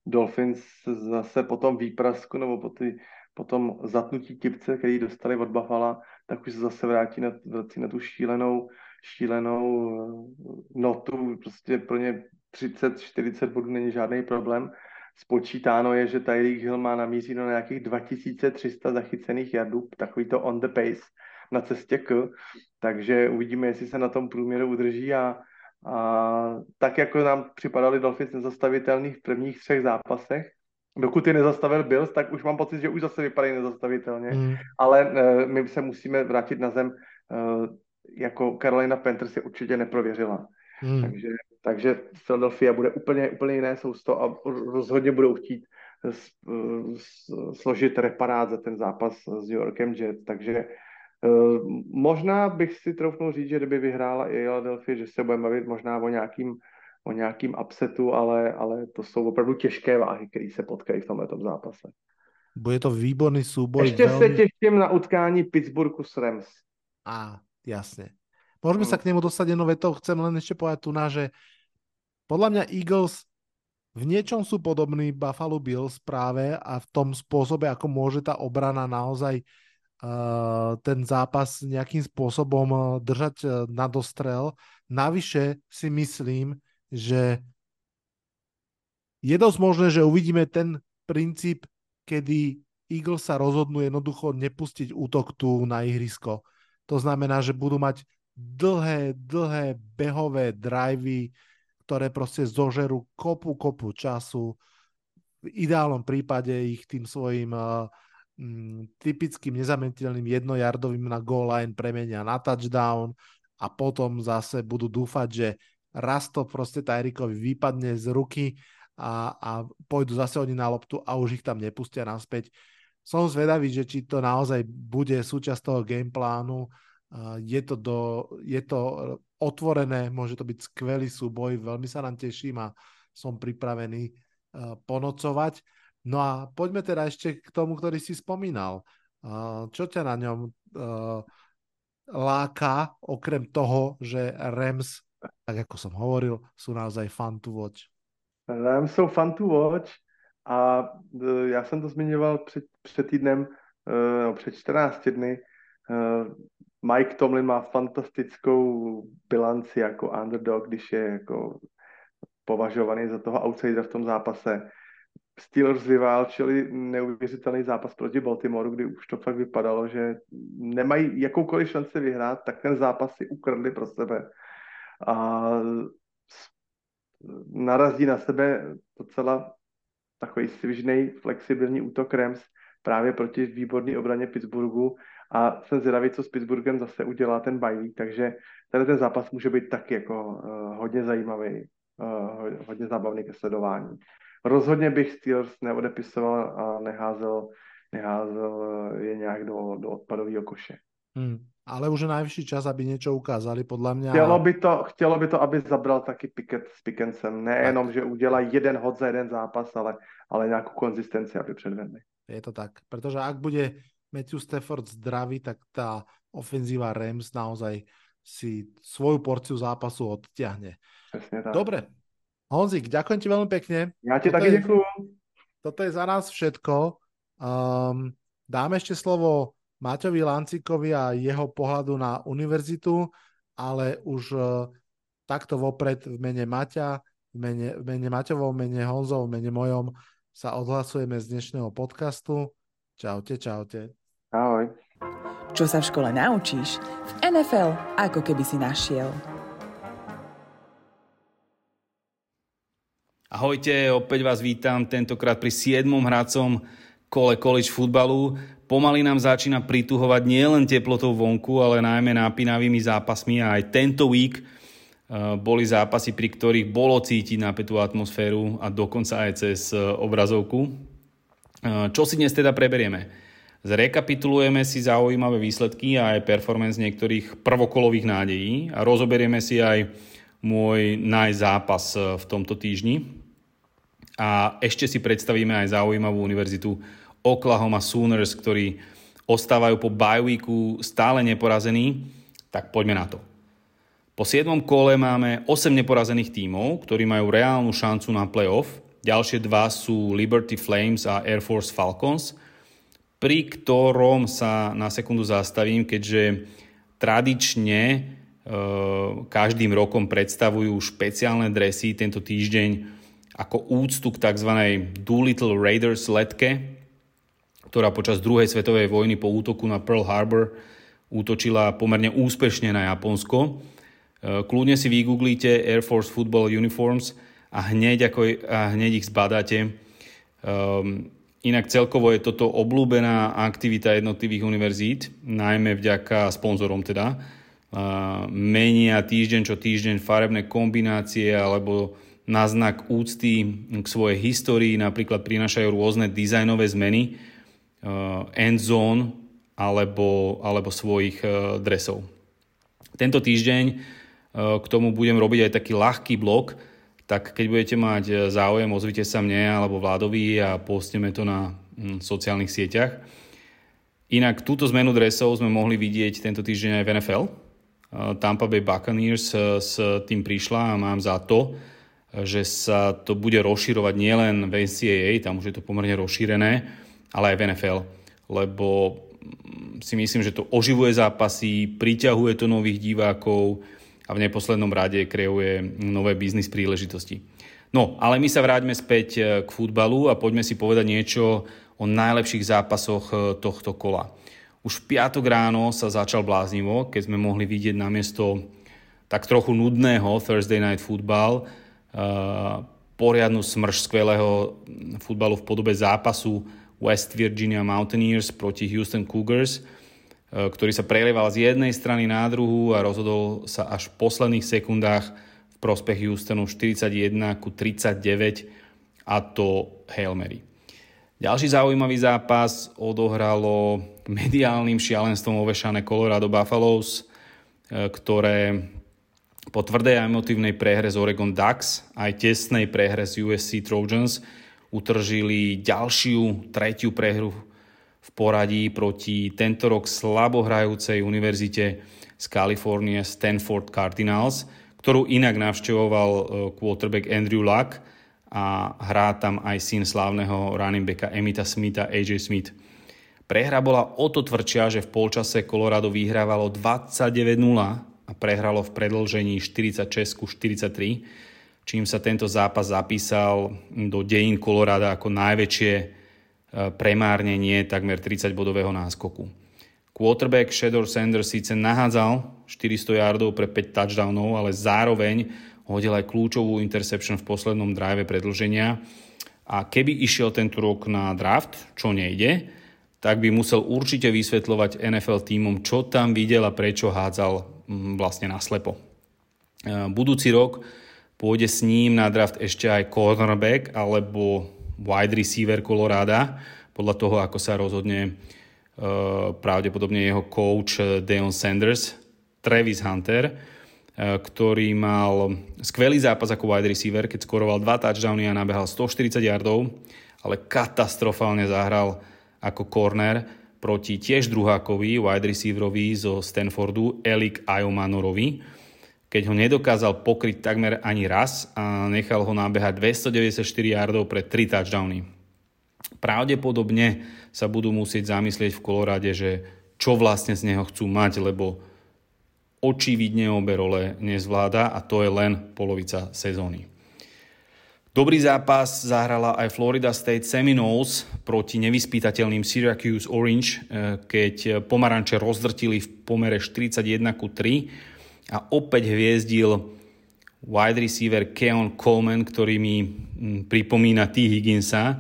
Dolphins zase po tom výprasku nebo po, ty, po tom zatnutí tipce, který dostali od Buffalo, tak už se zase vrátí na, vrátí na tu šílenou, šílenou eh, notu, prostě pro ně 30-40 bodů není žádný problém. Spočítáno je, že Tyreek Hill má namířeno na nějakých 2300 zachycených jardů, takový to on the pace na cestě k, takže uvidíme, jestli se na tom průměru udrží a, a tak jako nám připadali Dolphins nezastavitelný v prvních třech zápasech, dokud je nezastavil Bills, tak už mám pocit, že už zase vypadají nezastavitelně, mm. ale uh, my se musíme vrátit na zem, uh, jako Carolina Panthers je určitě neprověřila. Mm. Takže takže Philadelphia bude úplně, úplně jiné sousto a rozhodně budou chtít složit reparát za ten zápas s New Yorkem Jets, takže eh, možná bych si troufnul říct, že kdyby vyhrála i Philadelphia, že se budeme bavit možná o nějakým, o nějakým upsetu, ale, ale to jsou opravdu těžké váhy, které se potkají v tomto zápase. Bude to výborný súboj. Ještě veľmi... se těším na utkání Pittsburghu s Rams. Á, jasne. Môžeme sa k nemu dostať jednou vetou. Chcem len ešte povedať tu na, že podľa mňa Eagles v niečom sú podobní Buffalo Bills práve a v tom spôsobe, ako môže tá obrana naozaj uh, ten zápas nejakým spôsobom uh, držať uh, na dostrel. Navyše si myslím, že je dosť možné, že uvidíme ten princíp, kedy Eagles sa rozhodnú jednoducho nepustiť útok tu na ihrisko. To znamená, že budú mať dlhé, dlhé behové drivey, ktoré proste zožerú kopu, kopu času. V ideálnom prípade ich tým svojim uh, mm, typickým nezameniteľným jednojardovým na goal line premenia na touchdown a potom zase budú dúfať, že raz to proste Tyrikovi vypadne z ruky a, a pôjdu zase oni na loptu a už ich tam nepustia naspäť. som zvedavý, že či to naozaj bude súčasť toho gameplánu. Je to, do, je to otvorené, môže to byť skvelý súboj, veľmi sa nám teším a som pripravený ponocovať. No a poďme teda ešte k tomu, ktorý si spomínal. Čo ťa na ňom láka, okrem toho, že Rams, tak ako som hovoril, sú naozaj fun to watch? Rams jsou fun to watch a já jsem to zmiňoval před týdnem, no, před 14 dny. Mike Tomlin má fantastickou bilanci jako underdog, když je jako považovaný za toho outsidera v tom zápase. Steelers vyválčili neuvěřitelný zápas proti Baltimoreu, kdy už to fakt vypadalo, že nemají jakoukoliv šanci vyhrát, tak ten zápas si ukradli pro sebe. A narazí na sebe docela takový svižný, flexibilní útok Rams právě proti výborné obraně Pittsburghu a jsem zvědavý, co s Pittsburghem zase udělá ten bye takže tady ten zápas může být taky jako uh, hodně zajímavý, uh, hodně zábavný ke sledování. Rozhodně bych Steelers neodepisoval a neházel, neházel je nějak do, do odpadového koše. Hmm. Ale už je najvyšší čas, aby niečo ukázali, podľa mňa. Chtělo by to, chtělo by to aby zabral taky Pickett s Pickencem. Nejenom, že udělá jeden hod za jeden zápas, ale, ale nějakou konzistenci, aby předvedli. Je to tak, pretože ak bude Matthew Stafford zdravý, tak tá ofenzíva Rams naozaj si svoju porciu zápasu odtiahne. Presne tak. Dobre. Honzik, ďakujem ti veľmi pekne. Ja ti taky ďakujem. Toto je za nás všetko. Um, dáme ešte slovo Maťovi Lancikovi a jeho pohľadu na univerzitu, ale už uh, takto vopred v mene Maťa, v mene, v mene Maťovom, v mene Honzov, v mene mojom sa odhlasujeme z dnešného podcastu. Čaute, čaute. Ahoj. Čo sa v škole naučíš, v NFL ako keby si našiel. Ahojte, opäť vás vítam tentokrát pri 7. hracom kole college futbalu. Pomaly nám začína prituhovať nielen teplotou vonku, ale najmä nápinavými zápasmi a aj tento week uh, boli zápasy, pri ktorých bolo cítiť napätú atmosféru a dokonca aj cez uh, obrazovku. Uh, čo si dnes teda preberieme? Zrekapitulujeme si zaujímavé výsledky a aj performance niektorých prvokolových nádejí a rozoberieme si aj môj najzápas v tomto týždni. A ešte si predstavíme aj zaujímavú univerzitu Oklahoma Sooners, ktorí ostávajú po bye stále neporazení, tak poďme na to. Po 7. kole máme 8 neporazených tímov, ktorí majú reálnu šancu na playoff. Ďalšie dva sú Liberty Flames a Air Force Falcons, pri ktorom sa na sekundu zastavím, keďže tradične e, každým rokom predstavujú špeciálne dresy tento týždeň ako úctu k tzv. Doolittle Raiders letke, ktorá počas druhej svetovej vojny po útoku na Pearl Harbor útočila pomerne úspešne na Japonsko. E, kľudne si vygooglite Air Force Football Uniforms a hneď, ako, a hneď ich zbadáte. Um, inak celkovo je toto obľúbená aktivita jednotlivých univerzít, najmä vďaka sponzorom teda. Menia týždeň čo týždeň farebné kombinácie alebo na znak úcty k svojej histórii napríklad prinašajú rôzne dizajnové zmeny, Uh, end zone alebo, alebo svojich uh, dresov. Tento týždeň uh, k tomu budem robiť aj taký ľahký blok, tak keď budete mať záujem, ozvite sa mne alebo Vládovi a postneme to na hm, sociálnych sieťach. Inak túto zmenu dresov sme mohli vidieť tento týždeň aj v NFL. Tampa Bay Buccaneers s tým prišla a mám za to, že sa to bude rozširovať nielen v NCAA, tam už je to pomerne rozšírené, ale aj v NFL, lebo si myslím, že to oživuje zápasy, priťahuje to nových divákov a v neposlednom rade kreuje nové biznis príležitosti. No, ale my sa vráťme späť e, k futbalu a poďme si povedať niečo o najlepších zápasoch e, tohto kola. Už v piatok ráno sa začal bláznivo, keď sme mohli vidieť namiesto tak trochu nudného Thursday Night Football uh, poriadnu smrš skvelého futbalu v podobe zápasu West Virginia Mountaineers proti Houston Cougars, e, ktorý sa prelieval z jednej strany na druhú a rozhodol sa až v posledných sekundách v prospech Houstonu 41 ku 39 a to Hail Mary. Ďalší zaujímavý zápas odohralo mediálnym šialenstvom ovešané Colorado Buffaloes, e, ktoré po tvrdej a emotívnej prehre z Oregon Ducks aj tesnej prehre z USC Trojans utržili ďalšiu, tretiu prehru v poradí proti tento rok slabohrajúcej univerzite z Kalifornie Stanford Cardinals, ktorú inak navštevoval e, quarterback Andrew Luck a hrá tam aj syn slávneho running backa Emita Smitha, AJ Smith. Prehra bola o to tvrdšia, že v polčase Colorado vyhrávalo 29-0 a prehralo v predlžení 46 43, čím sa tento zápas zapísal do dejín Colorado ako najväčšie premárnenie takmer 30-bodového náskoku. Quarterback Shador Sanders síce nahádzal 400 yardov pre 5 touchdownov, ale zároveň hodil aj kľúčovú interception v poslednom drive predlženia. A keby išiel tento rok na draft, čo nejde, tak by musel určite vysvetľovať NFL týmom, čo tam videl a prečo hádzal mm, vlastne naslepo. E, budúci rok pôjde s ním na draft ešte aj cornerback alebo wide receiver Colorado, podľa toho, ako sa rozhodne e, pravdepodobne jeho coach Deon Sanders, Travis Hunter, Eh, ktorý mal skvelý zápas ako wide receiver, keď skoroval dva touchdowny a nabehal 140 yardov, ale katastrofálne zahral ako corner proti tiež druhákovi, wide receiverovi zo Stanfordu, Elik Ayomanorovi, keď ho nedokázal pokryť takmer ani raz a nechal ho nabehať 294 yardov pre 3 touchdowny. Pravdepodobne sa budú musieť zamyslieť v Kolorade, že čo vlastne z neho chcú mať, lebo očividne obe role nezvláda a to je len polovica sezóny. Dobrý zápas zahrala aj Florida State Seminoles proti nevyspytateľným Syracuse Orange, eh, keď pomaranče rozdrtili v pomere 41 ku 3 a opäť hviezdil wide receiver Keon Coleman, ktorý mi hm, pripomína T. Higginsa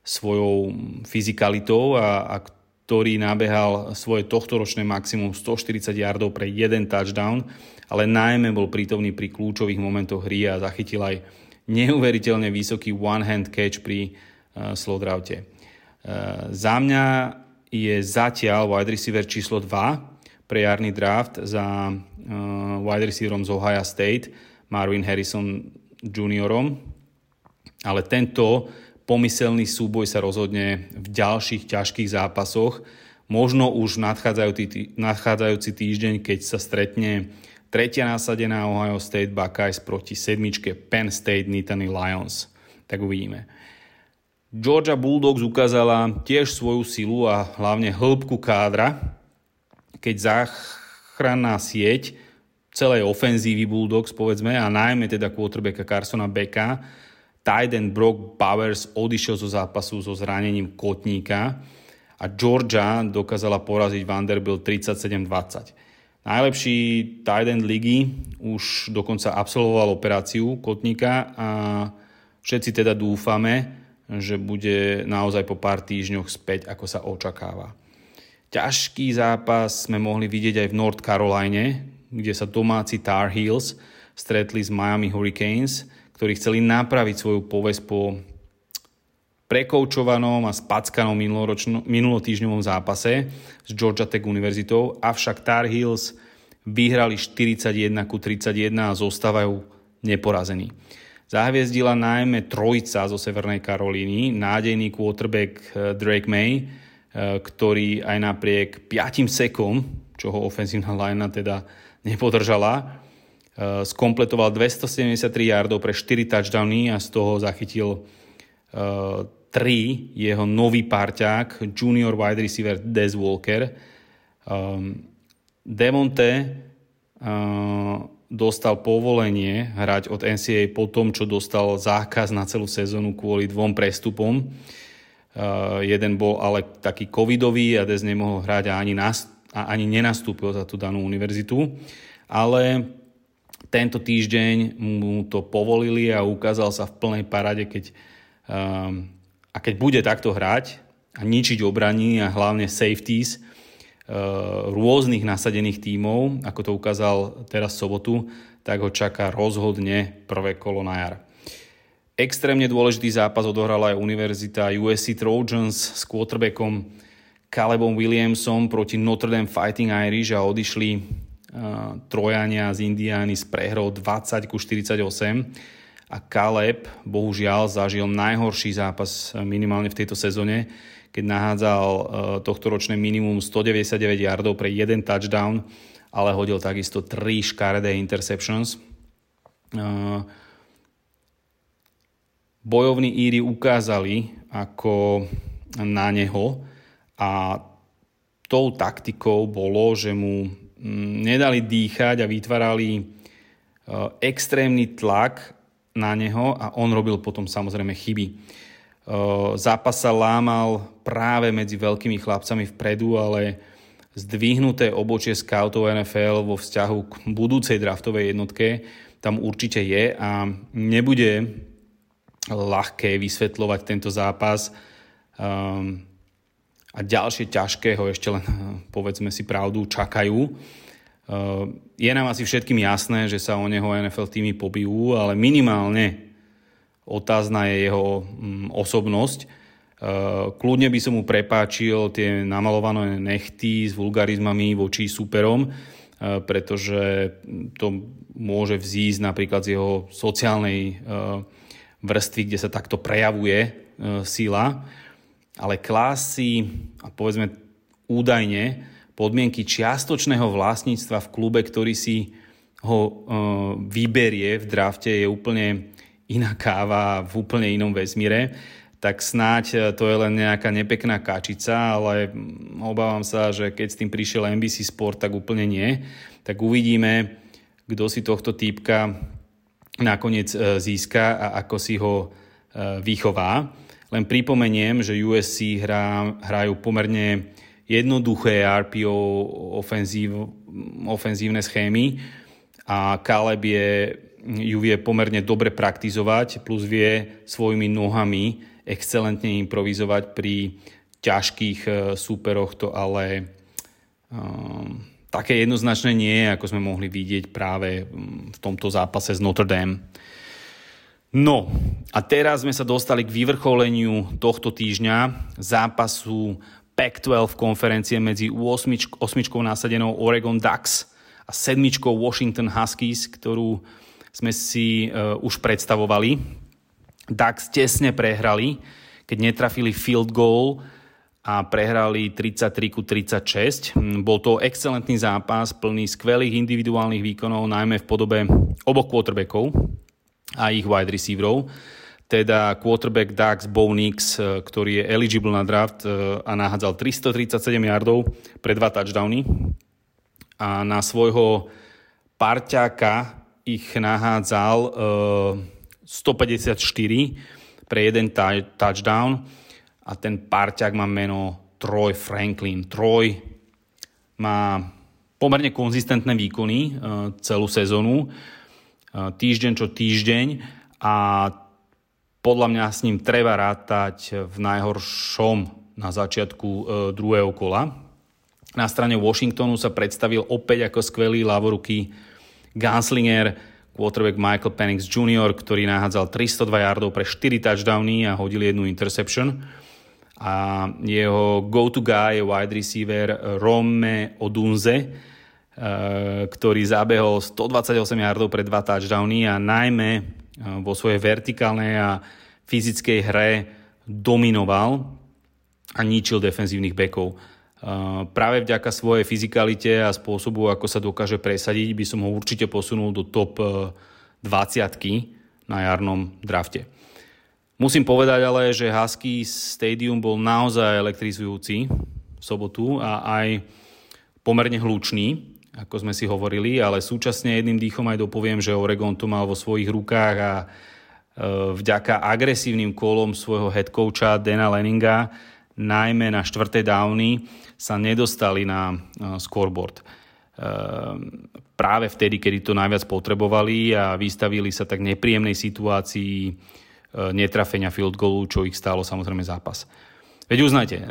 svojou fyzikalitou a, a ktorý nabehal svoje tohtoročné maximum 140 yardov pre jeden touchdown, ale najmä bol prítomný pri kľúčových momentoch hry a zachytil aj neuveriteľne vysoký one-hand catch pri uh, slowdroute. Uh, za mňa je zatiaľ wide receiver číslo 2 pre jarný draft za wide receiverom z Ohio State, Marvin Harrison juniorom, ale tento pomyselný súboj sa rozhodne v ďalších ťažkých zápasoch, možno už nadchádzajúci, nadchádzajúci týždeň, keď sa stretne tretia násadená Ohio State Buckeyes proti sedmičke Penn State Nittany Lions. Tak uvidíme. Georgia Bulldogs ukázala tiež svoju silu a hlavne hĺbku kádra, keď záchranná sieť celej ofenzívy Bulldogs, povedzme, a najmä teda quarterbacka Carsona Becka, Tyden Brock Bowers odišiel zo zápasu so zranením kotníka a Georgia dokázala poraziť Vanderbilt 37-20. Najlepší Tyden ligy už dokonca absolvoval operáciu kotníka a všetci teda dúfame, že bude naozaj po pár týždňoch späť, ako sa očakáva. Ťažký zápas sme mohli vidieť aj v North Caroline, kde sa domáci Tar Heels stretli s Miami Hurricanes – ktorí chceli napraviť svoju povesť po prekoučovanom a spackanom minulotýždňovom zápase s Georgia Tech univerzitou, avšak Tar Heels vyhrali 41 ku 31 a zostávajú neporazení. Zahviezdila najmä trojca zo Severnej Karolíny, nádejný quarterback eh, Drake May, ktorý aj napriek 5 sekom, čo ho ofenzívna linea teda nepodržala, Eh, skompletoval 273 yardov pre 4 touchdowny a z toho zachytil uh, eh, 3 jeho nový parťák, junior wide receiver Des Walker. Um, Demonte dostal povolenie hrať od NCAA po tom, čo dostal zákaz na celú sezónu kvôli dvom prestupom. Uh, jeden bol ale taký covidový a Des nemohol hrať a ani, nas, a ani nenastúpil za tú danú univerzitu. Ale tento týždeň mu to povolili a ukázal sa v plnej parade, keď, um, a keď bude takto hrať a ničiť obraní a hlavne safeties uh, rôznych nasadených tímov, ako to ukázal teraz v sobotu, tak ho čaká rozhodne prvé kolo na jar. Extrémne dôležitý zápas odohrala aj univerzita USC Trojans s quarterbackom Calebom Williamsom proti Notre Dame Fighting Irish a odišli uh, Trojania z Indiány s prehrou 20 ku 48 a Caleb bohužiaľ zažil najhorší zápas minimálne v tejto sezóne, keď nahádzal uh, tohto ročné minimum 199 yardov pre jeden touchdown, ale hodil takisto 3 škaredé interceptions. Uh, bojovní Íry ukázali ako na neho a tou taktikou bolo, že mu mm, nedali dýchať a vytvárali e, extrémny tlak na neho a on robil potom samozrejme chyby. E, zápas sa lámal práve medzi veľkými chlapcami vpredu, ale zdvihnuté obočie scoutov NFL vo vzťahu k budúcej draftovej jednotke tam určite je a nebude ľahké vysvetľovať tento zápas. Um, a ďalšie ťažkého ešte len, povedzme si pravdu, čakajú. Uh, je nám asi všetkým jasné, že sa o neho NFL týmy pobijú, ale minimálne otázna je jeho um, osobnosť. Uh, kľudne by som mu prepáčil tie namalované nechty s vulgarizmami voči superom, pretože to môže vzísť napríklad z jeho sociálnej uh, vrstvy, kde sa takto prejavuje e, sila, ale klásy a povedzme údajne podmienky čiastočného vlastníctva v klube, ktorý si ho e, vyberie v drafte, je úplne iná káva v úplne inom vesmíre, tak snáď e, to je len nejaká nepekná kačica, ale obávam sa, že keď s tým prišiel NBC Sport, tak úplne nie. Tak uvidíme, kto si tohto týpka nakoniec e, získa a ako si ho e, vychová. Len pripomeniem, že USC hrá, hrajú pomerne jednoduché RPO ofenzív, ofenzívne schémy a Caleb je, ju vie pomerne dobre praktizovať, plus vie svojimi nohami excelentne improvizovať pri ťažkých e, súperoch, to ale um, také jednoznačné nie ako sme mohli vidieť práve mm, v tomto zápase z Notre Dame. No a teraz sme sa dostali k vyvrcholeniu tohto týždňa zápasu Pac-12 konferencie medzi 8, osmičkou nasadenou Oregon Ducks a sedmičkou Washington Huskies, ktorú sme si uh, už predstavovali. Ducks tesne prehrali, keď netrafili field goal a prehrali 33 ku 36. Mm, bol to excelentný zápas, plný skvelých individuálnych výkonov, najmä v podobe oboch quarterbackov a ich wide receiverov. Teda quarterback Dax Bonix, e, ktorý je eligible na draft e, a nahádzal 337 yardov pre dva touchdowny. A na svojho parťáka ich nahádzal 154 e, pre jeden touchdown a ten parťák má meno Troy Franklin. Troy má pomerne konzistentné výkony e, celú sezónu, e, týždeň čo týždeň a podľa mňa s ním treba rátať v najhoršom na začiatku e, druhého kola. Na strane Washingtonu sa predstavil opäť ako skvelý lavoruký Gunslinger, quarterback Michael Penix Jr., ktorý nahádzal 302 yardov pre 4 touchdowny a hodil jednu interception a jeho go-to guy je wide receiver Rome Odunze, eh, ktorý zabehol 128 yardov pre dva touchdowny a najmä eh, vo svojej vertikálnej a fyzickej hre dominoval a ničil defenzívnych bekov. Eh, práve vďaka svojej fyzikalite a spôsobu, ako sa dokáže presadiť, by som ho určite posunul do top 20 na jarnom drafte. Musím povedať ale, že Husky Stadium bol naozaj elektrizujúci v sobotu a aj pomerne hlučný, ako sme si hovorili, ale súčasne jedným dýchom aj dopoviem, že Oregon to mal vo svojich rukách a e, vďaka agresívnym kolom svojho head coacha Dana Lenninga najmä na štvrté downy sa nedostali na e, scoreboard. E, práve vtedy, kedy to najviac potrebovali a vystavili sa tak nepríjemnej situácii netrafenia field goalu, čo ich stálo samozrejme zápas. Veď uznajte, e,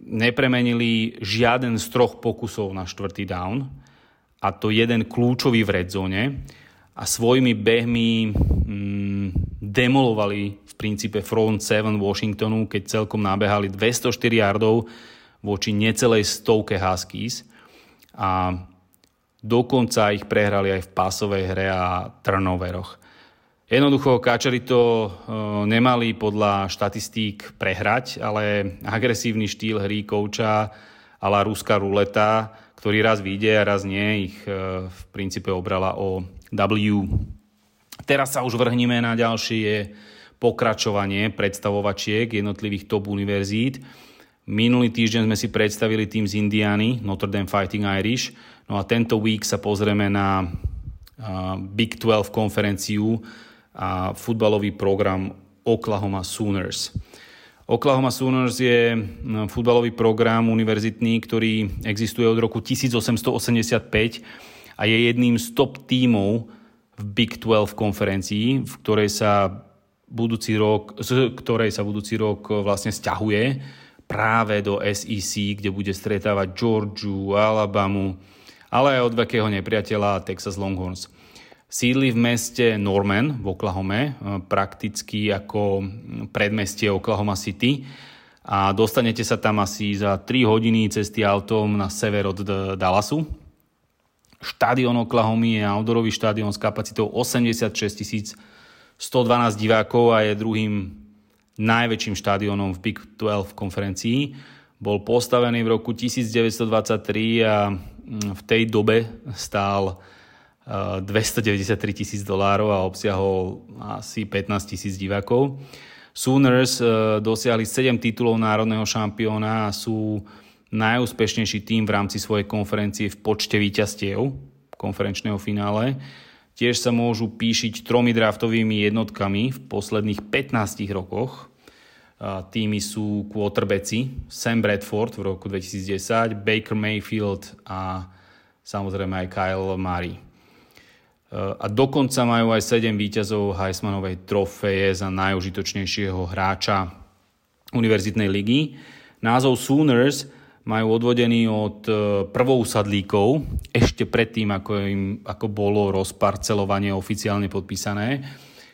nepremenili žiaden z troch pokusov na štvrtý down a to jeden kľúčový v red zone a svojimi behmi mm, demolovali v princípe front 7 Washingtonu, keď celkom nabehali 204 yardov voči necelej stovke Huskies a dokonca ich prehrali aj v pasovej hre a turnoveroch. Jednoducho Kačari to e, nemali podľa štatistík prehrať, ale agresívny štýl hry kouča a la ruská ruleta, ktorý raz vyjde a raz nie, ich e, v princípe obrala o W. Teraz sa už vrhníme na ďalšie pokračovanie predstavovačiek jednotlivých top univerzít. Minulý týždeň sme si predstavili tým z Indiany, Notre Dame Fighting Irish, no a tento week sa pozrieme na Big 12 konferenciu, a futbalový program Oklahoma Sooners. Oklahoma Sooners je futbalový program univerzitný, ktorý existuje od roku 1885 a je jedným z top tímov v Big 12 konferencii, v ktorej sa budúci rok, z ktorej sa budúci rok vlastne stiahuje práve do SEC, kde bude stretávať Georgiu, Alabamu, ale aj od veľkého nepriateľa Texas Longhorns. Sídli v meste Norman v Oklahome, e, prakticky ako predmestie Oklahoma City a dostanete sa tam asi za 3 hodiny cesty autom na sever od Dallasu. Štadión Oklahomy je outdoorový štadión s kapacitou 86 112 divákov a je druhým najväčším štadiónom v Big 12 konferencii. Bol postavený v roku 1923 a v tej dobe stál 293 tisíc dolárov a obsiahol asi 15 tisíc divákov. Sooners e, dosiahli 7 titulov národného šampióna a sú najúspešnejší tým v rámci svojej konferencie v počte víťazstiev konferenčného finále. Tiež sa môžu píšiť tromi draftovými jednotkami v posledných 15 rokoch. Tými sú quarterbacki Sam Bradford v roku 2010, Baker Mayfield a samozrejme aj Kyle Murray a dokonca majú aj 7 víťazov Heismanovej trofeje za najužitočnejšieho hráča univerzitnej ligy. Názov Sooners majú odvodený od e, prvousadlíkov, ešte predtým, ako, im, ako bolo rozparcelovanie oficiálne podpísané,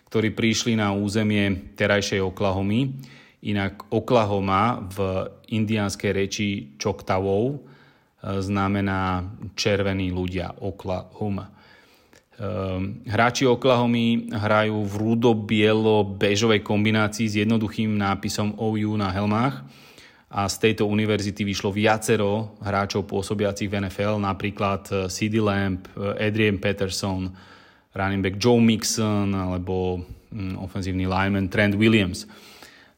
ktorí prišli na územie terajšej Oklahomy. Inak Oklahoma v indianskej reči Choctawou e, znamená červení ľudia, Oklahoma. Ehm, hráči Oklahomy hrajú v rudo-bielo-bežovej kombinácii s jednoduchým nápisom OU na helmách a z tejto univerzity vyšlo viacero hráčov pôsobiacich v NFL, napríklad eh, CD Lamp, eh, Adrian Peterson, running back Joe Mixon alebo hm, ofenzívny lineman Trent Williams.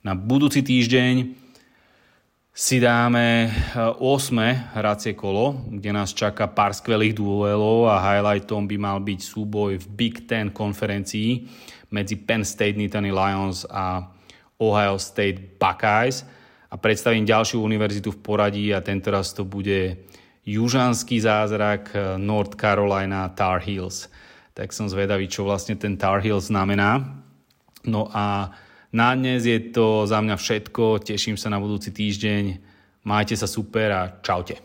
Na budúci týždeň si dáme 8. Eh, hracie kolo, kde nás čaká pár skvelých duelov a highlightom by mal byť súboj v Big Ten konferencii medzi Penn State Nittany Lions a Ohio State Buckeyes a predstavím ďalšiu univerzitu v poradí a tentoraz to bude južanský zázrak eh, North Carolina Tar Heels. Tak som zvedavý, čo vlastne ten Tar Heels znamená. No a na dnes je to za mňa všetko, teším sa na budúci týždeň, majte sa super a čaute.